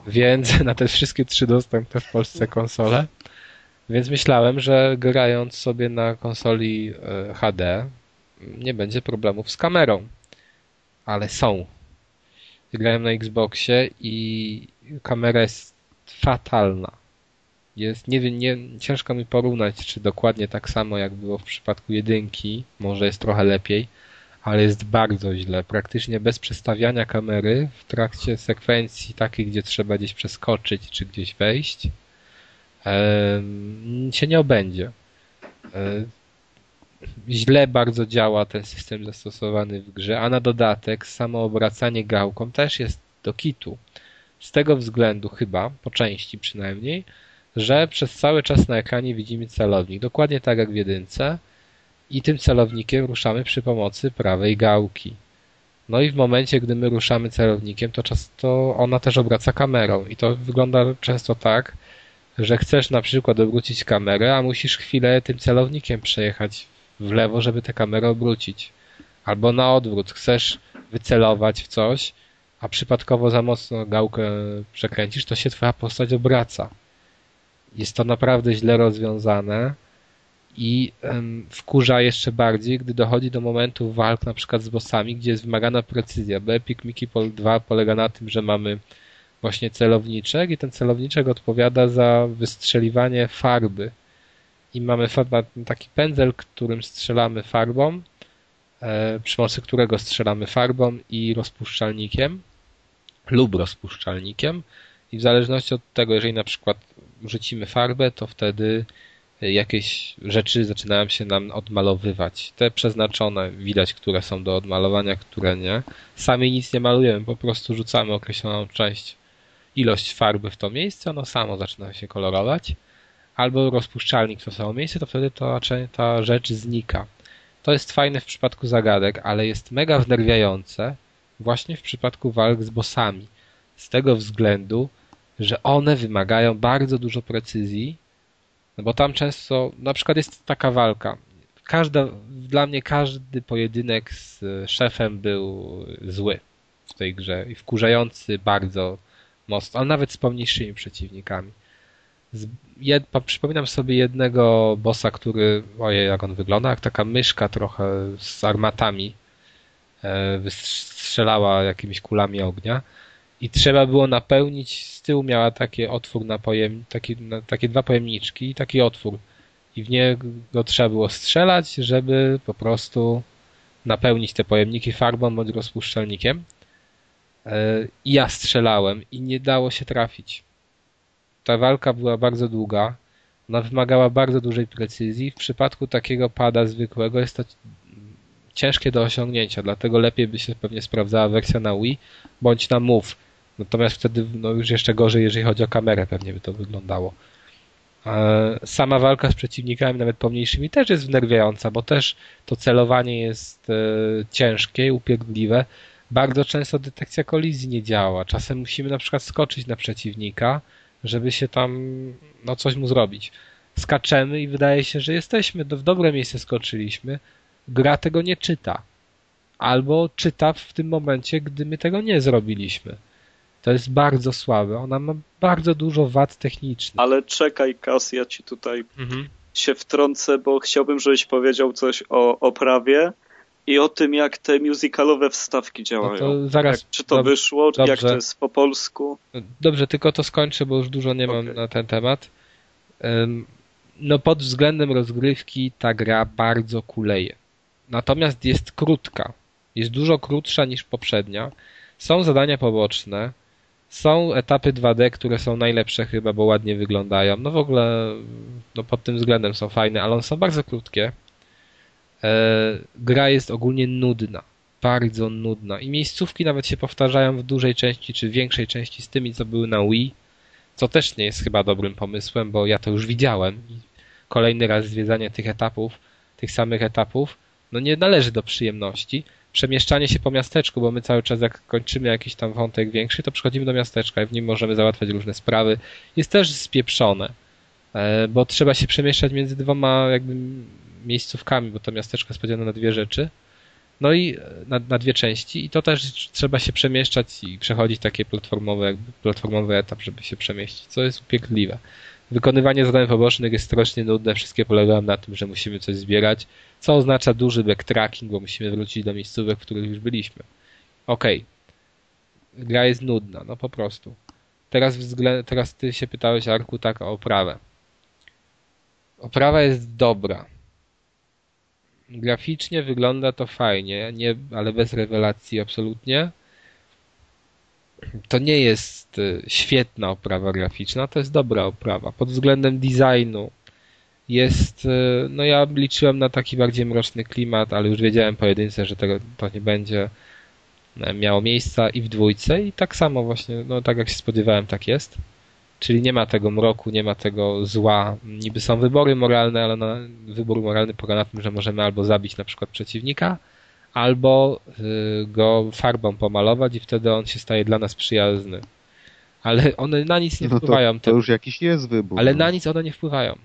Więc [LAUGHS] na te wszystkie trzy dostępne w Polsce konsole. Więc myślałem, że grając sobie na konsoli e, HD nie będzie problemów z kamerą ale są. Grałem na Xboxie i kamera jest fatalna. Jest, nie wiem, nie, ciężko mi porównać, czy dokładnie tak samo jak było w przypadku jedynki, może jest trochę lepiej, ale jest bardzo źle. Praktycznie bez przestawiania kamery w trakcie sekwencji takiej, gdzie trzeba gdzieś przeskoczyć czy gdzieś wejść, się nie obędzie. E, źle bardzo działa ten system zastosowany w grze, a na dodatek samo obracanie gałką też jest do kitu. Z tego względu chyba, po części przynajmniej, że przez cały czas na ekranie widzimy celownik, dokładnie tak jak w jedynce i tym celownikiem ruszamy przy pomocy prawej gałki. No i w momencie, gdy my ruszamy celownikiem, to często ona też obraca kamerą i to wygląda często tak, że chcesz na przykład obrócić kamerę, a musisz chwilę tym celownikiem przejechać w lewo, żeby tę kamerę obrócić. Albo na odwrót, chcesz wycelować w coś, a przypadkowo za mocno gałkę przekręcisz, to się twoja postać obraca. Jest to naprawdę źle rozwiązane i wkurza jeszcze bardziej, gdy dochodzi do momentu walk na przykład z bossami, gdzie jest wymagana precyzja, bo Mickey 2 polega na tym, że mamy właśnie celowniczek i ten celowniczek odpowiada za wystrzeliwanie farby. I mamy taki pędzel, którym strzelamy farbą, e, przy pomocy którego strzelamy farbą i rozpuszczalnikiem lub rozpuszczalnikiem i w zależności od tego, jeżeli na przykład rzucimy farbę, to wtedy jakieś rzeczy zaczynają się nam odmalowywać. Te przeznaczone widać, które są do odmalowania, które nie. Sami nic nie malujemy, po prostu rzucamy określoną część, ilość farby w to miejsce, ono samo zaczyna się kolorować albo rozpuszczalnik w to samo miejsce, to wtedy to, ta rzecz znika. To jest fajne w przypadku zagadek, ale jest mega wnerwiające właśnie w przypadku walk z bossami. Z tego względu, że one wymagają bardzo dużo precyzji, no bo tam często, na przykład jest taka walka. Każda, dla mnie każdy pojedynek z szefem był zły w tej grze i wkurzający bardzo mocno, ale nawet z pomniejszymi przeciwnikami. Jed, przypominam sobie jednego bossa, który, ojej, jak on wygląda, jak taka myszka trochę z armatami wystrzelała jakimiś kulami ognia i trzeba było napełnić, z tyłu miała taki otwór na pojem, taki, na, takie dwa pojemniczki i taki otwór i w niego trzeba było strzelać, żeby po prostu napełnić te pojemniki farbą bądź rozpuszczalnikiem. E, I ja strzelałem i nie dało się trafić ta walka była bardzo długa, ona wymagała bardzo dużej precyzji. W przypadku takiego pada zwykłego jest to ciężkie do osiągnięcia, dlatego lepiej by się pewnie sprawdzała wersja na Wii bądź na Move. Natomiast wtedy no już jeszcze gorzej, jeżeli chodzi o kamerę, pewnie by to wyglądało. Sama walka z przeciwnikami, nawet pomniejszymi, też jest wnerwiająca, bo też to celowanie jest e, ciężkie upierdliwe. Bardzo często detekcja kolizji nie działa. Czasem musimy na przykład skoczyć na przeciwnika, żeby się tam no coś mu zrobić. Skaczemy i wydaje się, że jesteśmy, w dobre miejsce skoczyliśmy. Gra tego nie czyta. Albo czyta w tym momencie, gdy my tego nie zrobiliśmy. To jest bardzo słabe. Ona ma bardzo dużo wad technicznych. Ale czekaj, Kas, ja ci tutaj Mhm. się wtrącę, bo chciałbym, żebyś powiedział coś o oprawie i o tym, jak te musicalowe wstawki No działają. to zaraz. Jak, czy to dob- wyszło, jak dobrze. to jest po polsku? Dobrze, tylko to skończę, bo już dużo nie mam Okej. na ten temat. No pod względem rozgrywki ta gra bardzo kuleje. Natomiast jest krótka. Jest dużo krótsza niż poprzednia. Są zadania poboczne. Są etapy 2D, które są najlepsze chyba, bo ładnie wyglądają. No w ogóle no pod tym względem są fajne, ale one są bardzo krótkie. E, gra jest ogólnie nudna. Bardzo nudna. I miejscówki nawet się powtarzają w dużej części, czy większej części z tymi, co były na Wii. Co też nie jest chyba dobrym pomysłem, bo ja to już widziałem. Kolejny raz zwiedzanie tych etapów, tych samych etapów, no nie należy do przyjemności. Przemieszczanie się po miasteczku, bo my cały czas jak kończymy jakiś tam wątek większy, to przychodzimy do miasteczka i w nim możemy załatwiać różne sprawy. Jest też spieprzone, e, bo trzeba się przemieszczać między dwoma jakby miejscówkami, bo to miasteczko jest podzielone na dwie rzeczy. No i e, na, na dwie części i to też trzeba się przemieszczać i przechodzić takie platformowe, jakby platformowy etap, żeby się przemieścić, co jest upierdliwe. Wykonywanie zadań pobocznych jest strasznie nudne, wszystkie polegają na tym, że musimy coś zbierać, co oznacza duży backtracking, bo musimy wrócić do miejscówek, w których już byliśmy. Okej. Gra jest nudna, no po prostu. Teraz. Teraz ty się pytałeś, Arku, tak o oprawę. Oprawa jest dobra. Graficznie wygląda to fajnie, nie, ale bez rewelacji absolutnie. To nie jest y, świetna oprawa graficzna, to jest dobra oprawa. Pod względem designu jest, y, no ja liczyłem na taki bardziej mroczny klimat, ale już wiedziałem po jedynce, że tego to nie będzie e, miało miejsca i w dwójce i tak samo właśnie, no tak jak się spodziewałem, tak jest. Czyli nie ma tego mroku, nie ma tego zła. Niby są wybory moralne, ale na, wybór moralny polega na tym, że możemy albo zabić na przykład przeciwnika, albo y, go farbą pomalować i wtedy on się staje dla nas przyjazny. Ale one na nic nie No to, wpływają. to te- już jakiś jest wybór. ale no. na nic one nie wpływają.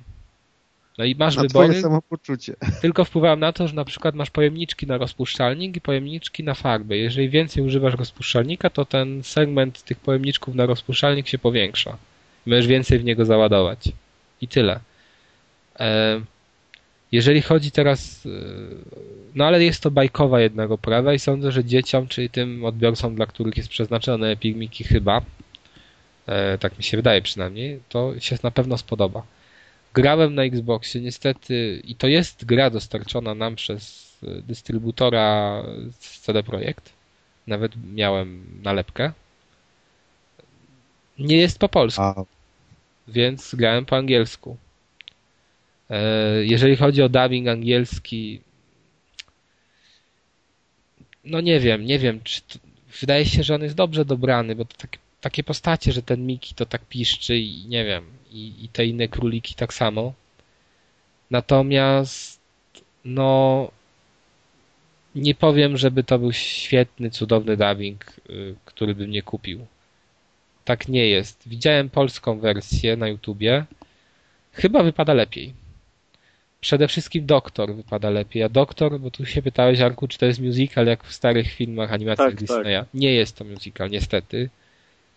No i masz na wybory, twoje samopoczucie. [LAUGHS] tylko wpływają na to, że na przykład masz pojemniczki na rozpuszczalnik i pojemniczki na farbę. Jeżeli więcej używasz rozpuszczalnika, to ten segment tych pojemniczków na rozpuszczalnik się powiększa. Możesz więcej w niego załadować. I tyle. E, Jeżeli chodzi teraz, e, no ale jest to bajkowa jednak oprawa i sądzę, że dzieciom, czyli tym odbiorcom, dla których jest przeznaczone Epigmiki chyba, e, tak mi się wydaje przynajmniej, to się na pewno spodoba. Grałem na Xboxie, niestety, i to jest gra dostarczona nam przez e, dystrybutora z CD Projekt. Nawet miałem nalepkę. Nie jest po polsku, A więc grałem po angielsku. E, Jeżeli chodzi o dubbing angielski, no nie wiem, nie wiem, czy to, wydaje się, że on jest dobrze dobrany, bo to tak, takie postacie, że ten Miki to tak piszczy i nie wiem, i, i te inne króliki tak samo. Natomiast, no, nie powiem, żeby to był świetny, cudowny dubbing, y, który bym nie kupił. Tak nie jest. Widziałem polską wersję na YouTubie. Chyba wypada lepiej. Przede wszystkim Doktor wypada lepiej. A Doktor, bo tu się pytałeś, Arku, czy to jest musical jak w starych filmach, animacjach Tak, tak. Disneya. Nie jest to musical, niestety.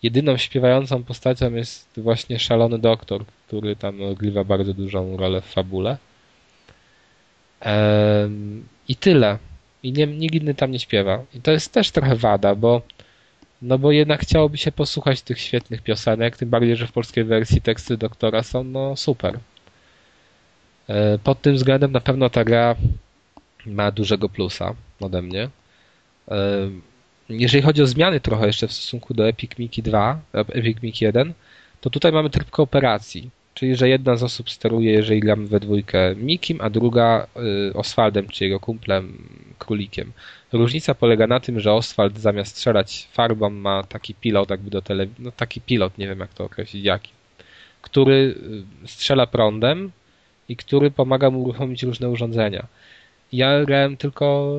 Jedyną śpiewającą postacią jest właśnie szalony doktor, który tam odgrywa bardzo dużą rolę w fabule. I tyle. I nie, nikt inny tam nie śpiewa. I to jest też trochę wada, bo no bo jednak chciałoby się posłuchać tych świetnych piosenek, tym bardziej, że w polskiej wersji teksty doktora są no super. E, Pod tym względem na pewno ta gra ma dużego plusa ode mnie. Jeżeli chodzi o zmiany trochę jeszcze w stosunku do Epic Mickey 2, e, Epic Mickey 1, to tutaj mamy tryb kooperacji. Czyli, że jedna z osób steruje, jeżeli gramy we dwójkę Mikim, a druga y, Oswaldem, czy jego kumplem Królikiem. Różnica polega na tym, że Oswald zamiast strzelać farbą ma taki pilot jakby do telewizji, no taki pilot, nie wiem jak to określić, jaki, który y, strzela prądem i który pomaga mu uruchomić różne urządzenia. Ja grałem tylko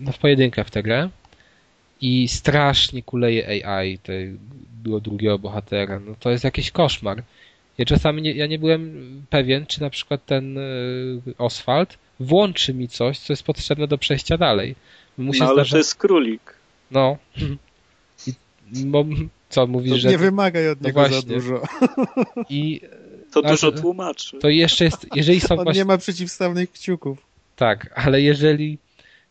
no w pojedynkę w tę grę i strasznie kuleje AI tego drugiego bohatera. No to jest jakiś koszmar. Ja czasami nie, ja nie byłem pewien, czy na przykład ten y, Oswald włączy mi coś, co jest potrzebne do przejścia dalej. Mu się No ale zdarza... to jest królik. No. I, Bo, co mówisz, To że... nie wymagaj od No niego za właśnie. dużo. [LAUGHS] I To Ale- dużo tłumaczy. to jeszcze jest, jeżeli są On właśnie... nie ma przeciwstawnych kciuków. Tak, ale jeżeli...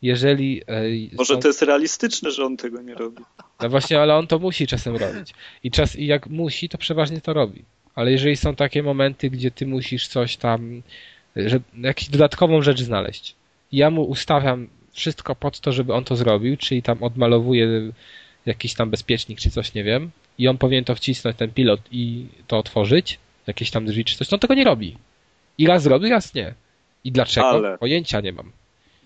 Jeżeli e, Może to jest realistyczne, że on tego nie robi. No właśnie, ale on to musi czasem robić. I czas, i jak musi, to przeważnie to robi. Ale jeżeli są takie momenty, gdzie ty musisz coś tam, że, jakąś dodatkową rzecz znaleźć. i Ja mu ustawiam wszystko pod to, żeby on to zrobił, czyli tam odmalowuję jakiś tam bezpiecznik czy coś, nie wiem, i on powinien to wcisnąć, ten pilot i to otworzyć, jakieś tam drzwi czy coś, no tego nie robi. I raz robi, raz nie. I dlaczego? Ale- Pojęcia nie mam.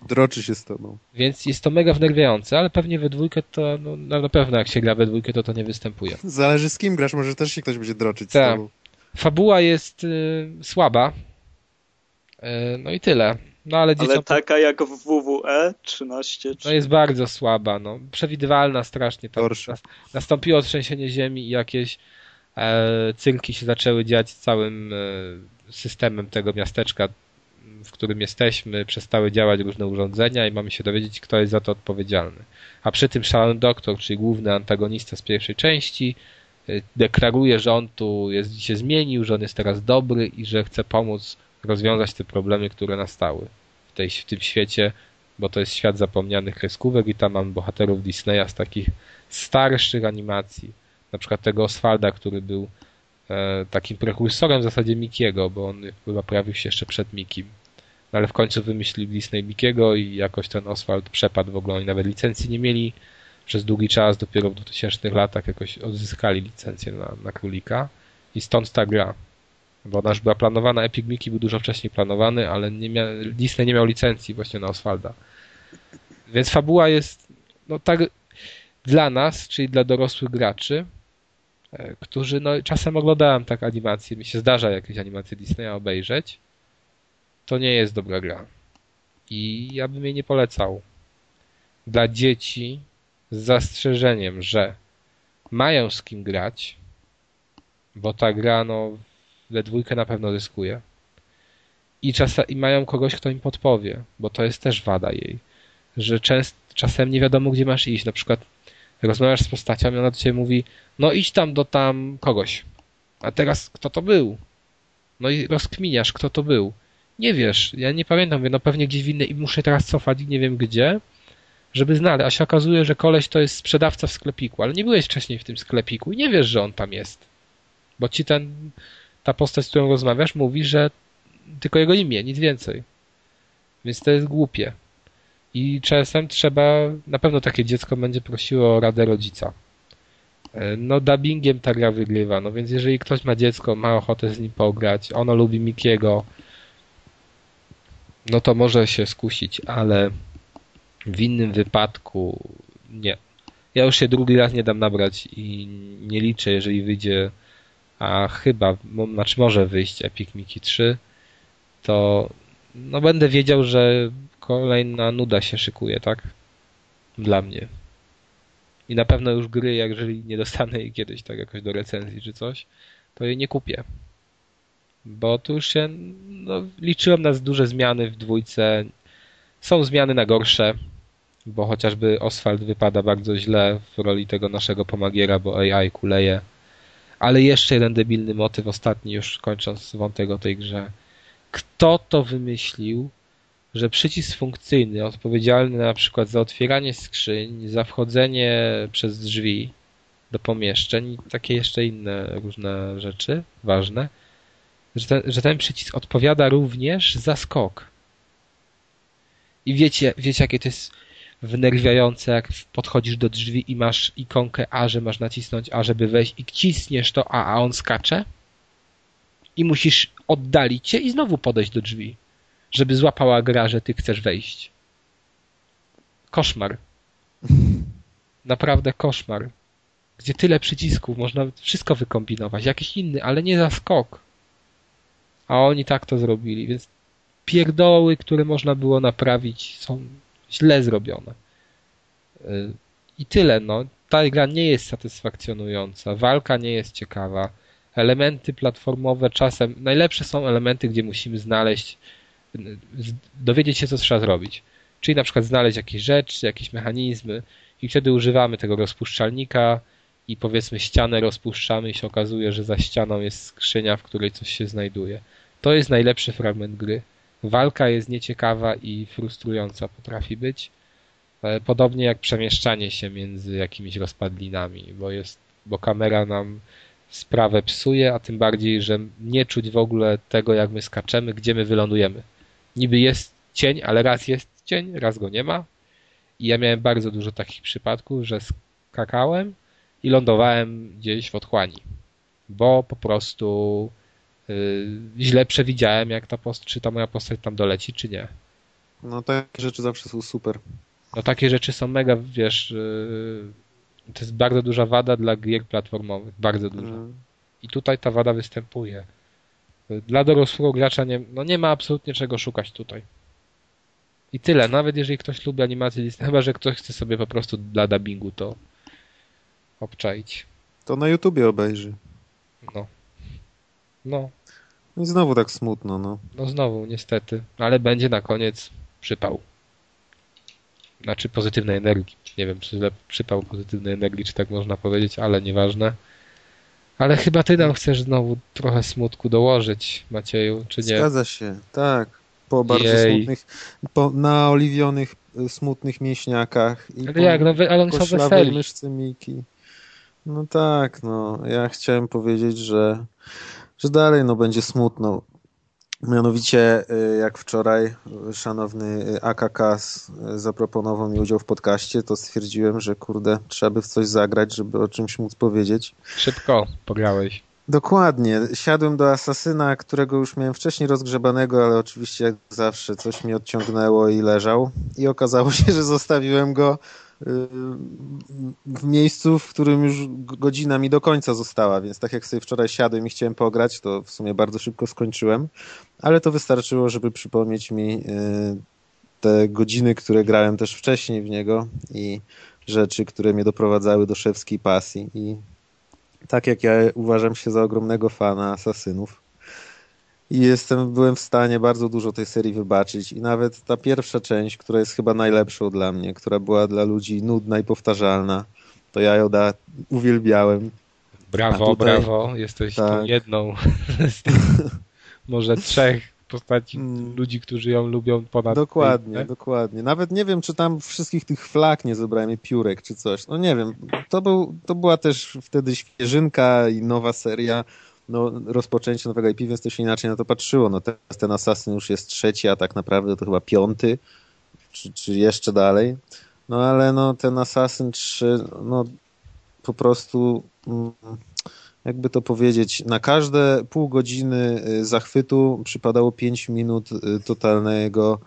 Droczy się z tobą. Więc jest to mega wnerwiające, ale pewnie we dwójkę to, no, no na pewno jak się gra we dwójkę, to to nie występuje. [LAUGHS] Zależy z kim grasz, może też się ktoś będzie droczyć z Tak. tobą. Fabuła jest y, słaba. Y, no i tyle. No ale Ale dzieciom taka jak w WWE 13 czy... no jest bardzo słaba, no. Przewidywalna strasznie. Tam nas, nastąpiło trzęsienie ziemi i jakieś e, cynki się zaczęły dziać z całym e, systemem tego miasteczka, w którym jesteśmy. Przestały działać różne urządzenia i mamy się dowiedzieć, kto jest za to odpowiedzialny. A przy tym szalony doktor, czyli główny antagonista z pierwszej części, y, deklaruje, że on tu jest, się zmienił, że on jest teraz dobry i że chce pomóc rozwiązać te problemy, które nastały w, tej, w tym świecie, bo to jest świat zapomnianych kreskówek i tam mam bohaterów Disneya z takich starszych animacji. Na przykład tego Oswalda, który był e, takim prekursorem w zasadzie Mikiego, bo on chyba pojawił się jeszcze przed Mikim. No ale w końcu wymyślił Disney Mikiego i jakoś ten Oswald przepadł w ogóle. Oni nawet licencji nie mieli przez długi czas, dopiero w 2000 latach jakoś odzyskali licencję na, na królika i stąd ta gra. Bo ona już była planowana, Epic Mickey był dużo wcześniej planowany, ale nie mia, Disney nie miał licencji właśnie na Oswalda. Więc fabuła jest no tak dla nas, czyli dla dorosłych graczy, e, którzy no czasem oglądałem tak animacje, mi się zdarza jakieś animacje Disneya obejrzeć, to nie jest dobra gra. I ja bym jej nie polecał. Dla dzieci z zastrzeżeniem, że mają z kim grać, bo ta gra no we dwójkę na pewno zyskuje. I, I mają kogoś, kto im podpowie, bo to jest też wada jej. Że częst, czasem nie wiadomo, gdzie masz iść. Na przykład rozmawiasz z postacią i ona do ciebie mówi, no idź tam do tam kogoś. A teraz kto to był? No i rozkminiasz, kto to był. Nie wiesz, ja nie pamiętam, mówię, no pewnie gdzieś w i muszę teraz cofać nie wiem gdzie, żeby znaleźć. A się okazuje, że koleś to jest sprzedawca w sklepiku, ale nie byłeś wcześniej w tym sklepiku i nie wiesz, że on tam jest. Bo ci ten, ta postać, z którą rozmawiasz, mówi, że tylko jego imię, nic więcej. Więc to jest głupie. I czasem trzeba, na pewno takie dziecko będzie prosiło o radę rodzica. E, No dubbingiem ta gra wygrywa, no więc jeżeli ktoś ma dziecko, ma ochotę z nim pograć, ono lubi Mikiego, no to może się skusić, ale w innym wypadku nie. Ja już się drugi raz nie dam nabrać i nie liczę, jeżeli wyjdzie, a chyba, znaczy może wyjść Epic Mickey 3, to no będę wiedział, że kolejna nuda się szykuje, tak? Dla mnie. I na pewno już gry, jeżeli nie dostanę jej kiedyś tak jakoś do recenzji czy coś, to jej nie kupię. Bo tu już się, no, liczyłem na duże zmiany w dwójce. Są zmiany na gorsze, bo chociażby Oswald wypada bardzo źle w roli tego naszego pomagiera, bo AI kuleje. Ale jeszcze jeden debilny motyw, ostatni już kończąc wątek o tej grze. Kto to wymyślił, że przycisk funkcyjny odpowiedzialny na przykład za otwieranie skrzyń, za wchodzenie przez drzwi do pomieszczeń i takie jeszcze inne różne rzeczy ważne, że ten, że ten przycisk odpowiada również za skok. I wiecie, wiecie jakie to jest wnerwiające, jak podchodzisz do drzwi i masz ikonkę A, że masz nacisnąć A, żeby wejść i cisniesz to A, a on skacze i musisz oddalić się i znowu podejść do drzwi, żeby złapała gra, że ty chcesz wejść. Koszmar. [LAUGHS] Naprawdę koszmar. Gdzie tyle przycisków, można wszystko wykombinować, jakiś inny, ale nie za skok. A oni tak to zrobili, więc pierdoły, które można było naprawić, są źle zrobione. Y, I tyle, no. Ta gra nie jest satysfakcjonująca, walka nie jest ciekawa, elementy platformowe czasem, najlepsze są elementy, gdzie musimy znaleźć, y, dowiedzieć się, co trzeba zrobić. Czyli na przykład znaleźć jakieś rzeczy, jakieś mechanizmy i wtedy używamy tego rozpuszczalnika i powiedzmy ścianę rozpuszczamy i się okazuje, że za ścianą jest skrzynia, w której coś się znajduje. To jest najlepszy fragment gry. Walka jest nieciekawa i frustrująca potrafi być. E, podobnie jak przemieszczanie się między jakimiś rozpadlinami, bo jest, bo kamera nam sprawę psuje, a tym bardziej, że nie czuć w ogóle tego, jak my skaczemy, gdzie my wylądujemy. Niby jest cień, ale raz jest cień, raz go nie ma. I ja miałem bardzo dużo takich przypadków, że skakałem i lądowałem gdzieś w otchłani, bo po prostu źle przewidziałem, jak ta post- czy ta moja postać tam doleci, czy nie. No takie rzeczy zawsze są super. No takie rzeczy są mega, wiesz, yy, to jest bardzo duża wada dla gier platformowych, bardzo duża. Mm. I tutaj ta wada występuje. Dla dorosłego gracza nie, no nie ma absolutnie czego szukać tutaj. I tyle. Nawet jeżeli ktoś lubi animację Disney, chyba że ktoś chce sobie po prostu dla dubbingu to obczaić. To na YouTubie obejrzy. No. No. I znowu tak smutno, no. No znowu, niestety. Ale będzie na koniec przypał. Znaczy pozytywnej energii. Nie wiem, czy przypał pozytywnej energii, czy tak można powiedzieć, ale nieważne. Ale chyba ty nam chcesz znowu trochę smutku dołożyć, Macieju, czy nie? Zgadza się, tak. Po bardzo Jej. smutnych, po naoliwionych, y, smutnych mięśniakach. I Ale jak, no wy- ale oni są weseli. myszce Miki. No tak, no. Ja chciałem powiedzieć, że, że dalej no będzie smutno. Mianowicie, y, jak wczoraj szanowny y, AKK y, zaproponował mi udział w podcaście, to stwierdziłem, że kurde, trzeba by w coś zagrać, żeby o czymś móc powiedzieć. Szybko pograłeś. Dokładnie. Siadłem do Asasyna, którego już miałem wcześniej rozgrzebanego, ale oczywiście jak zawsze coś mi odciągnęło i leżał. I okazało się, że zostawiłem go w miejscu, w którym już godzina mi do końca została, więc tak jak sobie wczoraj siadłem i chciałem pograć, to w sumie bardzo szybko skończyłem, ale to wystarczyło, żeby przypomnieć mi y, te godziny, które grałem też wcześniej w niego i rzeczy, które mnie doprowadzały do szewskiej pasji. I tak jak ja uważam się za ogromnego fana Asasynów i jestem, byłem w stanie bardzo dużo tej serii wybaczyć i nawet ta pierwsza część, która jest chyba najlepszą dla mnie, która była dla ludzi nudna i powtarzalna, to ja ją da, uwielbiałem. Brawo, tutaj- brawo. Jesteś tak. jedną [LAUGHS] z tych może trzech postaci Mm. ludzi, którzy ją lubią ponad Dokładnie, tej- dokładnie. Nawet nie wiem, czy tam wszystkich tych flag nie zebrałem i piórek, czy coś. No nie wiem. To, był, to była też wtedy świeżynka i nowa seria. No, rozpoczęcie nowego IP, więc to się inaczej na to patrzyło. No teraz ten Assassin już jest trzeci, a tak naprawdę to chyba piąty, czy, czy jeszcze dalej. No ale no ten Assassin 3, no po prostu mm, jakby to powiedzieć, na każde pół godziny y, zachwytu przypadało 5 minut y, totalnego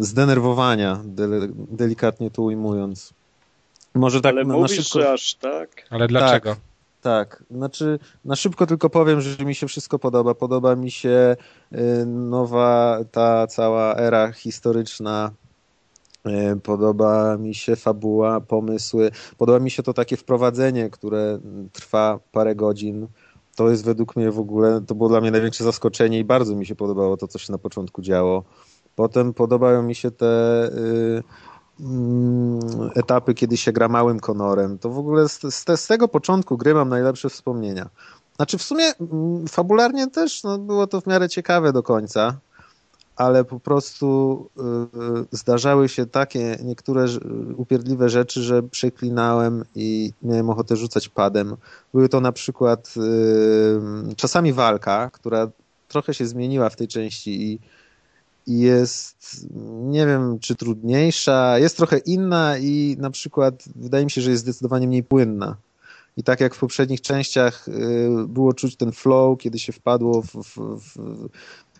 zdenerwowania, delikatnie to ujmując. Może tak Ale na, na mówisz, szybko. aż tak? Ale dlaczego? Tak, znaczy na szybko tylko powiem, że mi się wszystko podoba. Podoba mi się y, nowa ta cała era historyczna. y, Podoba mi się fabuła, pomysły. Podoba mi się to takie wprowadzenie, które trwa parę godzin. To jest według mnie w ogóle, to było dla mnie największe zaskoczenie i bardzo mi się podobało to, co się na początku działo. Potem podobają mi się te y, mm, etapy, kiedy się gra małym konorem. To w ogóle z, z, z tego początku gry mam najlepsze wspomnienia. Znaczy w sumie mm, fabularnie też no, było to w miarę ciekawe do końca, ale po prostu y, zdarzały się takie niektóre upierdliwe rzeczy, że przeklinałem i miałem ochotę rzucać padem. Były to na przykład y, czasami walka, która trochę się zmieniła w tej części i jest, nie wiem, czy trudniejsza, jest trochę inna i na przykład wydaje mi się, że jest zdecydowanie mniej płynna. I tak jak w poprzednich częściach y, było czuć ten flow, kiedy się wpadło w, w, w,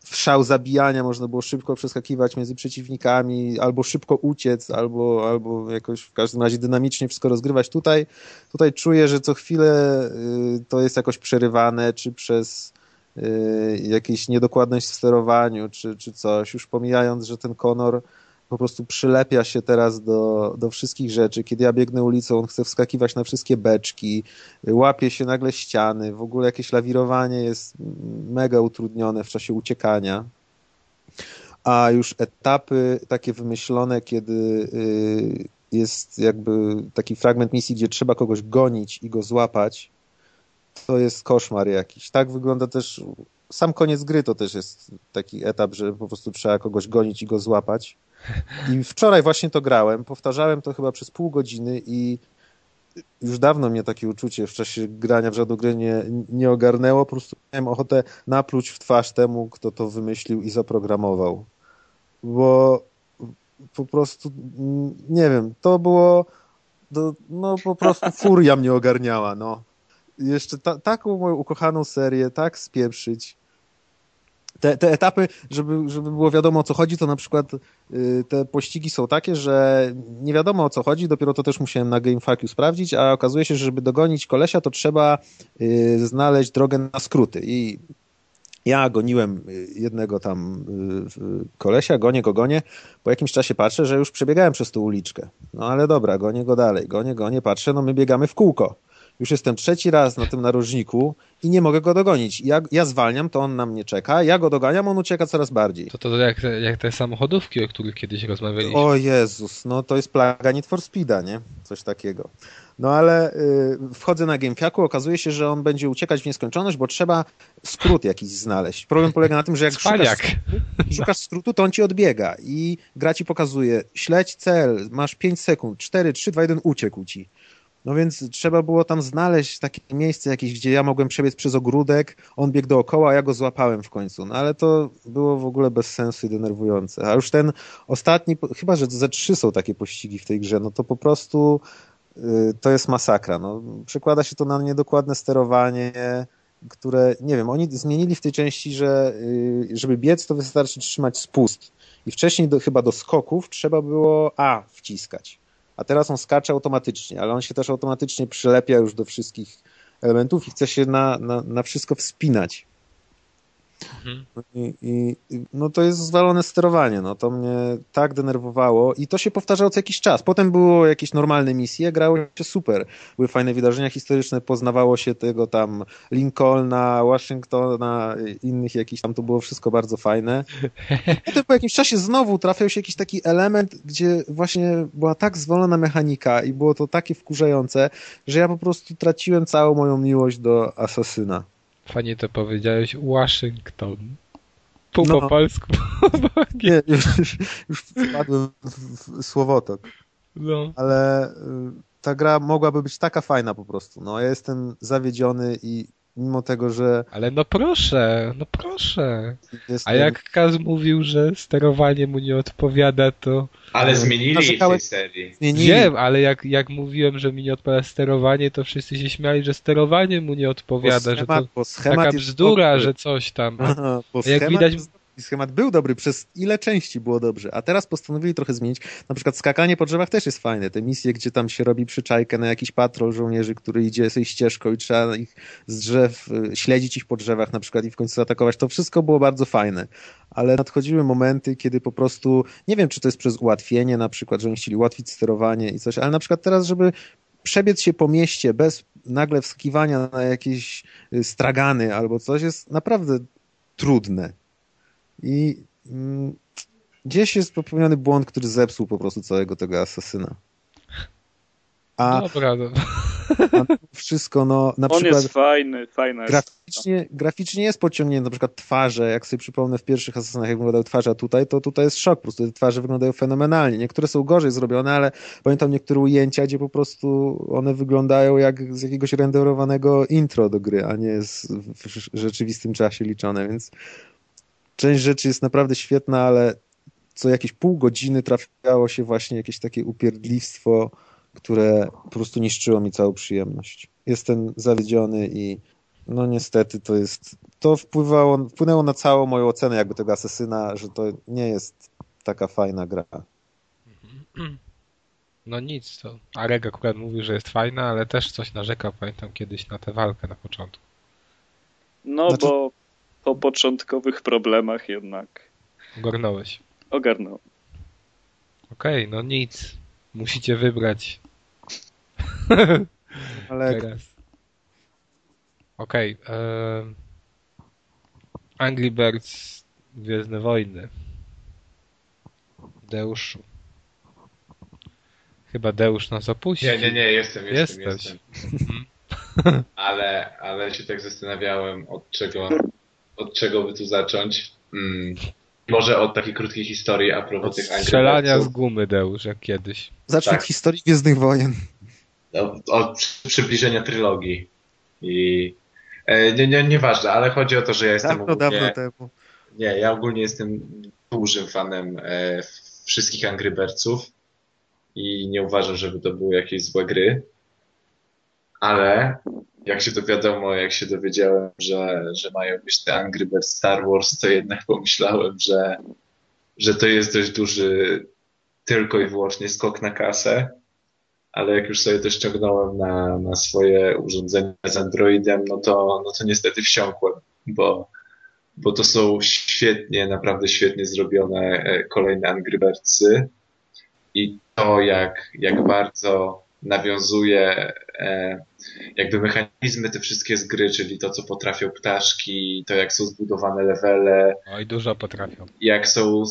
w szał zabijania, można było szybko przeskakiwać między przeciwnikami, albo szybko uciec, albo, albo jakoś w każdym razie dynamicznie wszystko rozgrywać. Tutaj, tutaj czuję, że co chwilę y, to jest jakoś przerywane, czy przez y, jakąś niedokładność w sterowaniu, czy, czy coś, już pomijając, że ten Conor po prostu przylepia się teraz do, do wszystkich rzeczy. Kiedy ja biegnę ulicą, on chce wskakiwać na wszystkie beczki, łapie się nagle ściany, w ogóle jakieś lawirowanie jest mega utrudnione w czasie uciekania. A już etapy takie wymyślone, kiedy y, jest jakby taki fragment misji, gdzie trzeba kogoś gonić i go złapać, to jest koszmar jakiś. Tak wygląda też sam koniec gry to też jest taki etap, że po prostu trzeba kogoś gonić i go złapać. I wczoraj właśnie to grałem, powtarzałem to chyba przez pół godziny i już dawno mnie takie uczucie w czasie grania w żadną grę nie, nie ogarnęło. Po prostu miałem ochotę napluć w twarz temu, kto to wymyślił i zaprogramował. Bo po prostu, nie wiem, to było, no po prostu furia mnie ogarniała, no jeszcze ta, taką moją ukochaną serię, tak spieprzyć. Te, te etapy, żeby, żeby było wiadomo o co chodzi, to na przykład y, te pościgi są takie, że nie wiadomo o co chodzi, dopiero to też musiałem na GameFAQ sprawdzić, a okazuje się, że żeby dogonić kolesia, to trzeba y, znaleźć drogę na skróty i ja goniłem y, jednego tam kolesia, gonię go, gonię. Po jakimś czasie patrzę, że już przebiegałem przez tą uliczkę. No ale dobra, gonię go dalej, gonię, gonię, patrzę, no my biegamy w kółko. Już jestem trzeci raz na tym narożniku i nie mogę go dogonić. Ja, ja zwalniam, to on na mnie czeka, ja go doganiam, on ucieka coraz bardziej. To to jak, jak te samochodówki, o których kiedyś rozmawialiśmy. O Jezus, no to jest plaga Need for Speeda, nie? Coś takiego. No ale y, wchodzę na GameFAQ, okazuje się, że on będzie uciekać w nieskończoność, bo trzeba skrót jakiś znaleźć. Problem polega na tym, że jak [LAUGHS] szukasz, szukasz skrótu, to on ci odbiega i gra ci pokazuje śledź cel, masz 5 sekund, 4, 3, 2, 1, uciekł ci. No więc trzeba było tam znaleźć takie miejsce jakieś, gdzie ja mogłem przebiec przez ogródek, on biegł dookoła, a ja go złapałem w końcu. No ale to było w ogóle bez sensu i denerwujące. A już ten ostatni, chyba że ze trzy są takie pościgi w tej grze, no to po prostu yy, to jest masakra. No, przekłada się to na niedokładne sterowanie, które, nie wiem, oni zmienili w tej części, że yy, żeby biec, to wystarczy trzymać spust. I wcześniej do, chyba do skoków trzeba było A wciskać a teraz on skacze automatycznie, ale on się też automatycznie przylepia już do wszystkich elementów i chce się na, na, na wszystko wspinać. Mhm. I, I, no to jest zwalone sterowanie, no to mnie tak denerwowało i to się powtarzało co jakiś czas. Potem było jakieś normalne misje, grało się super. Były fajne wydarzenia historyczne, poznawało się tego tam Lincolna, Washingtona, innych jakichś tam, to było wszystko bardzo fajne. [LAUGHS] Potem po jakimś czasie znowu trafiał się jakiś taki element, gdzie właśnie była tak zwolona mechanika i było to takie wkurzające, że ja po prostu traciłem całą moją miłość do Asasyna. Fajnie to powiedziałeś, Waszyngton. Pół no. po polsku. [LAUGHS] nie, już, już, wpadłem w słowotok. No. Ale y, ta gra mogłaby być taka fajna po prostu. No, ja jestem zawiedziony i mimo tego, że... Ale no proszę, no proszę. Jestem... A jak Kaz mówił, że sterowanie mu nie odpowiada, to... Ale zmienili w tej serii. Zmienili. Wiem, ale jak, jak mówiłem, że mi nie odpowiada sterowanie, to wszyscy się śmiali, że sterowanie mu nie odpowiada, schemat, że to taka bzdura, że coś tam. Aha, jak widać, schemat był dobry, przez ile części było dobrze, a teraz postanowili trochę zmienić. Na przykład skakanie po drzewach też jest fajne. Te misje, gdzie tam się robi przyczajkę na jakiś patrol żołnierzy, który idzie sobie ścieżką i trzeba ich z drzew, y, śledzić ich po drzewach na przykład i w końcu atakować. To wszystko było bardzo fajne. Ale nadchodziły momenty, kiedy po prostu, nie wiem, czy to jest przez ułatwienie na przykład, że oni chcieli ułatwić sterowanie i coś, ale na przykład teraz, żeby przebiec się po mieście bez nagle wskiwania na jakieś y, stragany albo coś jest naprawdę trudne. I mm, gdzieś jest popełniony błąd, który zepsuł po prostu całego tego asasyna. A, Dobra, no. a wszystko, no, na On przykład... jest fajny, fajna graficznie, graficznie jest podciągnięty, na przykład twarze, jak sobie przypomnę w pierwszych asasynach, jak wyglądały twarze, a tutaj, to tutaj jest szok, po prostu te twarze wyglądają fenomenalnie. Niektóre są gorzej zrobione, ale pamiętam niektóre ujęcia, gdzie po prostu one wyglądają jak z jakiegoś renderowanego intro do gry, a nie z, w rzeczywistym czasie liczone, więc część rzeczy jest naprawdę świetna, ale co jakieś pół godziny trafiało się właśnie jakieś takie upierdliwstwo, które po prostu niszczyło mi całą przyjemność. Jestem zawiedziony i no niestety to jest, to wpływało, wpłynęło na całą moją ocenę jakby tego asesyna, że to nie jest taka fajna gra. [CLEARS THROAT] No nic, to Arek akurat mówił, że jest fajna, ale też coś narzekał, pamiętam kiedyś na tę walkę na początku. No znaczy... bo po początkowych problemach jednak. Ogarnąłeś. Ogarnąłem. Okej, okay, no nic. Musicie wybrać. [LAUGHS] Ale... Teraz. Okej. Okay. Angry Birds Gwiezdne Wojny. Deuszu. Chyba Deusz nas opuścił. Nie, nie, nie, jestem, jestem, Jesteś. jestem. Ale, ale się tak zastanawiałem, od czego, od czego by tu zacząć. Mm, może od takiej krótkiej historii a propos Od tych strzelania z gumy, Deusz, jak kiedyś. Zacznij Tak. od historii Gwiezdnych Wojen. Od, od przy- przybliżenia trylogii. I e, nie, nie, nieważne, ale chodzi o to, że ja jestem Dawno, ogólnie, dawno temu. nie, ja ogólnie jestem dużym fanem e, wszystkich Angry Birdsów i nie uważam, żeby to były jakieś złe gry. Ale jak się to wiadomo, jak się dowiedziałem, że, że mają być te Angry Birds Star Wars, to jednak [LAUGHS] pomyślałem, że, że to jest dość duży tylko i wyłącznie skok na kasę. Ale jak już sobie to ściągnąłem na, na swoje urządzenia z Androidem, no to, no to niestety wsiąkłem, bo, bo to są świetnie, naprawdę świetnie zrobione e, kolejne Angry Birdsy i to jak, jak bardzo nawiązuje e, jakby mechanizmy te wszystkie z gry, czyli to, co potrafią ptaszki, to jak są zbudowane levele, Oj, dużo potrafią. jak są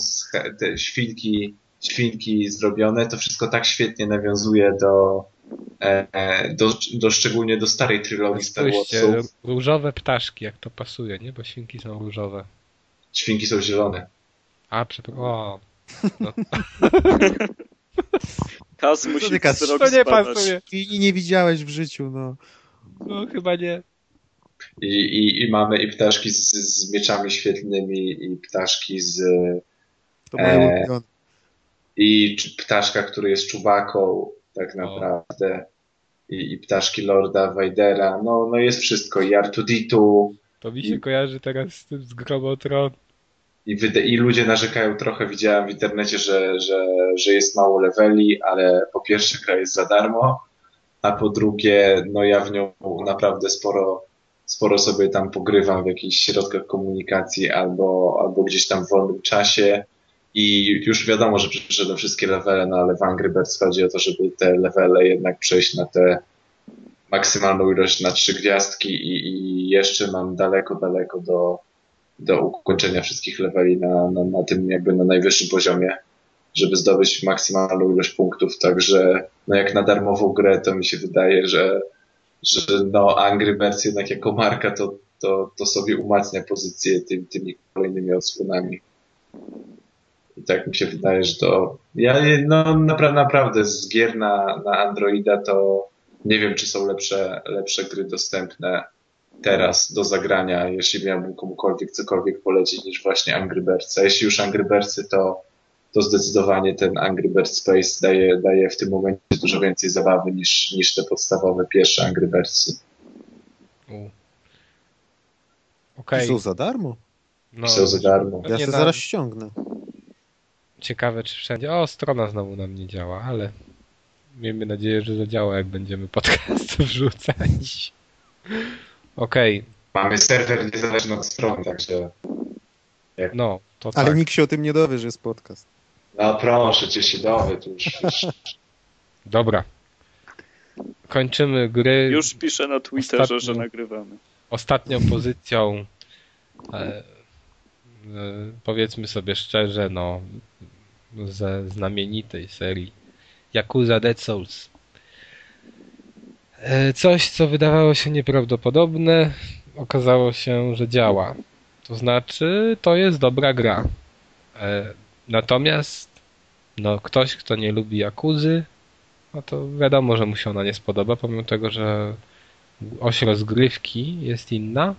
te świnki, świnki zrobione, to wszystko tak świetnie nawiązuje do, e, e, do, do szczególnie do starej trylogii Star Warsów. różowe ptaszki, jak to pasuje, nie? Bo świnki są różowe. Świnki są zielone. A, przepraszam. O, no, [LAUGHS] Kas musi wzrok to nie pasuje. I nie widziałeś w życiu, no. No, chyba nie. I, i, i mamy i ptaszki z, z mieczami świetlnymi, i ptaszki z. To ulubione. i ptaszka, który jest czubaką, tak naprawdę. I, I ptaszki Lorda Vadera. No, no jest wszystko. I R2D2. To mi się kojarzy teraz z tym z Gromotron. I, I ludzie narzekają trochę, widziałem w internecie, że, że, że jest mało leveli, ale po pierwsze gra jest za darmo, a po drugie, no ja w nią naprawdę sporo, sporo sobie tam pogrywam w jakichś środkach komunikacji albo, albo gdzieś tam w wolnym czasie. I już wiadomo, że przeszedłem wszystkie levele, no ale w Angry Birds chodzi o to, żeby te levele jednak przejść na te maksymalną ilość na trzy gwiazdki i, i jeszcze mam daleko, daleko do, do ukończenia wszystkich leveli na, na, na tym jakby na najwyższym poziomie, żeby zdobyć maksymalną ilość punktów, także no jak na darmową grę to mi się wydaje, że, że no Angry Birds jednak jako marka to, to, to sobie umacnia pozycję tym, tymi kolejnymi odsłonami. I tak mi się wydaje, że to ja no napra naprawdę z gier na, na Androida to nie wiem, czy są lepsze, lepsze gry dostępne teraz do zagrania, jeśli miałbym komukolwiek cokolwiek polecić niż właśnie Angry Birds. A jeśli już Angry Birdsy, to, to zdecydowanie ten Angry Birds Space daje, daje w tym momencie dużo więcej zabawy niż, niż te podstawowe pierwsze Angry Birdsy. Okej. są za darmo. No, są za darmo. Ja się zaraz ściągnę. Ciekawe, czy wszędzie. O, strona znowu nam nie działa, ale miejmy nadzieję, że zadziała, jak będziemy podcast [LAUGHS] wrzucać. Okej, Mamy serwer niezależny od strony, także no, to Ale tak. nikt się o tym nie dowie, że jest podcast. no proszę cię się dowie, to już, już Dobra. Kończymy gry. Już piszę na Twitterze, Ostatnio- że nagrywamy. Ostatnią pozycją, e, e, powiedzmy sobie szczerze, no, ze znamienitej serii Yakuza Dead Souls. E, Coś, co wydawało się nieprawdopodobne, okazało się, że działa. To znaczy, to jest dobra gra. E, Natomiast, no, ktoś, kto nie lubi Yakuzy, no to wiadomo, że mu się ona nie spodoba, pomimo tego, że oś rozgrywki jest inna.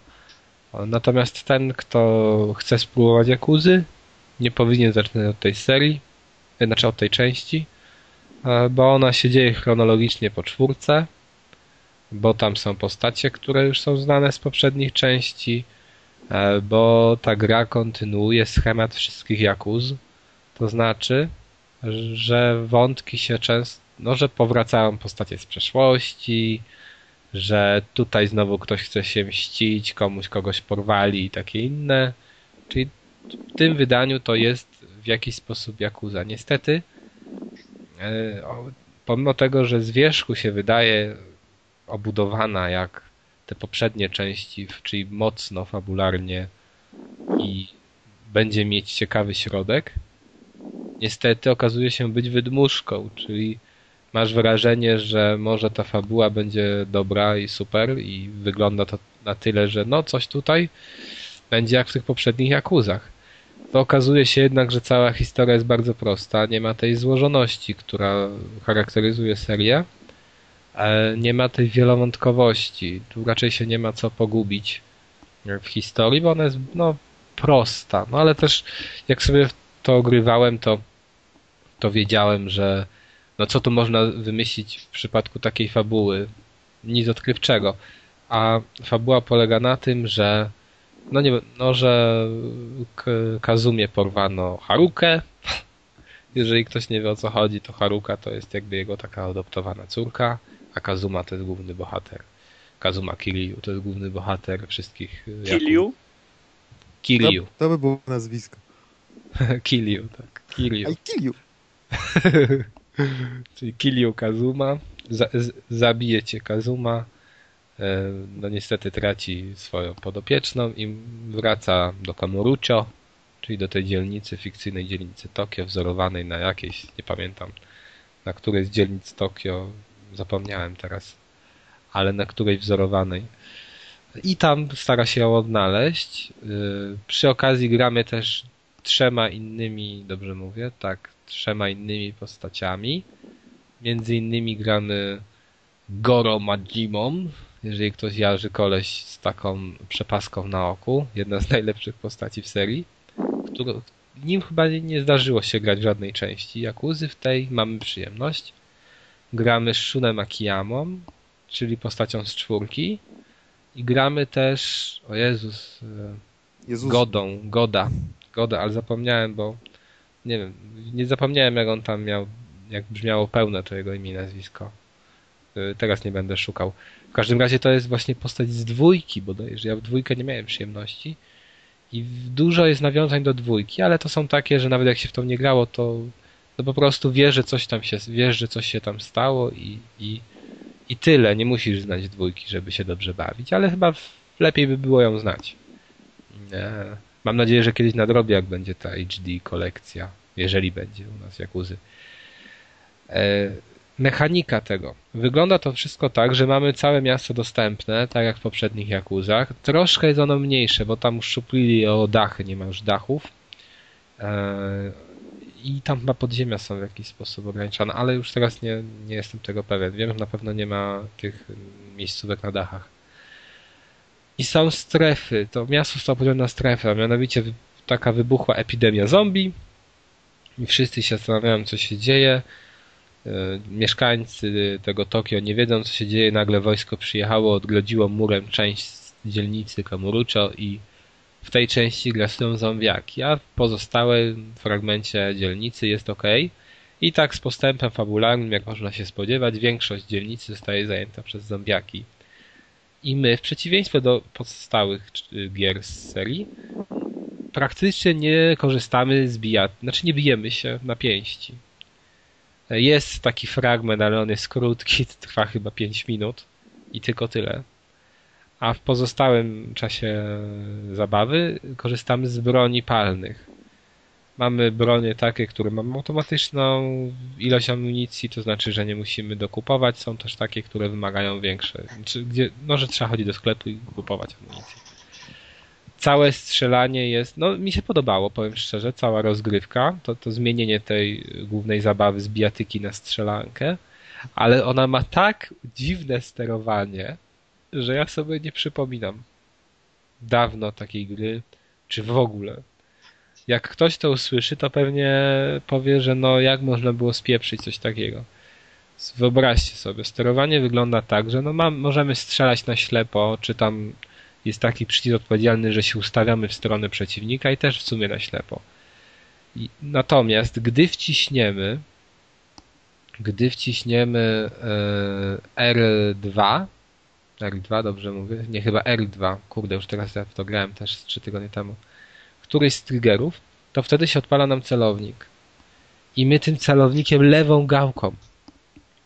Natomiast ten, kto chce spróbować Jakuzy, nie powinien zaczynać od tej serii, e, znaczy od tej części, e, bo ona się dzieje chronologicznie po czwórce, bo tam są postacie, które już są znane z poprzednich części, bo ta gra kontynuuje schemat wszystkich Jakuz. To znaczy, że wątki się często, no, że powracają postacie z przeszłości, że tutaj znowu ktoś chce się mścić, komuś kogoś porwali i takie inne. Czyli w tym wydaniu to jest w jakiś sposób Yakuza. Niestety, e, pomimo tego, że z wierzchu się wydaje obudowana jak te poprzednie części, czyli mocno fabularnie i będzie mieć ciekawy środek, niestety okazuje się być wydmuszką, czyli masz wrażenie, że może ta fabuła będzie dobra i super i wygląda to na tyle, że no coś tutaj będzie jak w tych poprzednich Jakuzach. To okazuje się jednak, że cała historia jest bardzo prosta, nie ma tej złożoności, która charakteryzuje serię, nie ma tej wielowątkowości, tu raczej się nie ma co pogubić w historii, bo ona jest no, prosta, no ale też jak sobie to ogrywałem, to, to wiedziałem, że no co tu można wymyślić w przypadku takiej fabuły? Nic odkrywczego. A fabuła polega na tym, że no nie no, że Kazumie porwano Harukę. [LAUGHS] Jeżeli ktoś nie wie o co chodzi, to Haruka to jest jakby jego taka adoptowana córka, a Kazuma to jest główny bohater. Kazuma Kiryu to jest główny bohater wszystkich. Kiryu? Kiryu. To, to by było nazwisko. [LAUGHS] Kiryu, tak. Kiryu. I kill you. Czyli Kiryu Kazuma. Z, z, zabije cię Kazuma. E, no niestety traci swoją podopieczną i wraca do Kamurucho, czyli do tej dzielnicy, fikcyjnej dzielnicy Tokio, wzorowanej na jakiejś, nie pamiętam, na której z dzielnic Tokio, zapomniałem teraz, ale na której wzorowanej. I tam stara się ją odnaleźć. E, przy okazji gramy też trzema innymi, dobrze mówię, tak, trzema innymi postaciami. Między innymi gramy Goro Majimon, jeżeli ktoś jarzy koleś z taką przepaską na oku, jedna z najlepszych postaci w serii, którą, nim chyba nie zdarzyło się grać w żadnej części Jakuzy, w tej mamy przyjemność. Gramy z Shunem Akiyamą, czyli postacią z czwórki i gramy też, o Jezus, e, Jezus. Godą, Goda, Goda, ale zapomniałem, bo nie wiem, nie zapomniałem jak on tam miał, jak brzmiało pełne to jego imię i nazwisko. E, Teraz nie będę szukał. W każdym razie to jest właśnie postać z dwójki bodajże. Ja w dwójkę nie miałem przyjemności. I dużo jest nawiązań do dwójki, ale to są takie, że nawet jak się w to nie grało, to no po prostu wiesz, że coś tam się, wiesz, że coś się tam stało i, i, i tyle. Nie musisz znać dwójki, żeby się dobrze bawić, ale chyba lepiej by było ją znać. E, Mam nadzieję, że kiedyś nadrobię, jak będzie ta HD kolekcja, jeżeli będzie u nas Jakuzy. E, mechanika tego. Wygląda to wszystko tak, że mamy całe miasto dostępne, tak jak w poprzednich Jakuzach. Troszkę jest ono mniejsze, bo tam uszczuplili o dachy, nie ma już dachów. I tam chyba podziemia są w jakiś sposób ograniczone, ale już teraz nie, nie jestem tego pewien. Wiem, że na pewno nie ma tych miejscówek na dachach. I są strefy. To miasto zostało podzielone na strefy, a mianowicie taka wybuchła epidemia zombie i wszyscy się zastanawiają, co się dzieje mieszkańcy tego Tokio nie wiedzą, co się dzieje. Nagle wojsko przyjechało, odgrodziło murem część dzielnicy Kamurucho i w tej części grasują zombiaki, a w pozostałym fragmencie dzielnicy jest ok. I tak z postępem fabularnym, jak można się spodziewać, większość dzielnicy zostaje zajęta przez zombiaki. I my, w przeciwieństwie do pozostałych gier z serii, praktycznie nie korzystamy z bijat, znaczy nie bijemy się na pięści. Jest taki fragment, ale on jest krótki, [LAUGHS] trwa chyba 5 minut i tylko tyle. A w pozostałym czasie zabawy korzystamy z broni palnych. Mamy bronie takie, które mamy automatyczną ilość amunicji, to znaczy, że nie musimy dokupować. Są też takie, które wymagają większej. Znaczy, gdzie, no, że trzeba chodzić do sklepu i kupować amunicję całe strzelanie jest, no mi się podobało, powiem szczerze, cała rozgrywka, to, to zmienienie tej głównej zabawy z bijatyki na strzelankę, ale ona ma tak dziwne sterowanie, że ja sobie nie przypominam dawno takiej gry, czy w ogóle. Jak ktoś to usłyszy, to pewnie powie, że no jak można było spieprzyć coś takiego. Wyobraźcie sobie, sterowanie wygląda tak, że no mam, możemy strzelać na ślepo, czy tam jest taki przycisk odpowiedzialny, że się ustawiamy w stronę przeciwnika i też w sumie na ślepo. I, natomiast gdy wciśniemy gdy wciśniemy e, R2 R2, dobrze mówię? Nie, chyba R2. Kurde, już teraz ja w to grałem też 3 tygodnie temu. Któryś z triggerów, to wtedy się odpala nam celownik. I my tym celownikiem lewą gałką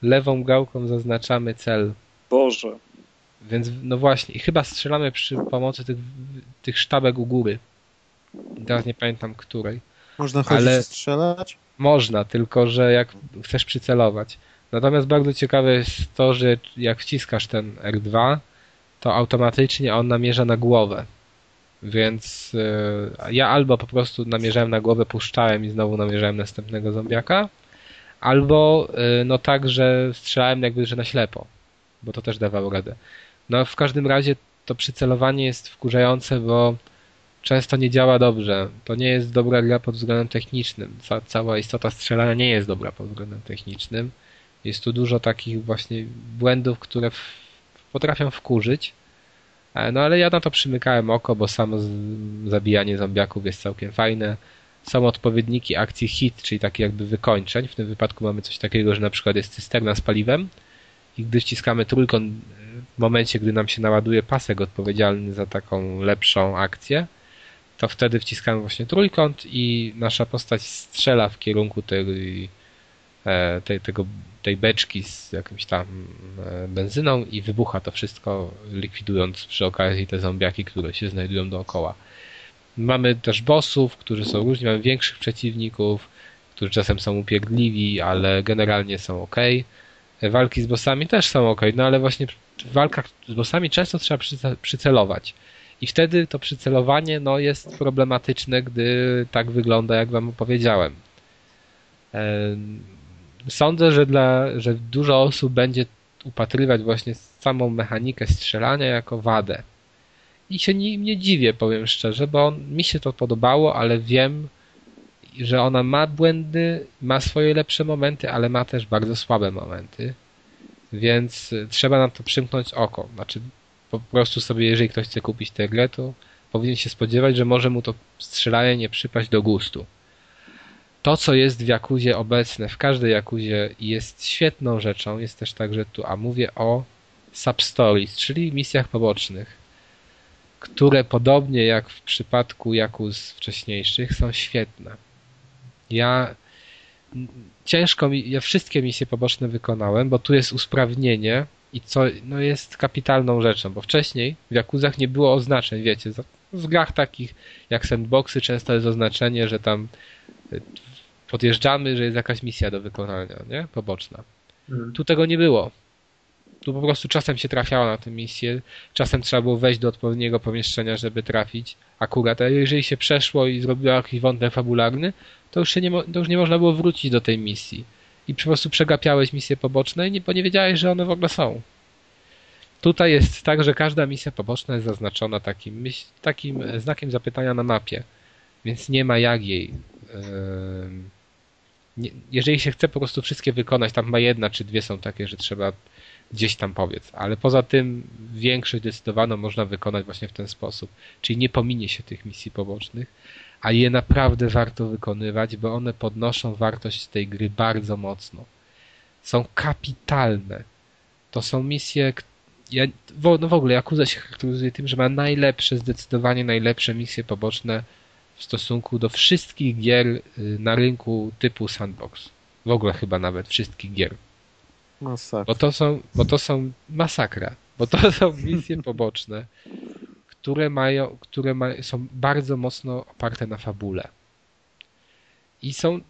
lewą gałką zaznaczamy cel. Boże. Więc no właśnie, i chyba strzelamy przy pomocy tych, tych sztabek u góry. Teraz nie pamiętam której. Można chodzić Ale- strzelać? Można, tylko że jak chcesz przycelować. Natomiast bardzo ciekawe jest to, że jak wciskasz ten R2, to automatycznie on namierza na głowę. Więc e, ja albo po prostu namierzałem na głowę, puszczałem i znowu namierzałem następnego zombiaka, albo e, no tak, że strzelałem jakby, że na ślepo, bo to też dawało radę. No w każdym razie to przycelowanie jest wkurzające, bo często nie działa dobrze. To nie jest dobra gra pod względem technicznym. Ca cała istota strzelania nie jest dobra pod względem technicznym. Jest tu dużo takich właśnie błędów, które potrafią wkurzyć. E, no ale ja na to przymykałem oko, bo samo zabijanie zombiaków jest całkiem fajne. Są odpowiedniki akcji hit, czyli takie jakby wykończeń. W tym wypadku mamy coś takiego, że na przykład jest cysterna z paliwem i gdy ściskamy trójkąt w momencie, gdy nam się naładuje pasek odpowiedzialny za taką lepszą akcję, to wtedy wciskamy właśnie trójkąt i nasza postać strzela w kierunku tej, e, tej, tego, tej beczki z jakimś tam e, benzyną i wybucha to wszystko, likwidując przy okazji te zombiaki, które się znajdują dookoła. Mamy też bossów, którzy są różni, mamy większych przeciwników, którzy czasem są upierdliwi, ale generalnie są ok. Walki z bossami też są ok, no ale właśnie w walkach z bossami często trzeba przycelować. I wtedy to przycelowanie no, jest problematyczne, gdy tak wygląda, jak wam opowiedziałem. Sądzę, że, dla, że dużo osób będzie upatrywać właśnie samą mechanikę strzelania jako wadę. I się nie, nie dziwię, powiem szczerze, bo mi się to podobało, ale wiem, że ona ma błędy, ma swoje lepsze momenty, ale ma też bardzo słabe momenty. Więc trzeba na to przymknąć oko. Znaczy, po prostu sobie, jeżeli ktoś chce kupić tę grę, to powinien się spodziewać, że może mu to strzelanie nie przypaść do gustu. To, co jest w Jakuzie obecne, w każdej Jakuzie jest świetną rzeczą, jest też tak, że tu, a mówię o substories, czyli misjach pobocznych, które podobnie jak w przypadku Jakuz wcześniejszych są świetne. Ja ciężko mi, ja wszystkie misje poboczne wykonałem, bo tu jest usprawnienie i co no jest kapitalną rzeczą, bo wcześniej w Jakuzach nie było oznaczeń, wiecie, w grach takich jak sandboxy często jest oznaczenie, że tam podjeżdżamy, że jest jakaś misja do wykonania, nie? Poboczna. Hmm. Tu tego nie było. Tu po prostu czasem się trafiało na tę misję, czasem trzeba było wejść do odpowiedniego pomieszczenia, żeby trafić akurat, a jeżeli się przeszło i zrobiło jakiś wątek fabularny, to już, się nie, to już nie można było wrócić do tej misji i po prostu przegapiałeś misje poboczne, bo nie wiedziałeś, że one w ogóle są. Tutaj jest tak, że każda misja poboczna jest zaznaczona takim, takim znakiem zapytania na mapie, więc nie ma jak jej. Jeżeli się chce po prostu wszystkie wykonać, tam ma jedna czy dwie są takie, że trzeba gdzieś tam powiedz, ale poza tym większość zdecydowaną można wykonać właśnie w ten sposób, czyli nie pominie się tych misji pobocznych a je naprawdę warto wykonywać, bo one podnoszą wartość tej gry bardzo mocno. Są kapitalne. To są misje, ja, no w ogóle Yakuza się charakteryzuje tym, że ma najlepsze, zdecydowanie najlepsze misje poboczne w stosunku do wszystkich gier y, na rynku typu sandbox. W ogóle chyba nawet wszystkich gier. Masakra. Bo to są, bo to są masakra. Bo to są [LAUGHS] misje poboczne, które mają, które ma, są bardzo mocno oparte na fabule. I są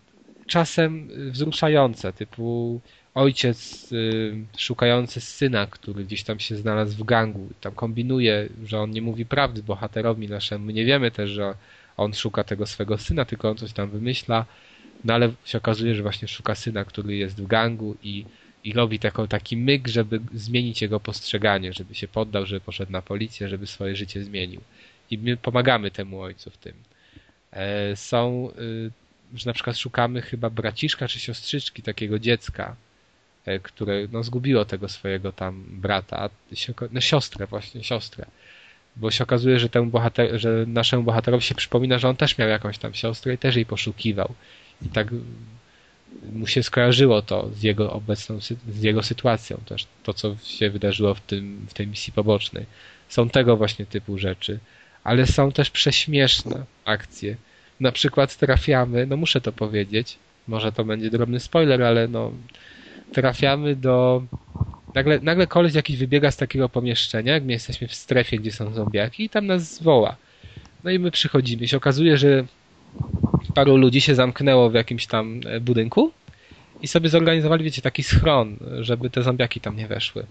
czasem wzruszające, typu ojciec y, szukający syna, który gdzieś tam się znalazł w gangu, tam kombinuje, że on nie mówi prawdy bohaterowi naszemu. Nie wiemy też, że on szuka tego swego syna, tylko on coś tam wymyśla, no ale się okazuje, że właśnie szuka syna, który jest w gangu i i robi taką, taki myk, żeby zmienić jego postrzeganie, żeby się poddał, żeby poszedł na policję, żeby swoje życie zmienił. I my pomagamy temu ojcu w tym. E, są, y, że na przykład szukamy chyba braciszka czy siostrzyczki takiego dziecka, e, które no, zgubiło tego swojego tam brata, no siostrę właśnie, siostrę. Bo się okazuje, że, temu bohater, że naszemu bohaterowi się przypomina, że on też miał jakąś tam siostrę i też jej poszukiwał. I tak mu się skojarzyło to z jego obecną, z jego sytuacją też, to co się wydarzyło w, tym, w tej misji pobocznej. Są tego właśnie typu rzeczy, ale są też prześmieszne akcje. Na przykład trafiamy, no muszę to powiedzieć, może to będzie drobny spoiler, ale no trafiamy do nagle, nagle koleś jakiś wybiega z takiego pomieszczenia, jak my jesteśmy w strefie, gdzie są zombiaki i tam nas zwoła. No i my przychodzimy. I się okazuje, że paru ludzi się zamknęło w jakimś tam e, budynku i sobie zorganizowali, wiecie, taki schron, żeby te zombiaki tam nie weszły.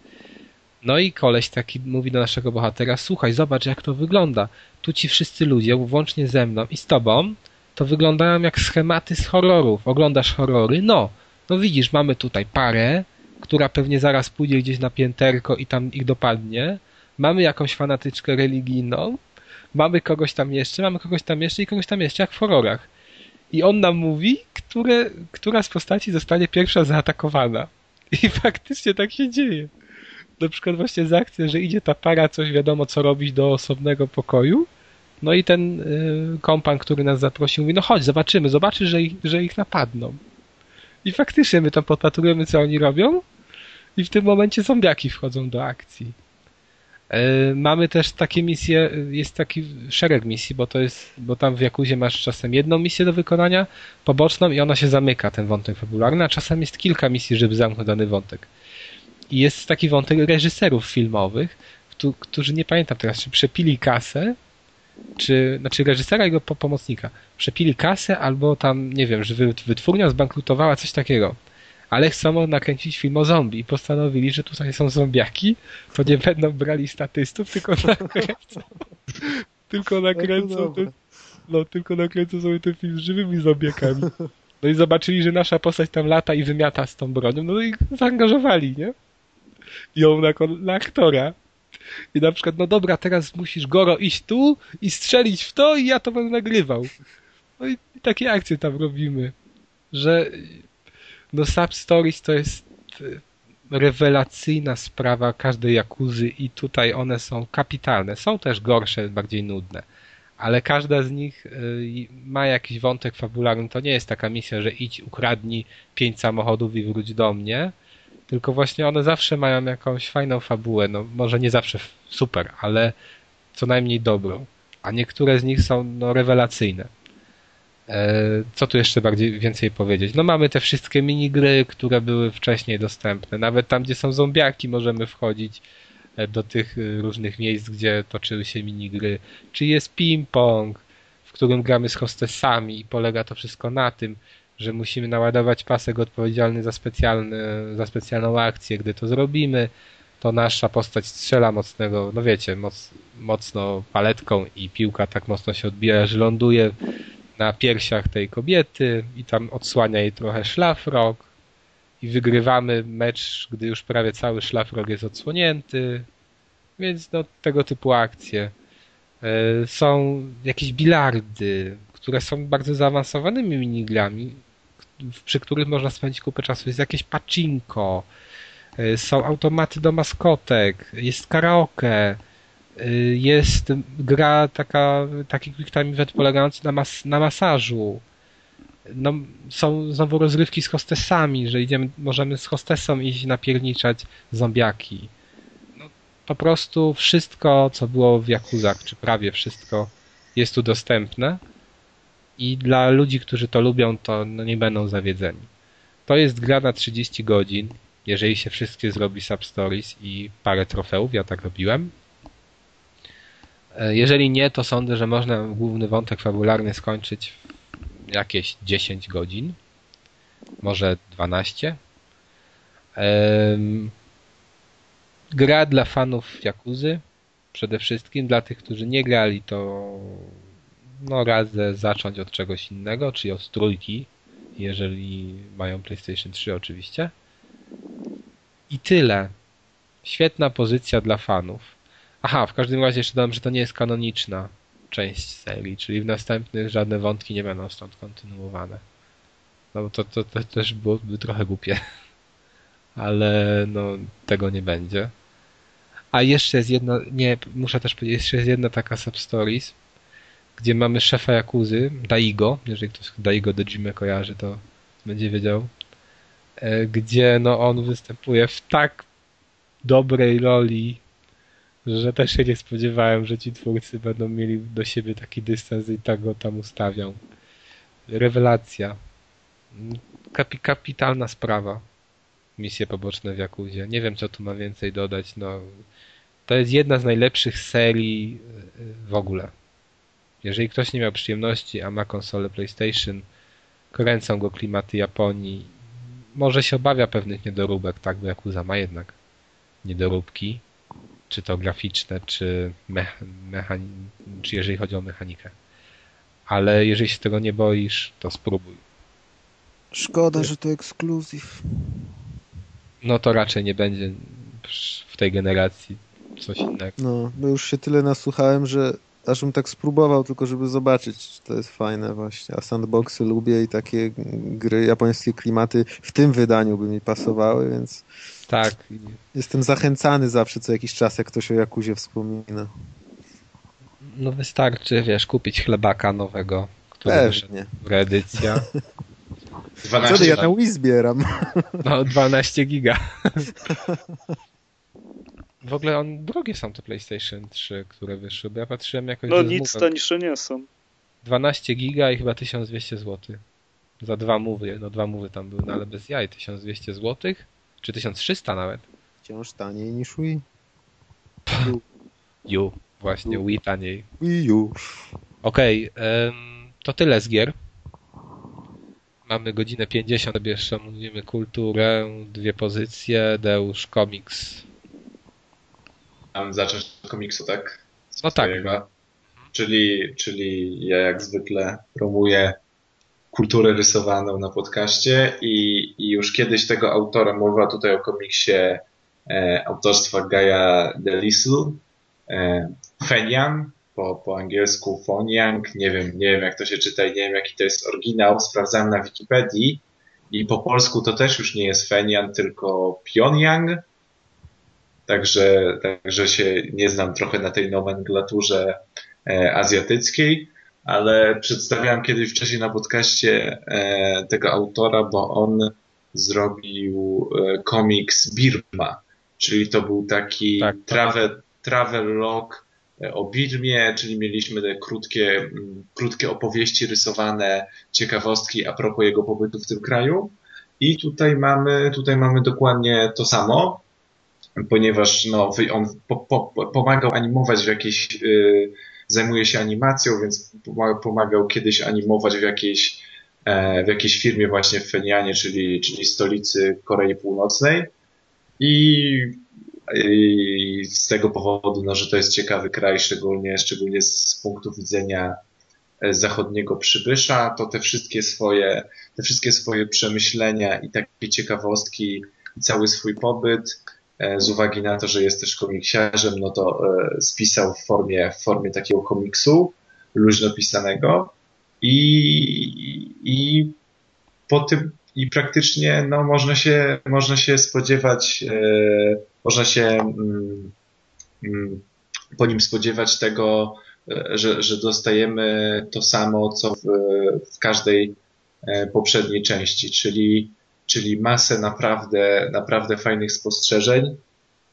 No i koleś taki mówi do naszego bohatera, słuchaj, zobacz jak to wygląda. Tu ci wszyscy ludzie, włącznie ze mną i z tobą, to wyglądają jak schematy z horrorów. Oglądasz horrory? No, no widzisz, mamy tutaj parę, która pewnie zaraz pójdzie gdzieś na pięterko i tam ich dopadnie. Mamy jakąś fanatyczkę religijną, mamy kogoś tam jeszcze, mamy kogoś tam jeszcze i kogoś tam jeszcze, jak w horrorach. I on nam mówi, które, która z postaci zostanie pierwsza zaatakowana. I [LAUGHS] faktycznie tak się dzieje. Na przykład właśnie z akcji, że idzie ta para, coś wiadomo co robić do osobnego pokoju. No i ten y, kompan, który nas zaprosił, mówi, no chodź, zobaczymy, zobaczysz, że ich, że ich napadną. I faktycznie my tam podpatrujemy, co oni robią i w tym momencie zombiaki wchodzą do akcji. E, mamy też takie misje, jest taki szereg misji, bo to jest, bo tam w Jakuzie masz czasem jedną misję do wykonania, poboczną i ona się zamyka, ten wątek fabularny, a czasem jest kilka misji, żeby zamknąć dany wątek. I jest taki wątek reżyserów filmowych, którzy nie pamiętam teraz, czy przepili kasę, czy, znaczy reżysera i jego pomocnika, przepili kasę albo tam, nie wiem, że wytwórnia zbankrutowała, coś takiego ale chcą nakręcić film o zombie i postanowili, że tutaj są zombiaki, to nie będą brali statystów, tylko [LAUGHS] nakręcą tylko nakręcą ten, no, tylko nakręcą sobie ten film z żywymi zombiakami. No i zobaczyli, że nasza postać tam lata i wymiata z tą bronią, no i zaangażowali, nie? Ją na, na aktora. I na przykład, no dobra, teraz musisz Goro iść tu i strzelić w to i ja to będę nagrywał. No i, i takie akcje tam robimy. Że no Sub Stories to jest e, rewelacyjna sprawa każdej Jakuzy i tutaj one są kapitalne. Są też gorsze, bardziej nudne. Ale każda z nich e, ma jakiś wątek fabularny. To nie jest taka misja, że idź, ukradnij pięć samochodów i wróć do mnie. Tylko właśnie one zawsze mają jakąś fajną fabułę. No, może nie zawsze super, ale co najmniej dobrą. A niektóre z nich są no, rewelacyjne. E, co tu jeszcze bardziej więcej powiedzieć? No mamy te wszystkie minigry, które były wcześniej dostępne. Nawet tam, gdzie są zombiaki, możemy wchodzić e, do tych e, różnych miejsc, gdzie toczyły się minigry. Czy jest ping-pong, w którym gramy z hostessami i polega to wszystko na tym, że musimy naładować pasek odpowiedzialny za, specjalny, za specjalną akcję. Gdy to zrobimy, to nasza postać strzela mocnego, no wiecie, moc, mocno paletką i piłka tak mocno się odbija, że ląduje na piersiach tej kobiety i tam odsłania jej trochę szlafrok i wygrywamy mecz, gdy już prawie cały szlafrok jest odsłonięty. Więc no, tego typu akcje. E, są jakieś bilardy, które są bardzo zaawansowanymi minigrami, przy których można spędzić kupę czasu. Jest jakieś pacinko, e, są automaty do maskotek, jest karaoke, Y, jest gra taka, taki quick time event polegający na, mas na masażu. No, są znowu rozrywki z hostessami, że idziemy, możemy z hostessą iść napierniczać zombiaki. No, po prostu wszystko, co było w Jakuzach, czy prawie wszystko, jest tu dostępne i dla ludzi, którzy to lubią, to no, nie będą zawiedzeni. To jest gra na 30 godzin, jeżeli się wszystkie zrobi substories i parę trofeów, ja tak robiłem. E, jeżeli nie, to sądzę, że można główny wątek fabularny skończyć w jakieś 10 godzin, może 12. Gra dla fanów Jakuzy, przede wszystkim dla tych, którzy nie grali, to no radzę zacząć od czegoś innego, czyli od trójki, jeżeli mają PlayStation 3 oczywiście. I tyle. Świetna pozycja dla fanów. Aha, w każdym razie jeszcze dodam, że to nie jest kanoniczna część serii, czyli w następnych żadne wątki nie będą stąd kontynuowane. No to, to, to też byłoby trochę głupie. [LAUGHS] Ale no, tego nie będzie. A jeszcze jest jedna, nie, muszę też powiedzieć, jeszcze jest jedna taka substories, gdzie mamy szefa Jakuzy, Daigo, jeżeli ktoś Daigo do Jimmy kojarzy, to będzie wiedział, e, gdzie no on występuje w tak dobrej roli że też się nie spodziewałem, że ci twórcy będą mieli do siebie taki dystans i tak go tam ustawią. Rewelacja. Kapi kapitalna sprawa. Misje poboczne w Jakuzie. Nie wiem, co tu ma więcej dodać. No, to jest jedna z najlepszych serii y, w ogóle. Jeżeli ktoś nie miał przyjemności, a ma konsolę PlayStation, kręcą go klimaty Japonii. może się obawia pewnych niedoróbek, tak, bo Yakuza ma jednak niedoróbki, czy to graficzne, czy, mechani- czy jeżeli chodzi o mechanikę. Ale jeżeli się tego nie boisz, to spróbuj. Szkoda, że to ekskluzyw. No to raczej nie będzie w tej generacji coś innego. No, bo już się tyle nasłuchałem, że aż bym tak spróbował, tylko żeby zobaczyć, czy to jest fajne właśnie. A sandboxy lubię i takie gry, japońskie klimaty w tym wydaniu by mi pasowały, więc Tak, jestem zachęcany zawsze co jakiś czas, jak ktoś o Jakuzie wspomina. no wystarczy, wiesz, kupić chlebaka nowego, który Pewnie. w reedycja. 12 [LAUGHS] Wtedy ja na Wii zbieram. No, 12 giga. [LAUGHS] W ogóle on drogie są te PlayStation 3, które wyszły, bo ja patrzyłem jakoś... No nic zmówę- tańsze nie są. 12 giga i chyba 1200 zł. Za dwa mówy, no dwa mówy tam były, no ale bez jaj, 1200 zł? Czy 1300 nawet? Wciąż taniej niż Wii. Ju, właśnie, Wii taniej. Wii U. Okej, em, to tyle z gier. Mamy godzinę 50, sobie jeszcze mówimy kulturę, dwie pozycje, Deusz, komiks. Mam zacząć od komiksu, tak? No tak. Swojego. Czyli, czyli ja jak zwykle promuję kulturę rysowaną na podcaście i, i już kiedyś tego autora, mowa tutaj o komiksie e, autorstwa Gaia Delisle, e, Fenian, po, po angielsku Foniang, nie wiem, nie wiem jak to się czyta i nie wiem jaki to jest oryginał, sprawdzałem na Wikipedii i po polsku to też już nie jest Fenian, tylko Pyongyang, także, także się nie znam trochę na tej nomenklaturze e, azjatyckiej, ale przedstawiałem kiedyś wcześniej na podcaście e, tego autora, bo on zrobił e, komiks Birma, czyli to był taki Tak. travel, travel log o Birmie, czyli mieliśmy te krótkie, mm, krótkie opowieści rysowane, ciekawostki a propos jego pobytu w tym kraju. I tutaj mamy, tutaj mamy dokładnie to samo, ponieważ no, on po, po, pomagał animować w jakiejś, y, zajmuje się animacją, więc poma- pomagał kiedyś animować w jakiejś, e, w jakiejś firmie właśnie w Fenianie, czyli, czyli stolicy Korei Północnej. I, I z tego powodu, no, że to jest ciekawy kraj, szczególnie, szczególnie z punktu widzenia e, zachodniego przybysza, to te wszystkie swoje, te wszystkie swoje przemyślenia i takie ciekawostki i cały swój pobyt, z uwagi na to, że jest też komiksiarzem, no to e, spisał w formie, w formie takiego komiksu luźno pisanego i, i po tym i praktycznie no, można się można się spodziewać e, można się mm, po nim spodziewać tego, e, że, że dostajemy to samo, co w, w każdej e, poprzedniej części, czyli, czyli masę naprawdę, naprawdę fajnych spostrzeżeń,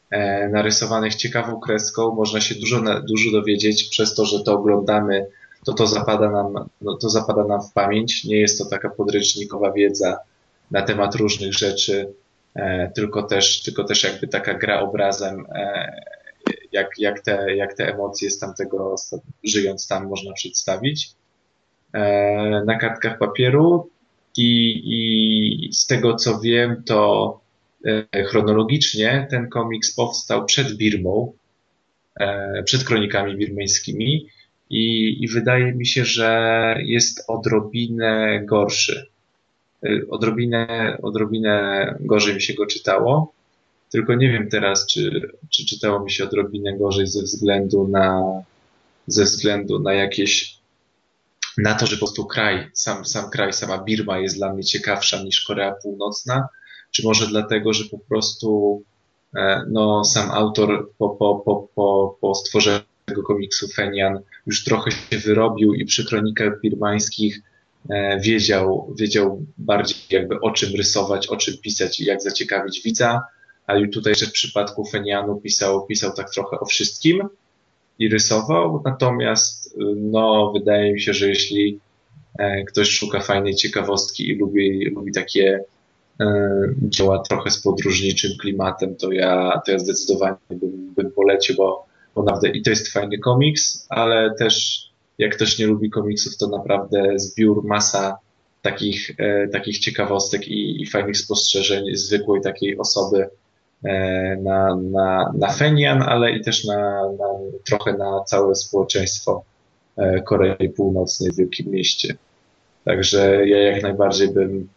e, narysowanych ciekawą kreską. Można się dużo, dużo dowiedzieć przez to, że to oglądamy, to to zapada nam, no, to zapada nam w pamięć. Nie jest to taka podręcznikowa wiedza na temat różnych rzeczy, e, tylko też, tylko też jakby taka gra obrazem, e, jak, jak, te, jak te emocje z tamtego, żyjąc tam, można przedstawić na kartkach papieru i, i z tego co wiem, to e, chronologicznie ten komiks powstał przed Birmą, e, przed kronikami birmeńskimi i, i wydaje mi się, że jest odrobinę gorszy. E, Odrobinę, odrobinę gorzej mi się go czytało. Tylko nie wiem teraz, czy, czy czytało mi się odrobinę gorzej ze względu na, ze względu na jakieś, na to, że po prostu kraj, sam, sam kraj, sama Birma jest dla mnie ciekawsza niż Korea Północna, czy może dlatego, że po prostu e, no, sam autor po, po, po, po, po stworzeniu tego komiksu Fenian już trochę się wyrobił i przy kronikach birmańskich e, wiedział, wiedział bardziej jakby o czym rysować, o czym pisać i jak zaciekawić widza, a i tutaj jeszcze w przypadku Fenianu pisał, pisał tak trochę o wszystkim i rysował, natomiast y, no wydaje mi się, że jeśli e, ktoś szuka fajnej ciekawostki i lubi, lubi takie e, dzieła trochę z podróżniczym klimatem, to ja, to ja zdecydowanie bym, bym polecił, bo, bo naprawdę i to jest fajny komiks, ale też jak ktoś nie lubi komiksów, to naprawdę zbiór, masa takich, e, takich ciekawostek i, i fajnych spostrzeżeń zwykłej takiej osoby na, na, na Fenian, ale i też na, na, trochę na całe społeczeństwo e, Korei Północnej w wielkim mieście. Także ja jak najbardziej bym,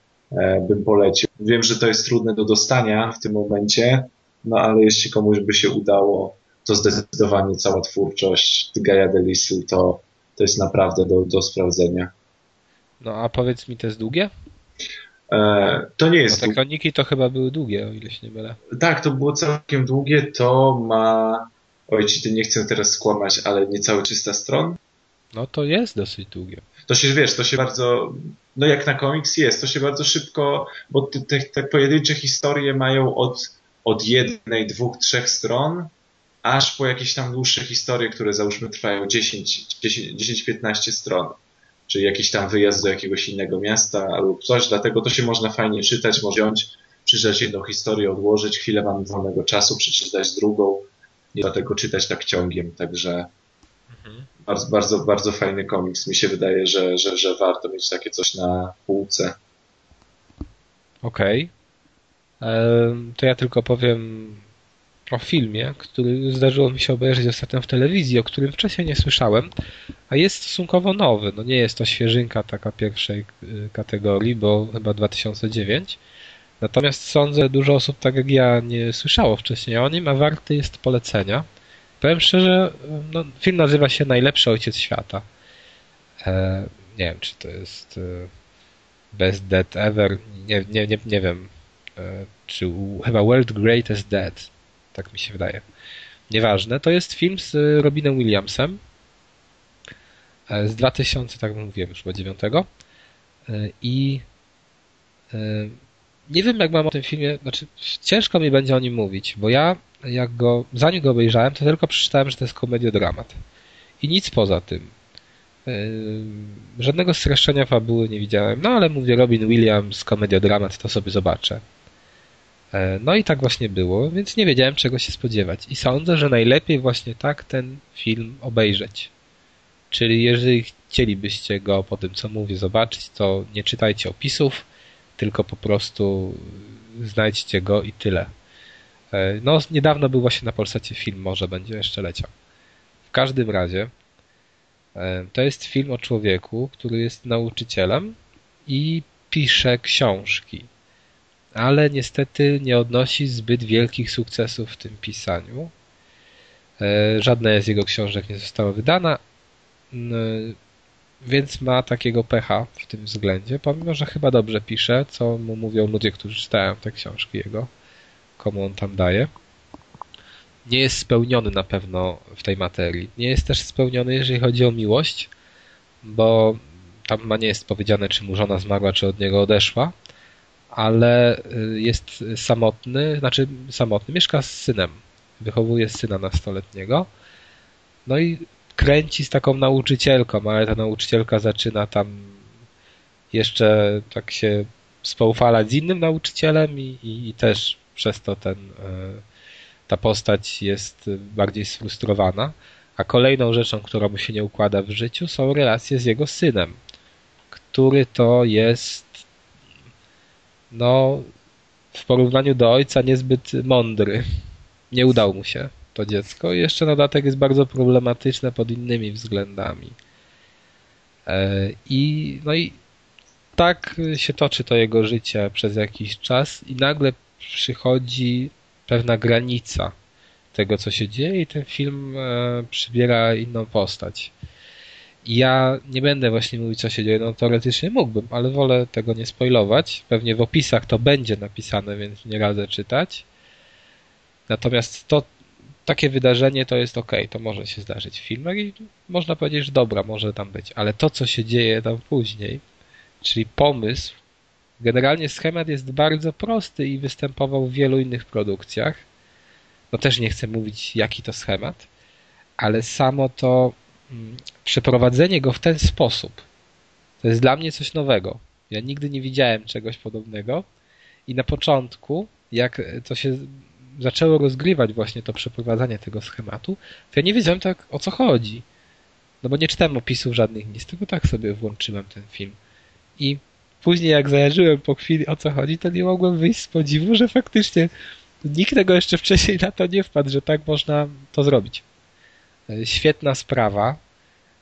bym polecił. Wiem, że to jest trudne do dostania w tym momencie, no ale jeśli komuś by się udało, to zdecydowanie cała twórczość Gaia Delisy to, to jest naprawdę do, do sprawdzenia. No a powiedz mi, to jest długie? E, to nie jest. Bo te kroniki to chyba były długie, o ile się nie mylę. Tak, to było całkiem długie. To ma. Oj, ci ty nie chcę teraz skłamać, ale niecałe 300 stron. No to jest dosyć długie. To się wiesz, to się bardzo. No jak na komiks jest, to się bardzo szybko, bo te, te, te pojedyncze historie mają od, od jednej, dwóch, trzech stron, aż po jakieś tam dłuższe historie, które załóżmy trwają 10-15 stron czy jakiś tam wyjazd do jakiegoś innego miasta albo coś, dlatego to się można fajnie czytać, można wziąć, przeczytać jedną historię, odłożyć, chwilę mam wolnego czasu, przeczytać drugą, nie dlatego czytać tak ciągiem, także mhm. bardzo, bardzo, bardzo fajny komiks. Mi się wydaje, że, że, że warto mieć takie coś na półce. Okej. Okay. To ja tylko powiem o filmie, który zdarzyło mi się obejrzeć ostatnio w telewizji, o którym wcześniej nie słyszałem, a jest stosunkowo nowy. No nie jest to świeżynka taka pierwszej y, kategorii, bo chyba 2009. Natomiast sądzę, dużo osób tak jak ja nie słyszało wcześniej o nim, a warty jest polecenia. Powiem szczerze, no, film nazywa się Najlepszy Ojciec Świata. E, nie wiem, czy to jest e, Best Dead Ever, nie, nie, nie, nie wiem, e, czy chyba World Greatest Dead tak mi się wydaje. Nieważne. To jest film z Robinem Williamsem e, z 2000, tak mówiłem już, 9. E, I e, nie wiem, jak mam o tym filmie, znaczy ciężko mi będzie o nim mówić, bo ja, jak go, zanim go obejrzałem, to tylko przeczytałem, że to jest komediodramat. I nic poza tym. Żadnego streszczenia fabuły nie widziałem, no ale mówię, Robin Williams, komediodramat, to sobie zobaczę. E, no i tak właśnie było, więc nie wiedziałem czego się spodziewać. I sądzę, że najlepiej właśnie tak ten film obejrzeć. Czyli jeżeli chcielibyście go po tym, co mówię, zobaczyć, to nie czytajcie opisów, tylko po prostu znajdźcie go i tyle. E, no, niedawno był właśnie na Polsacie film, może będzie jeszcze leciał. W każdym razie, e, to jest film o człowieku, który jest nauczycielem i pisze książki ale niestety nie odnosi zbyt wielkich sukcesów w tym pisaniu. E, żadna z jego książek nie została wydana, więc ma takiego pecha w tym względzie, pomimo, że chyba dobrze pisze, co mu mówią ludzie, którzy czytają te książki jego, komu on tam daje. Nie jest spełniony na pewno w tej materii. Nie jest też spełniony, jeżeli chodzi o miłość, bo tam ma nie jest powiedziane, czy mu żona zmarła, czy od niego odeszła ale y, jest samotny, znaczy samotny, mieszka z synem, wychowuje syna nastoletniego, no i kręci z taką nauczycielką, ale ta nauczycielka zaczyna tam jeszcze tak się spoufalać z innym nauczycielem i, i, i też przez to ten, e, ta postać jest bardziej sfrustrowana. A kolejną rzeczą, która mu się nie układa w życiu, są relacje z jego synem, który to jest no w porównaniu do ojca niezbyt mądry. Nie udał mu się to dziecko. I jeszcze na dodatek jest bardzo problematyczne pod innymi względami. E, I no i tak się toczy to jego życie przez jakiś czas i nagle przychodzi pewna granica tego, co się dzieje i ten film e, przybiera inną postać. Ja nie będę właśnie mówić, co się dzieje, no teoretycznie mógłbym, ale wolę tego nie spoilować. Pewnie w opisach to będzie napisane, więc nie radzę czytać. Natomiast to takie wydarzenie to jest ok, to może się zdarzyć w filmach i można powiedzieć, że dobra, może tam być. Ale to, co się dzieje tam później, czyli pomysł, generalnie schemat jest bardzo prosty i występował w wielu innych produkcjach. No też nie chcę mówić, jaki to schemat, ale samo to przeprowadzenie go w ten sposób to jest dla mnie coś nowego. Ja nigdy nie widziałem czegoś podobnego i na początku, jak to się zaczęło rozgrywać właśnie to przeprowadzanie tego schematu, to ja nie wiedziałem tak o co chodzi. No bo nie czytałem opisów żadnych nic, tylko tak sobie włączyłem ten film. I później jak zajarzyłem po chwili o co chodzi, to nie mogłem wyjść z podziwu, że faktycznie nikt tego jeszcze wcześniej na to nie wpadł, że tak można to zrobić. E, świetna sprawa.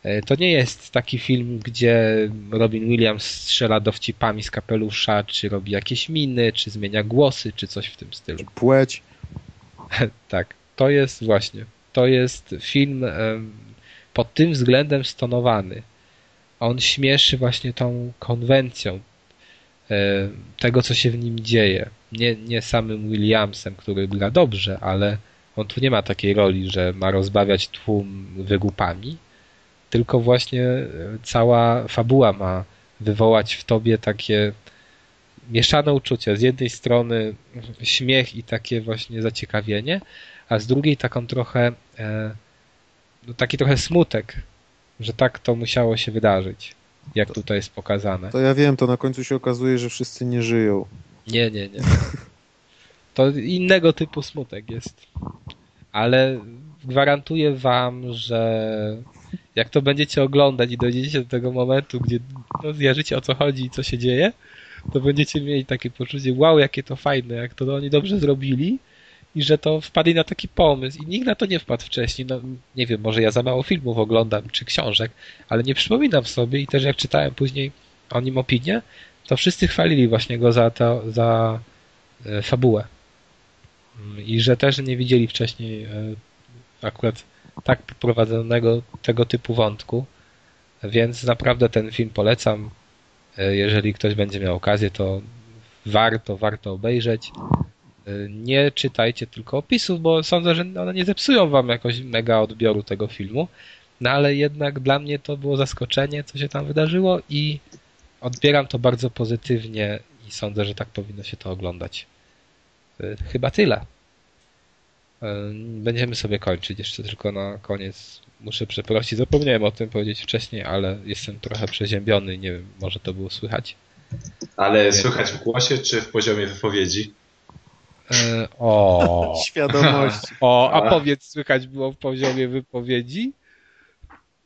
E, to nie jest taki film, gdzie Robin Williams strzela dowcipami z kapelusza, czy robi jakieś miny, czy zmienia głosy, czy coś w tym stylu. Płeć. [LAUGHS] tak, to jest właśnie. To jest film pod tym względem stonowany. On śmieszy właśnie tą konwencją tego, co się w nim dzieje. Nie, nie samym Williamsem, który gra dobrze, ale on tu nie ma takiej roli, że ma rozbawiać tłum wygłupami, tylko właśnie e, cała fabuła ma wywołać w tobie takie mieszane uczucia. Z jednej strony śmiech i takie właśnie zaciekawienie, a z drugiej taką trochę e, no taki trochę smutek, że tak to musiało się wydarzyć, jak tutaj jest pokazane. To ja wiem, to na końcu się okazuje, że wszyscy nie żyją. Nie, nie, nie. To innego typu smutek jest. Ale gwarantuję wam, że jak to będziecie oglądać i dojdziecie do tego momentu, gdzie no, zjarzycie o co chodzi i co się dzieje, to będziecie mieli takie poczucie, wow, jakie to fajne, jak to oni dobrze zrobili i że to wpadli na taki pomysł i nikt na to nie wpadł wcześniej. No, nie wiem, może ja za mało filmów oglądam czy książek, ale nie przypominam sobie i też jak czytałem później o nim opinię, to wszyscy chwalili właśnie go za, to, za e, fabułę. I że też nie widzieli wcześniej e, akurat tak poprowadzonego tego typu wątku. Więc naprawdę ten film polecam. E, jeżeli ktoś będzie miał okazję, to warto, warto obejrzeć. Nie czytajcie tylko opisów, bo sądzę, że one nie zepsują wam jakoś mega odbioru tego filmu. No ale jednak dla mnie to było zaskoczenie, co się tam wydarzyło i odbieram to bardzo pozytywnie i sądzę, że tak powinno się to oglądać. E, chyba tyle. E, będziemy sobie kończyć. Jeszcze tylko na koniec muszę przeprosić. Zapomniałem o tym powiedzieć wcześniej, ale jestem trochę przeziębiony i nie wiem, może to było słychać. Ale słychać w głosie czy w poziomie wypowiedzi? E, o. [LAUGHS] Świadomość. O, a powiedz, słychać było w poziomie wypowiedzi?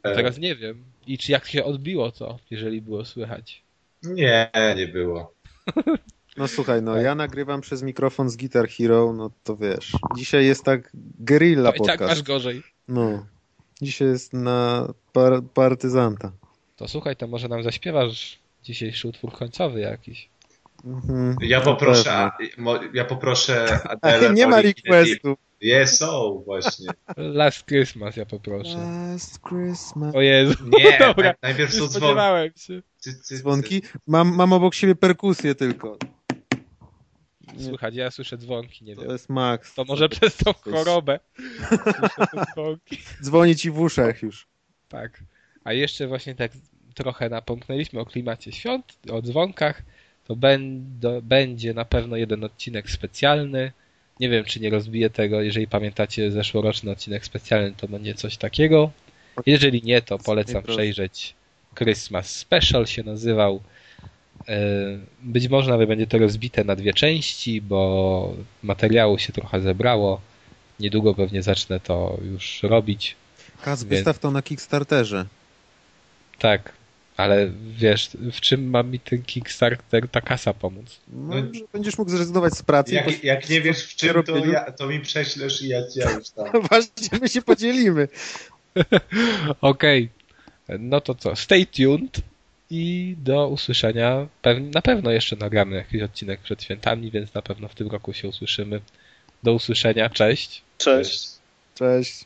Teraz nie wiem. I czy jak się odbiło to, jeżeli było słychać? Nie, nie było. [LAUGHS] No słuchaj, no ja nagrywam przez mikrofon z Guitar Hero, no to wiesz, dzisiaj jest tak guerrilla podcast. I tak masz gorzej. No, dzisiaj jest na par partyzanta. To słuchaj, to może nam zaśpiewasz dzisiejszy utwór końcowy jakiś. Mhm, ja poproszę, ja poproszę [LAUGHS] Adele. Nie ma requestu. Jest, są właśnie. Last Christmas ja poproszę. Last Christmas. O Jezu. Nie, [LAUGHS] Dobra, najpierw są dzwonki. Dzwonki? Mam, mam obok siebie perkusję tylko. Słuchaj, ja słyszę dzwonki, nie to wiem. To jest Max. To może to przez tą chorobę. Dzwoni ci w uszach już. Tak. A jeszcze właśnie tak trochę napomknęliśmy o klimacie świąt, o dzwonkach. To będzie na pewno jeden odcinek specjalny nie wiem, czy nie rozbiję tego. Jeżeli pamiętacie zeszłoroczny odcinek specjalny, to będzie coś takiego. Jeżeli nie, to polecam przejrzeć. Christmas Special się nazywał. E, być może nawet będzie to rozbite na dwie części, bo materiału się trochę zebrało. Niedługo pewnie zacznę to już robić. Kaz, więc... wystaw to na Kickstarterze. Tak, ale wiesz, w czym ma mi ten Kickstarter, ta kasa pomóc? No, no będziesz mógł zrezygnować z pracy. Jak, jak nie wiesz w czym, to, ja, to mi prześlesz i ja, ja już tam. [LAUGHS] Właśnie, my się podzielimy. [LAUGHS] Okej. Okay. No to co, stay tuned i do usłyszenia. na pewno jeszcze nagramy jakiś odcinek przed świętami, więc na pewno w tym roku się usłyszymy. Do usłyszenia. Cześć. Cześć. Cześć.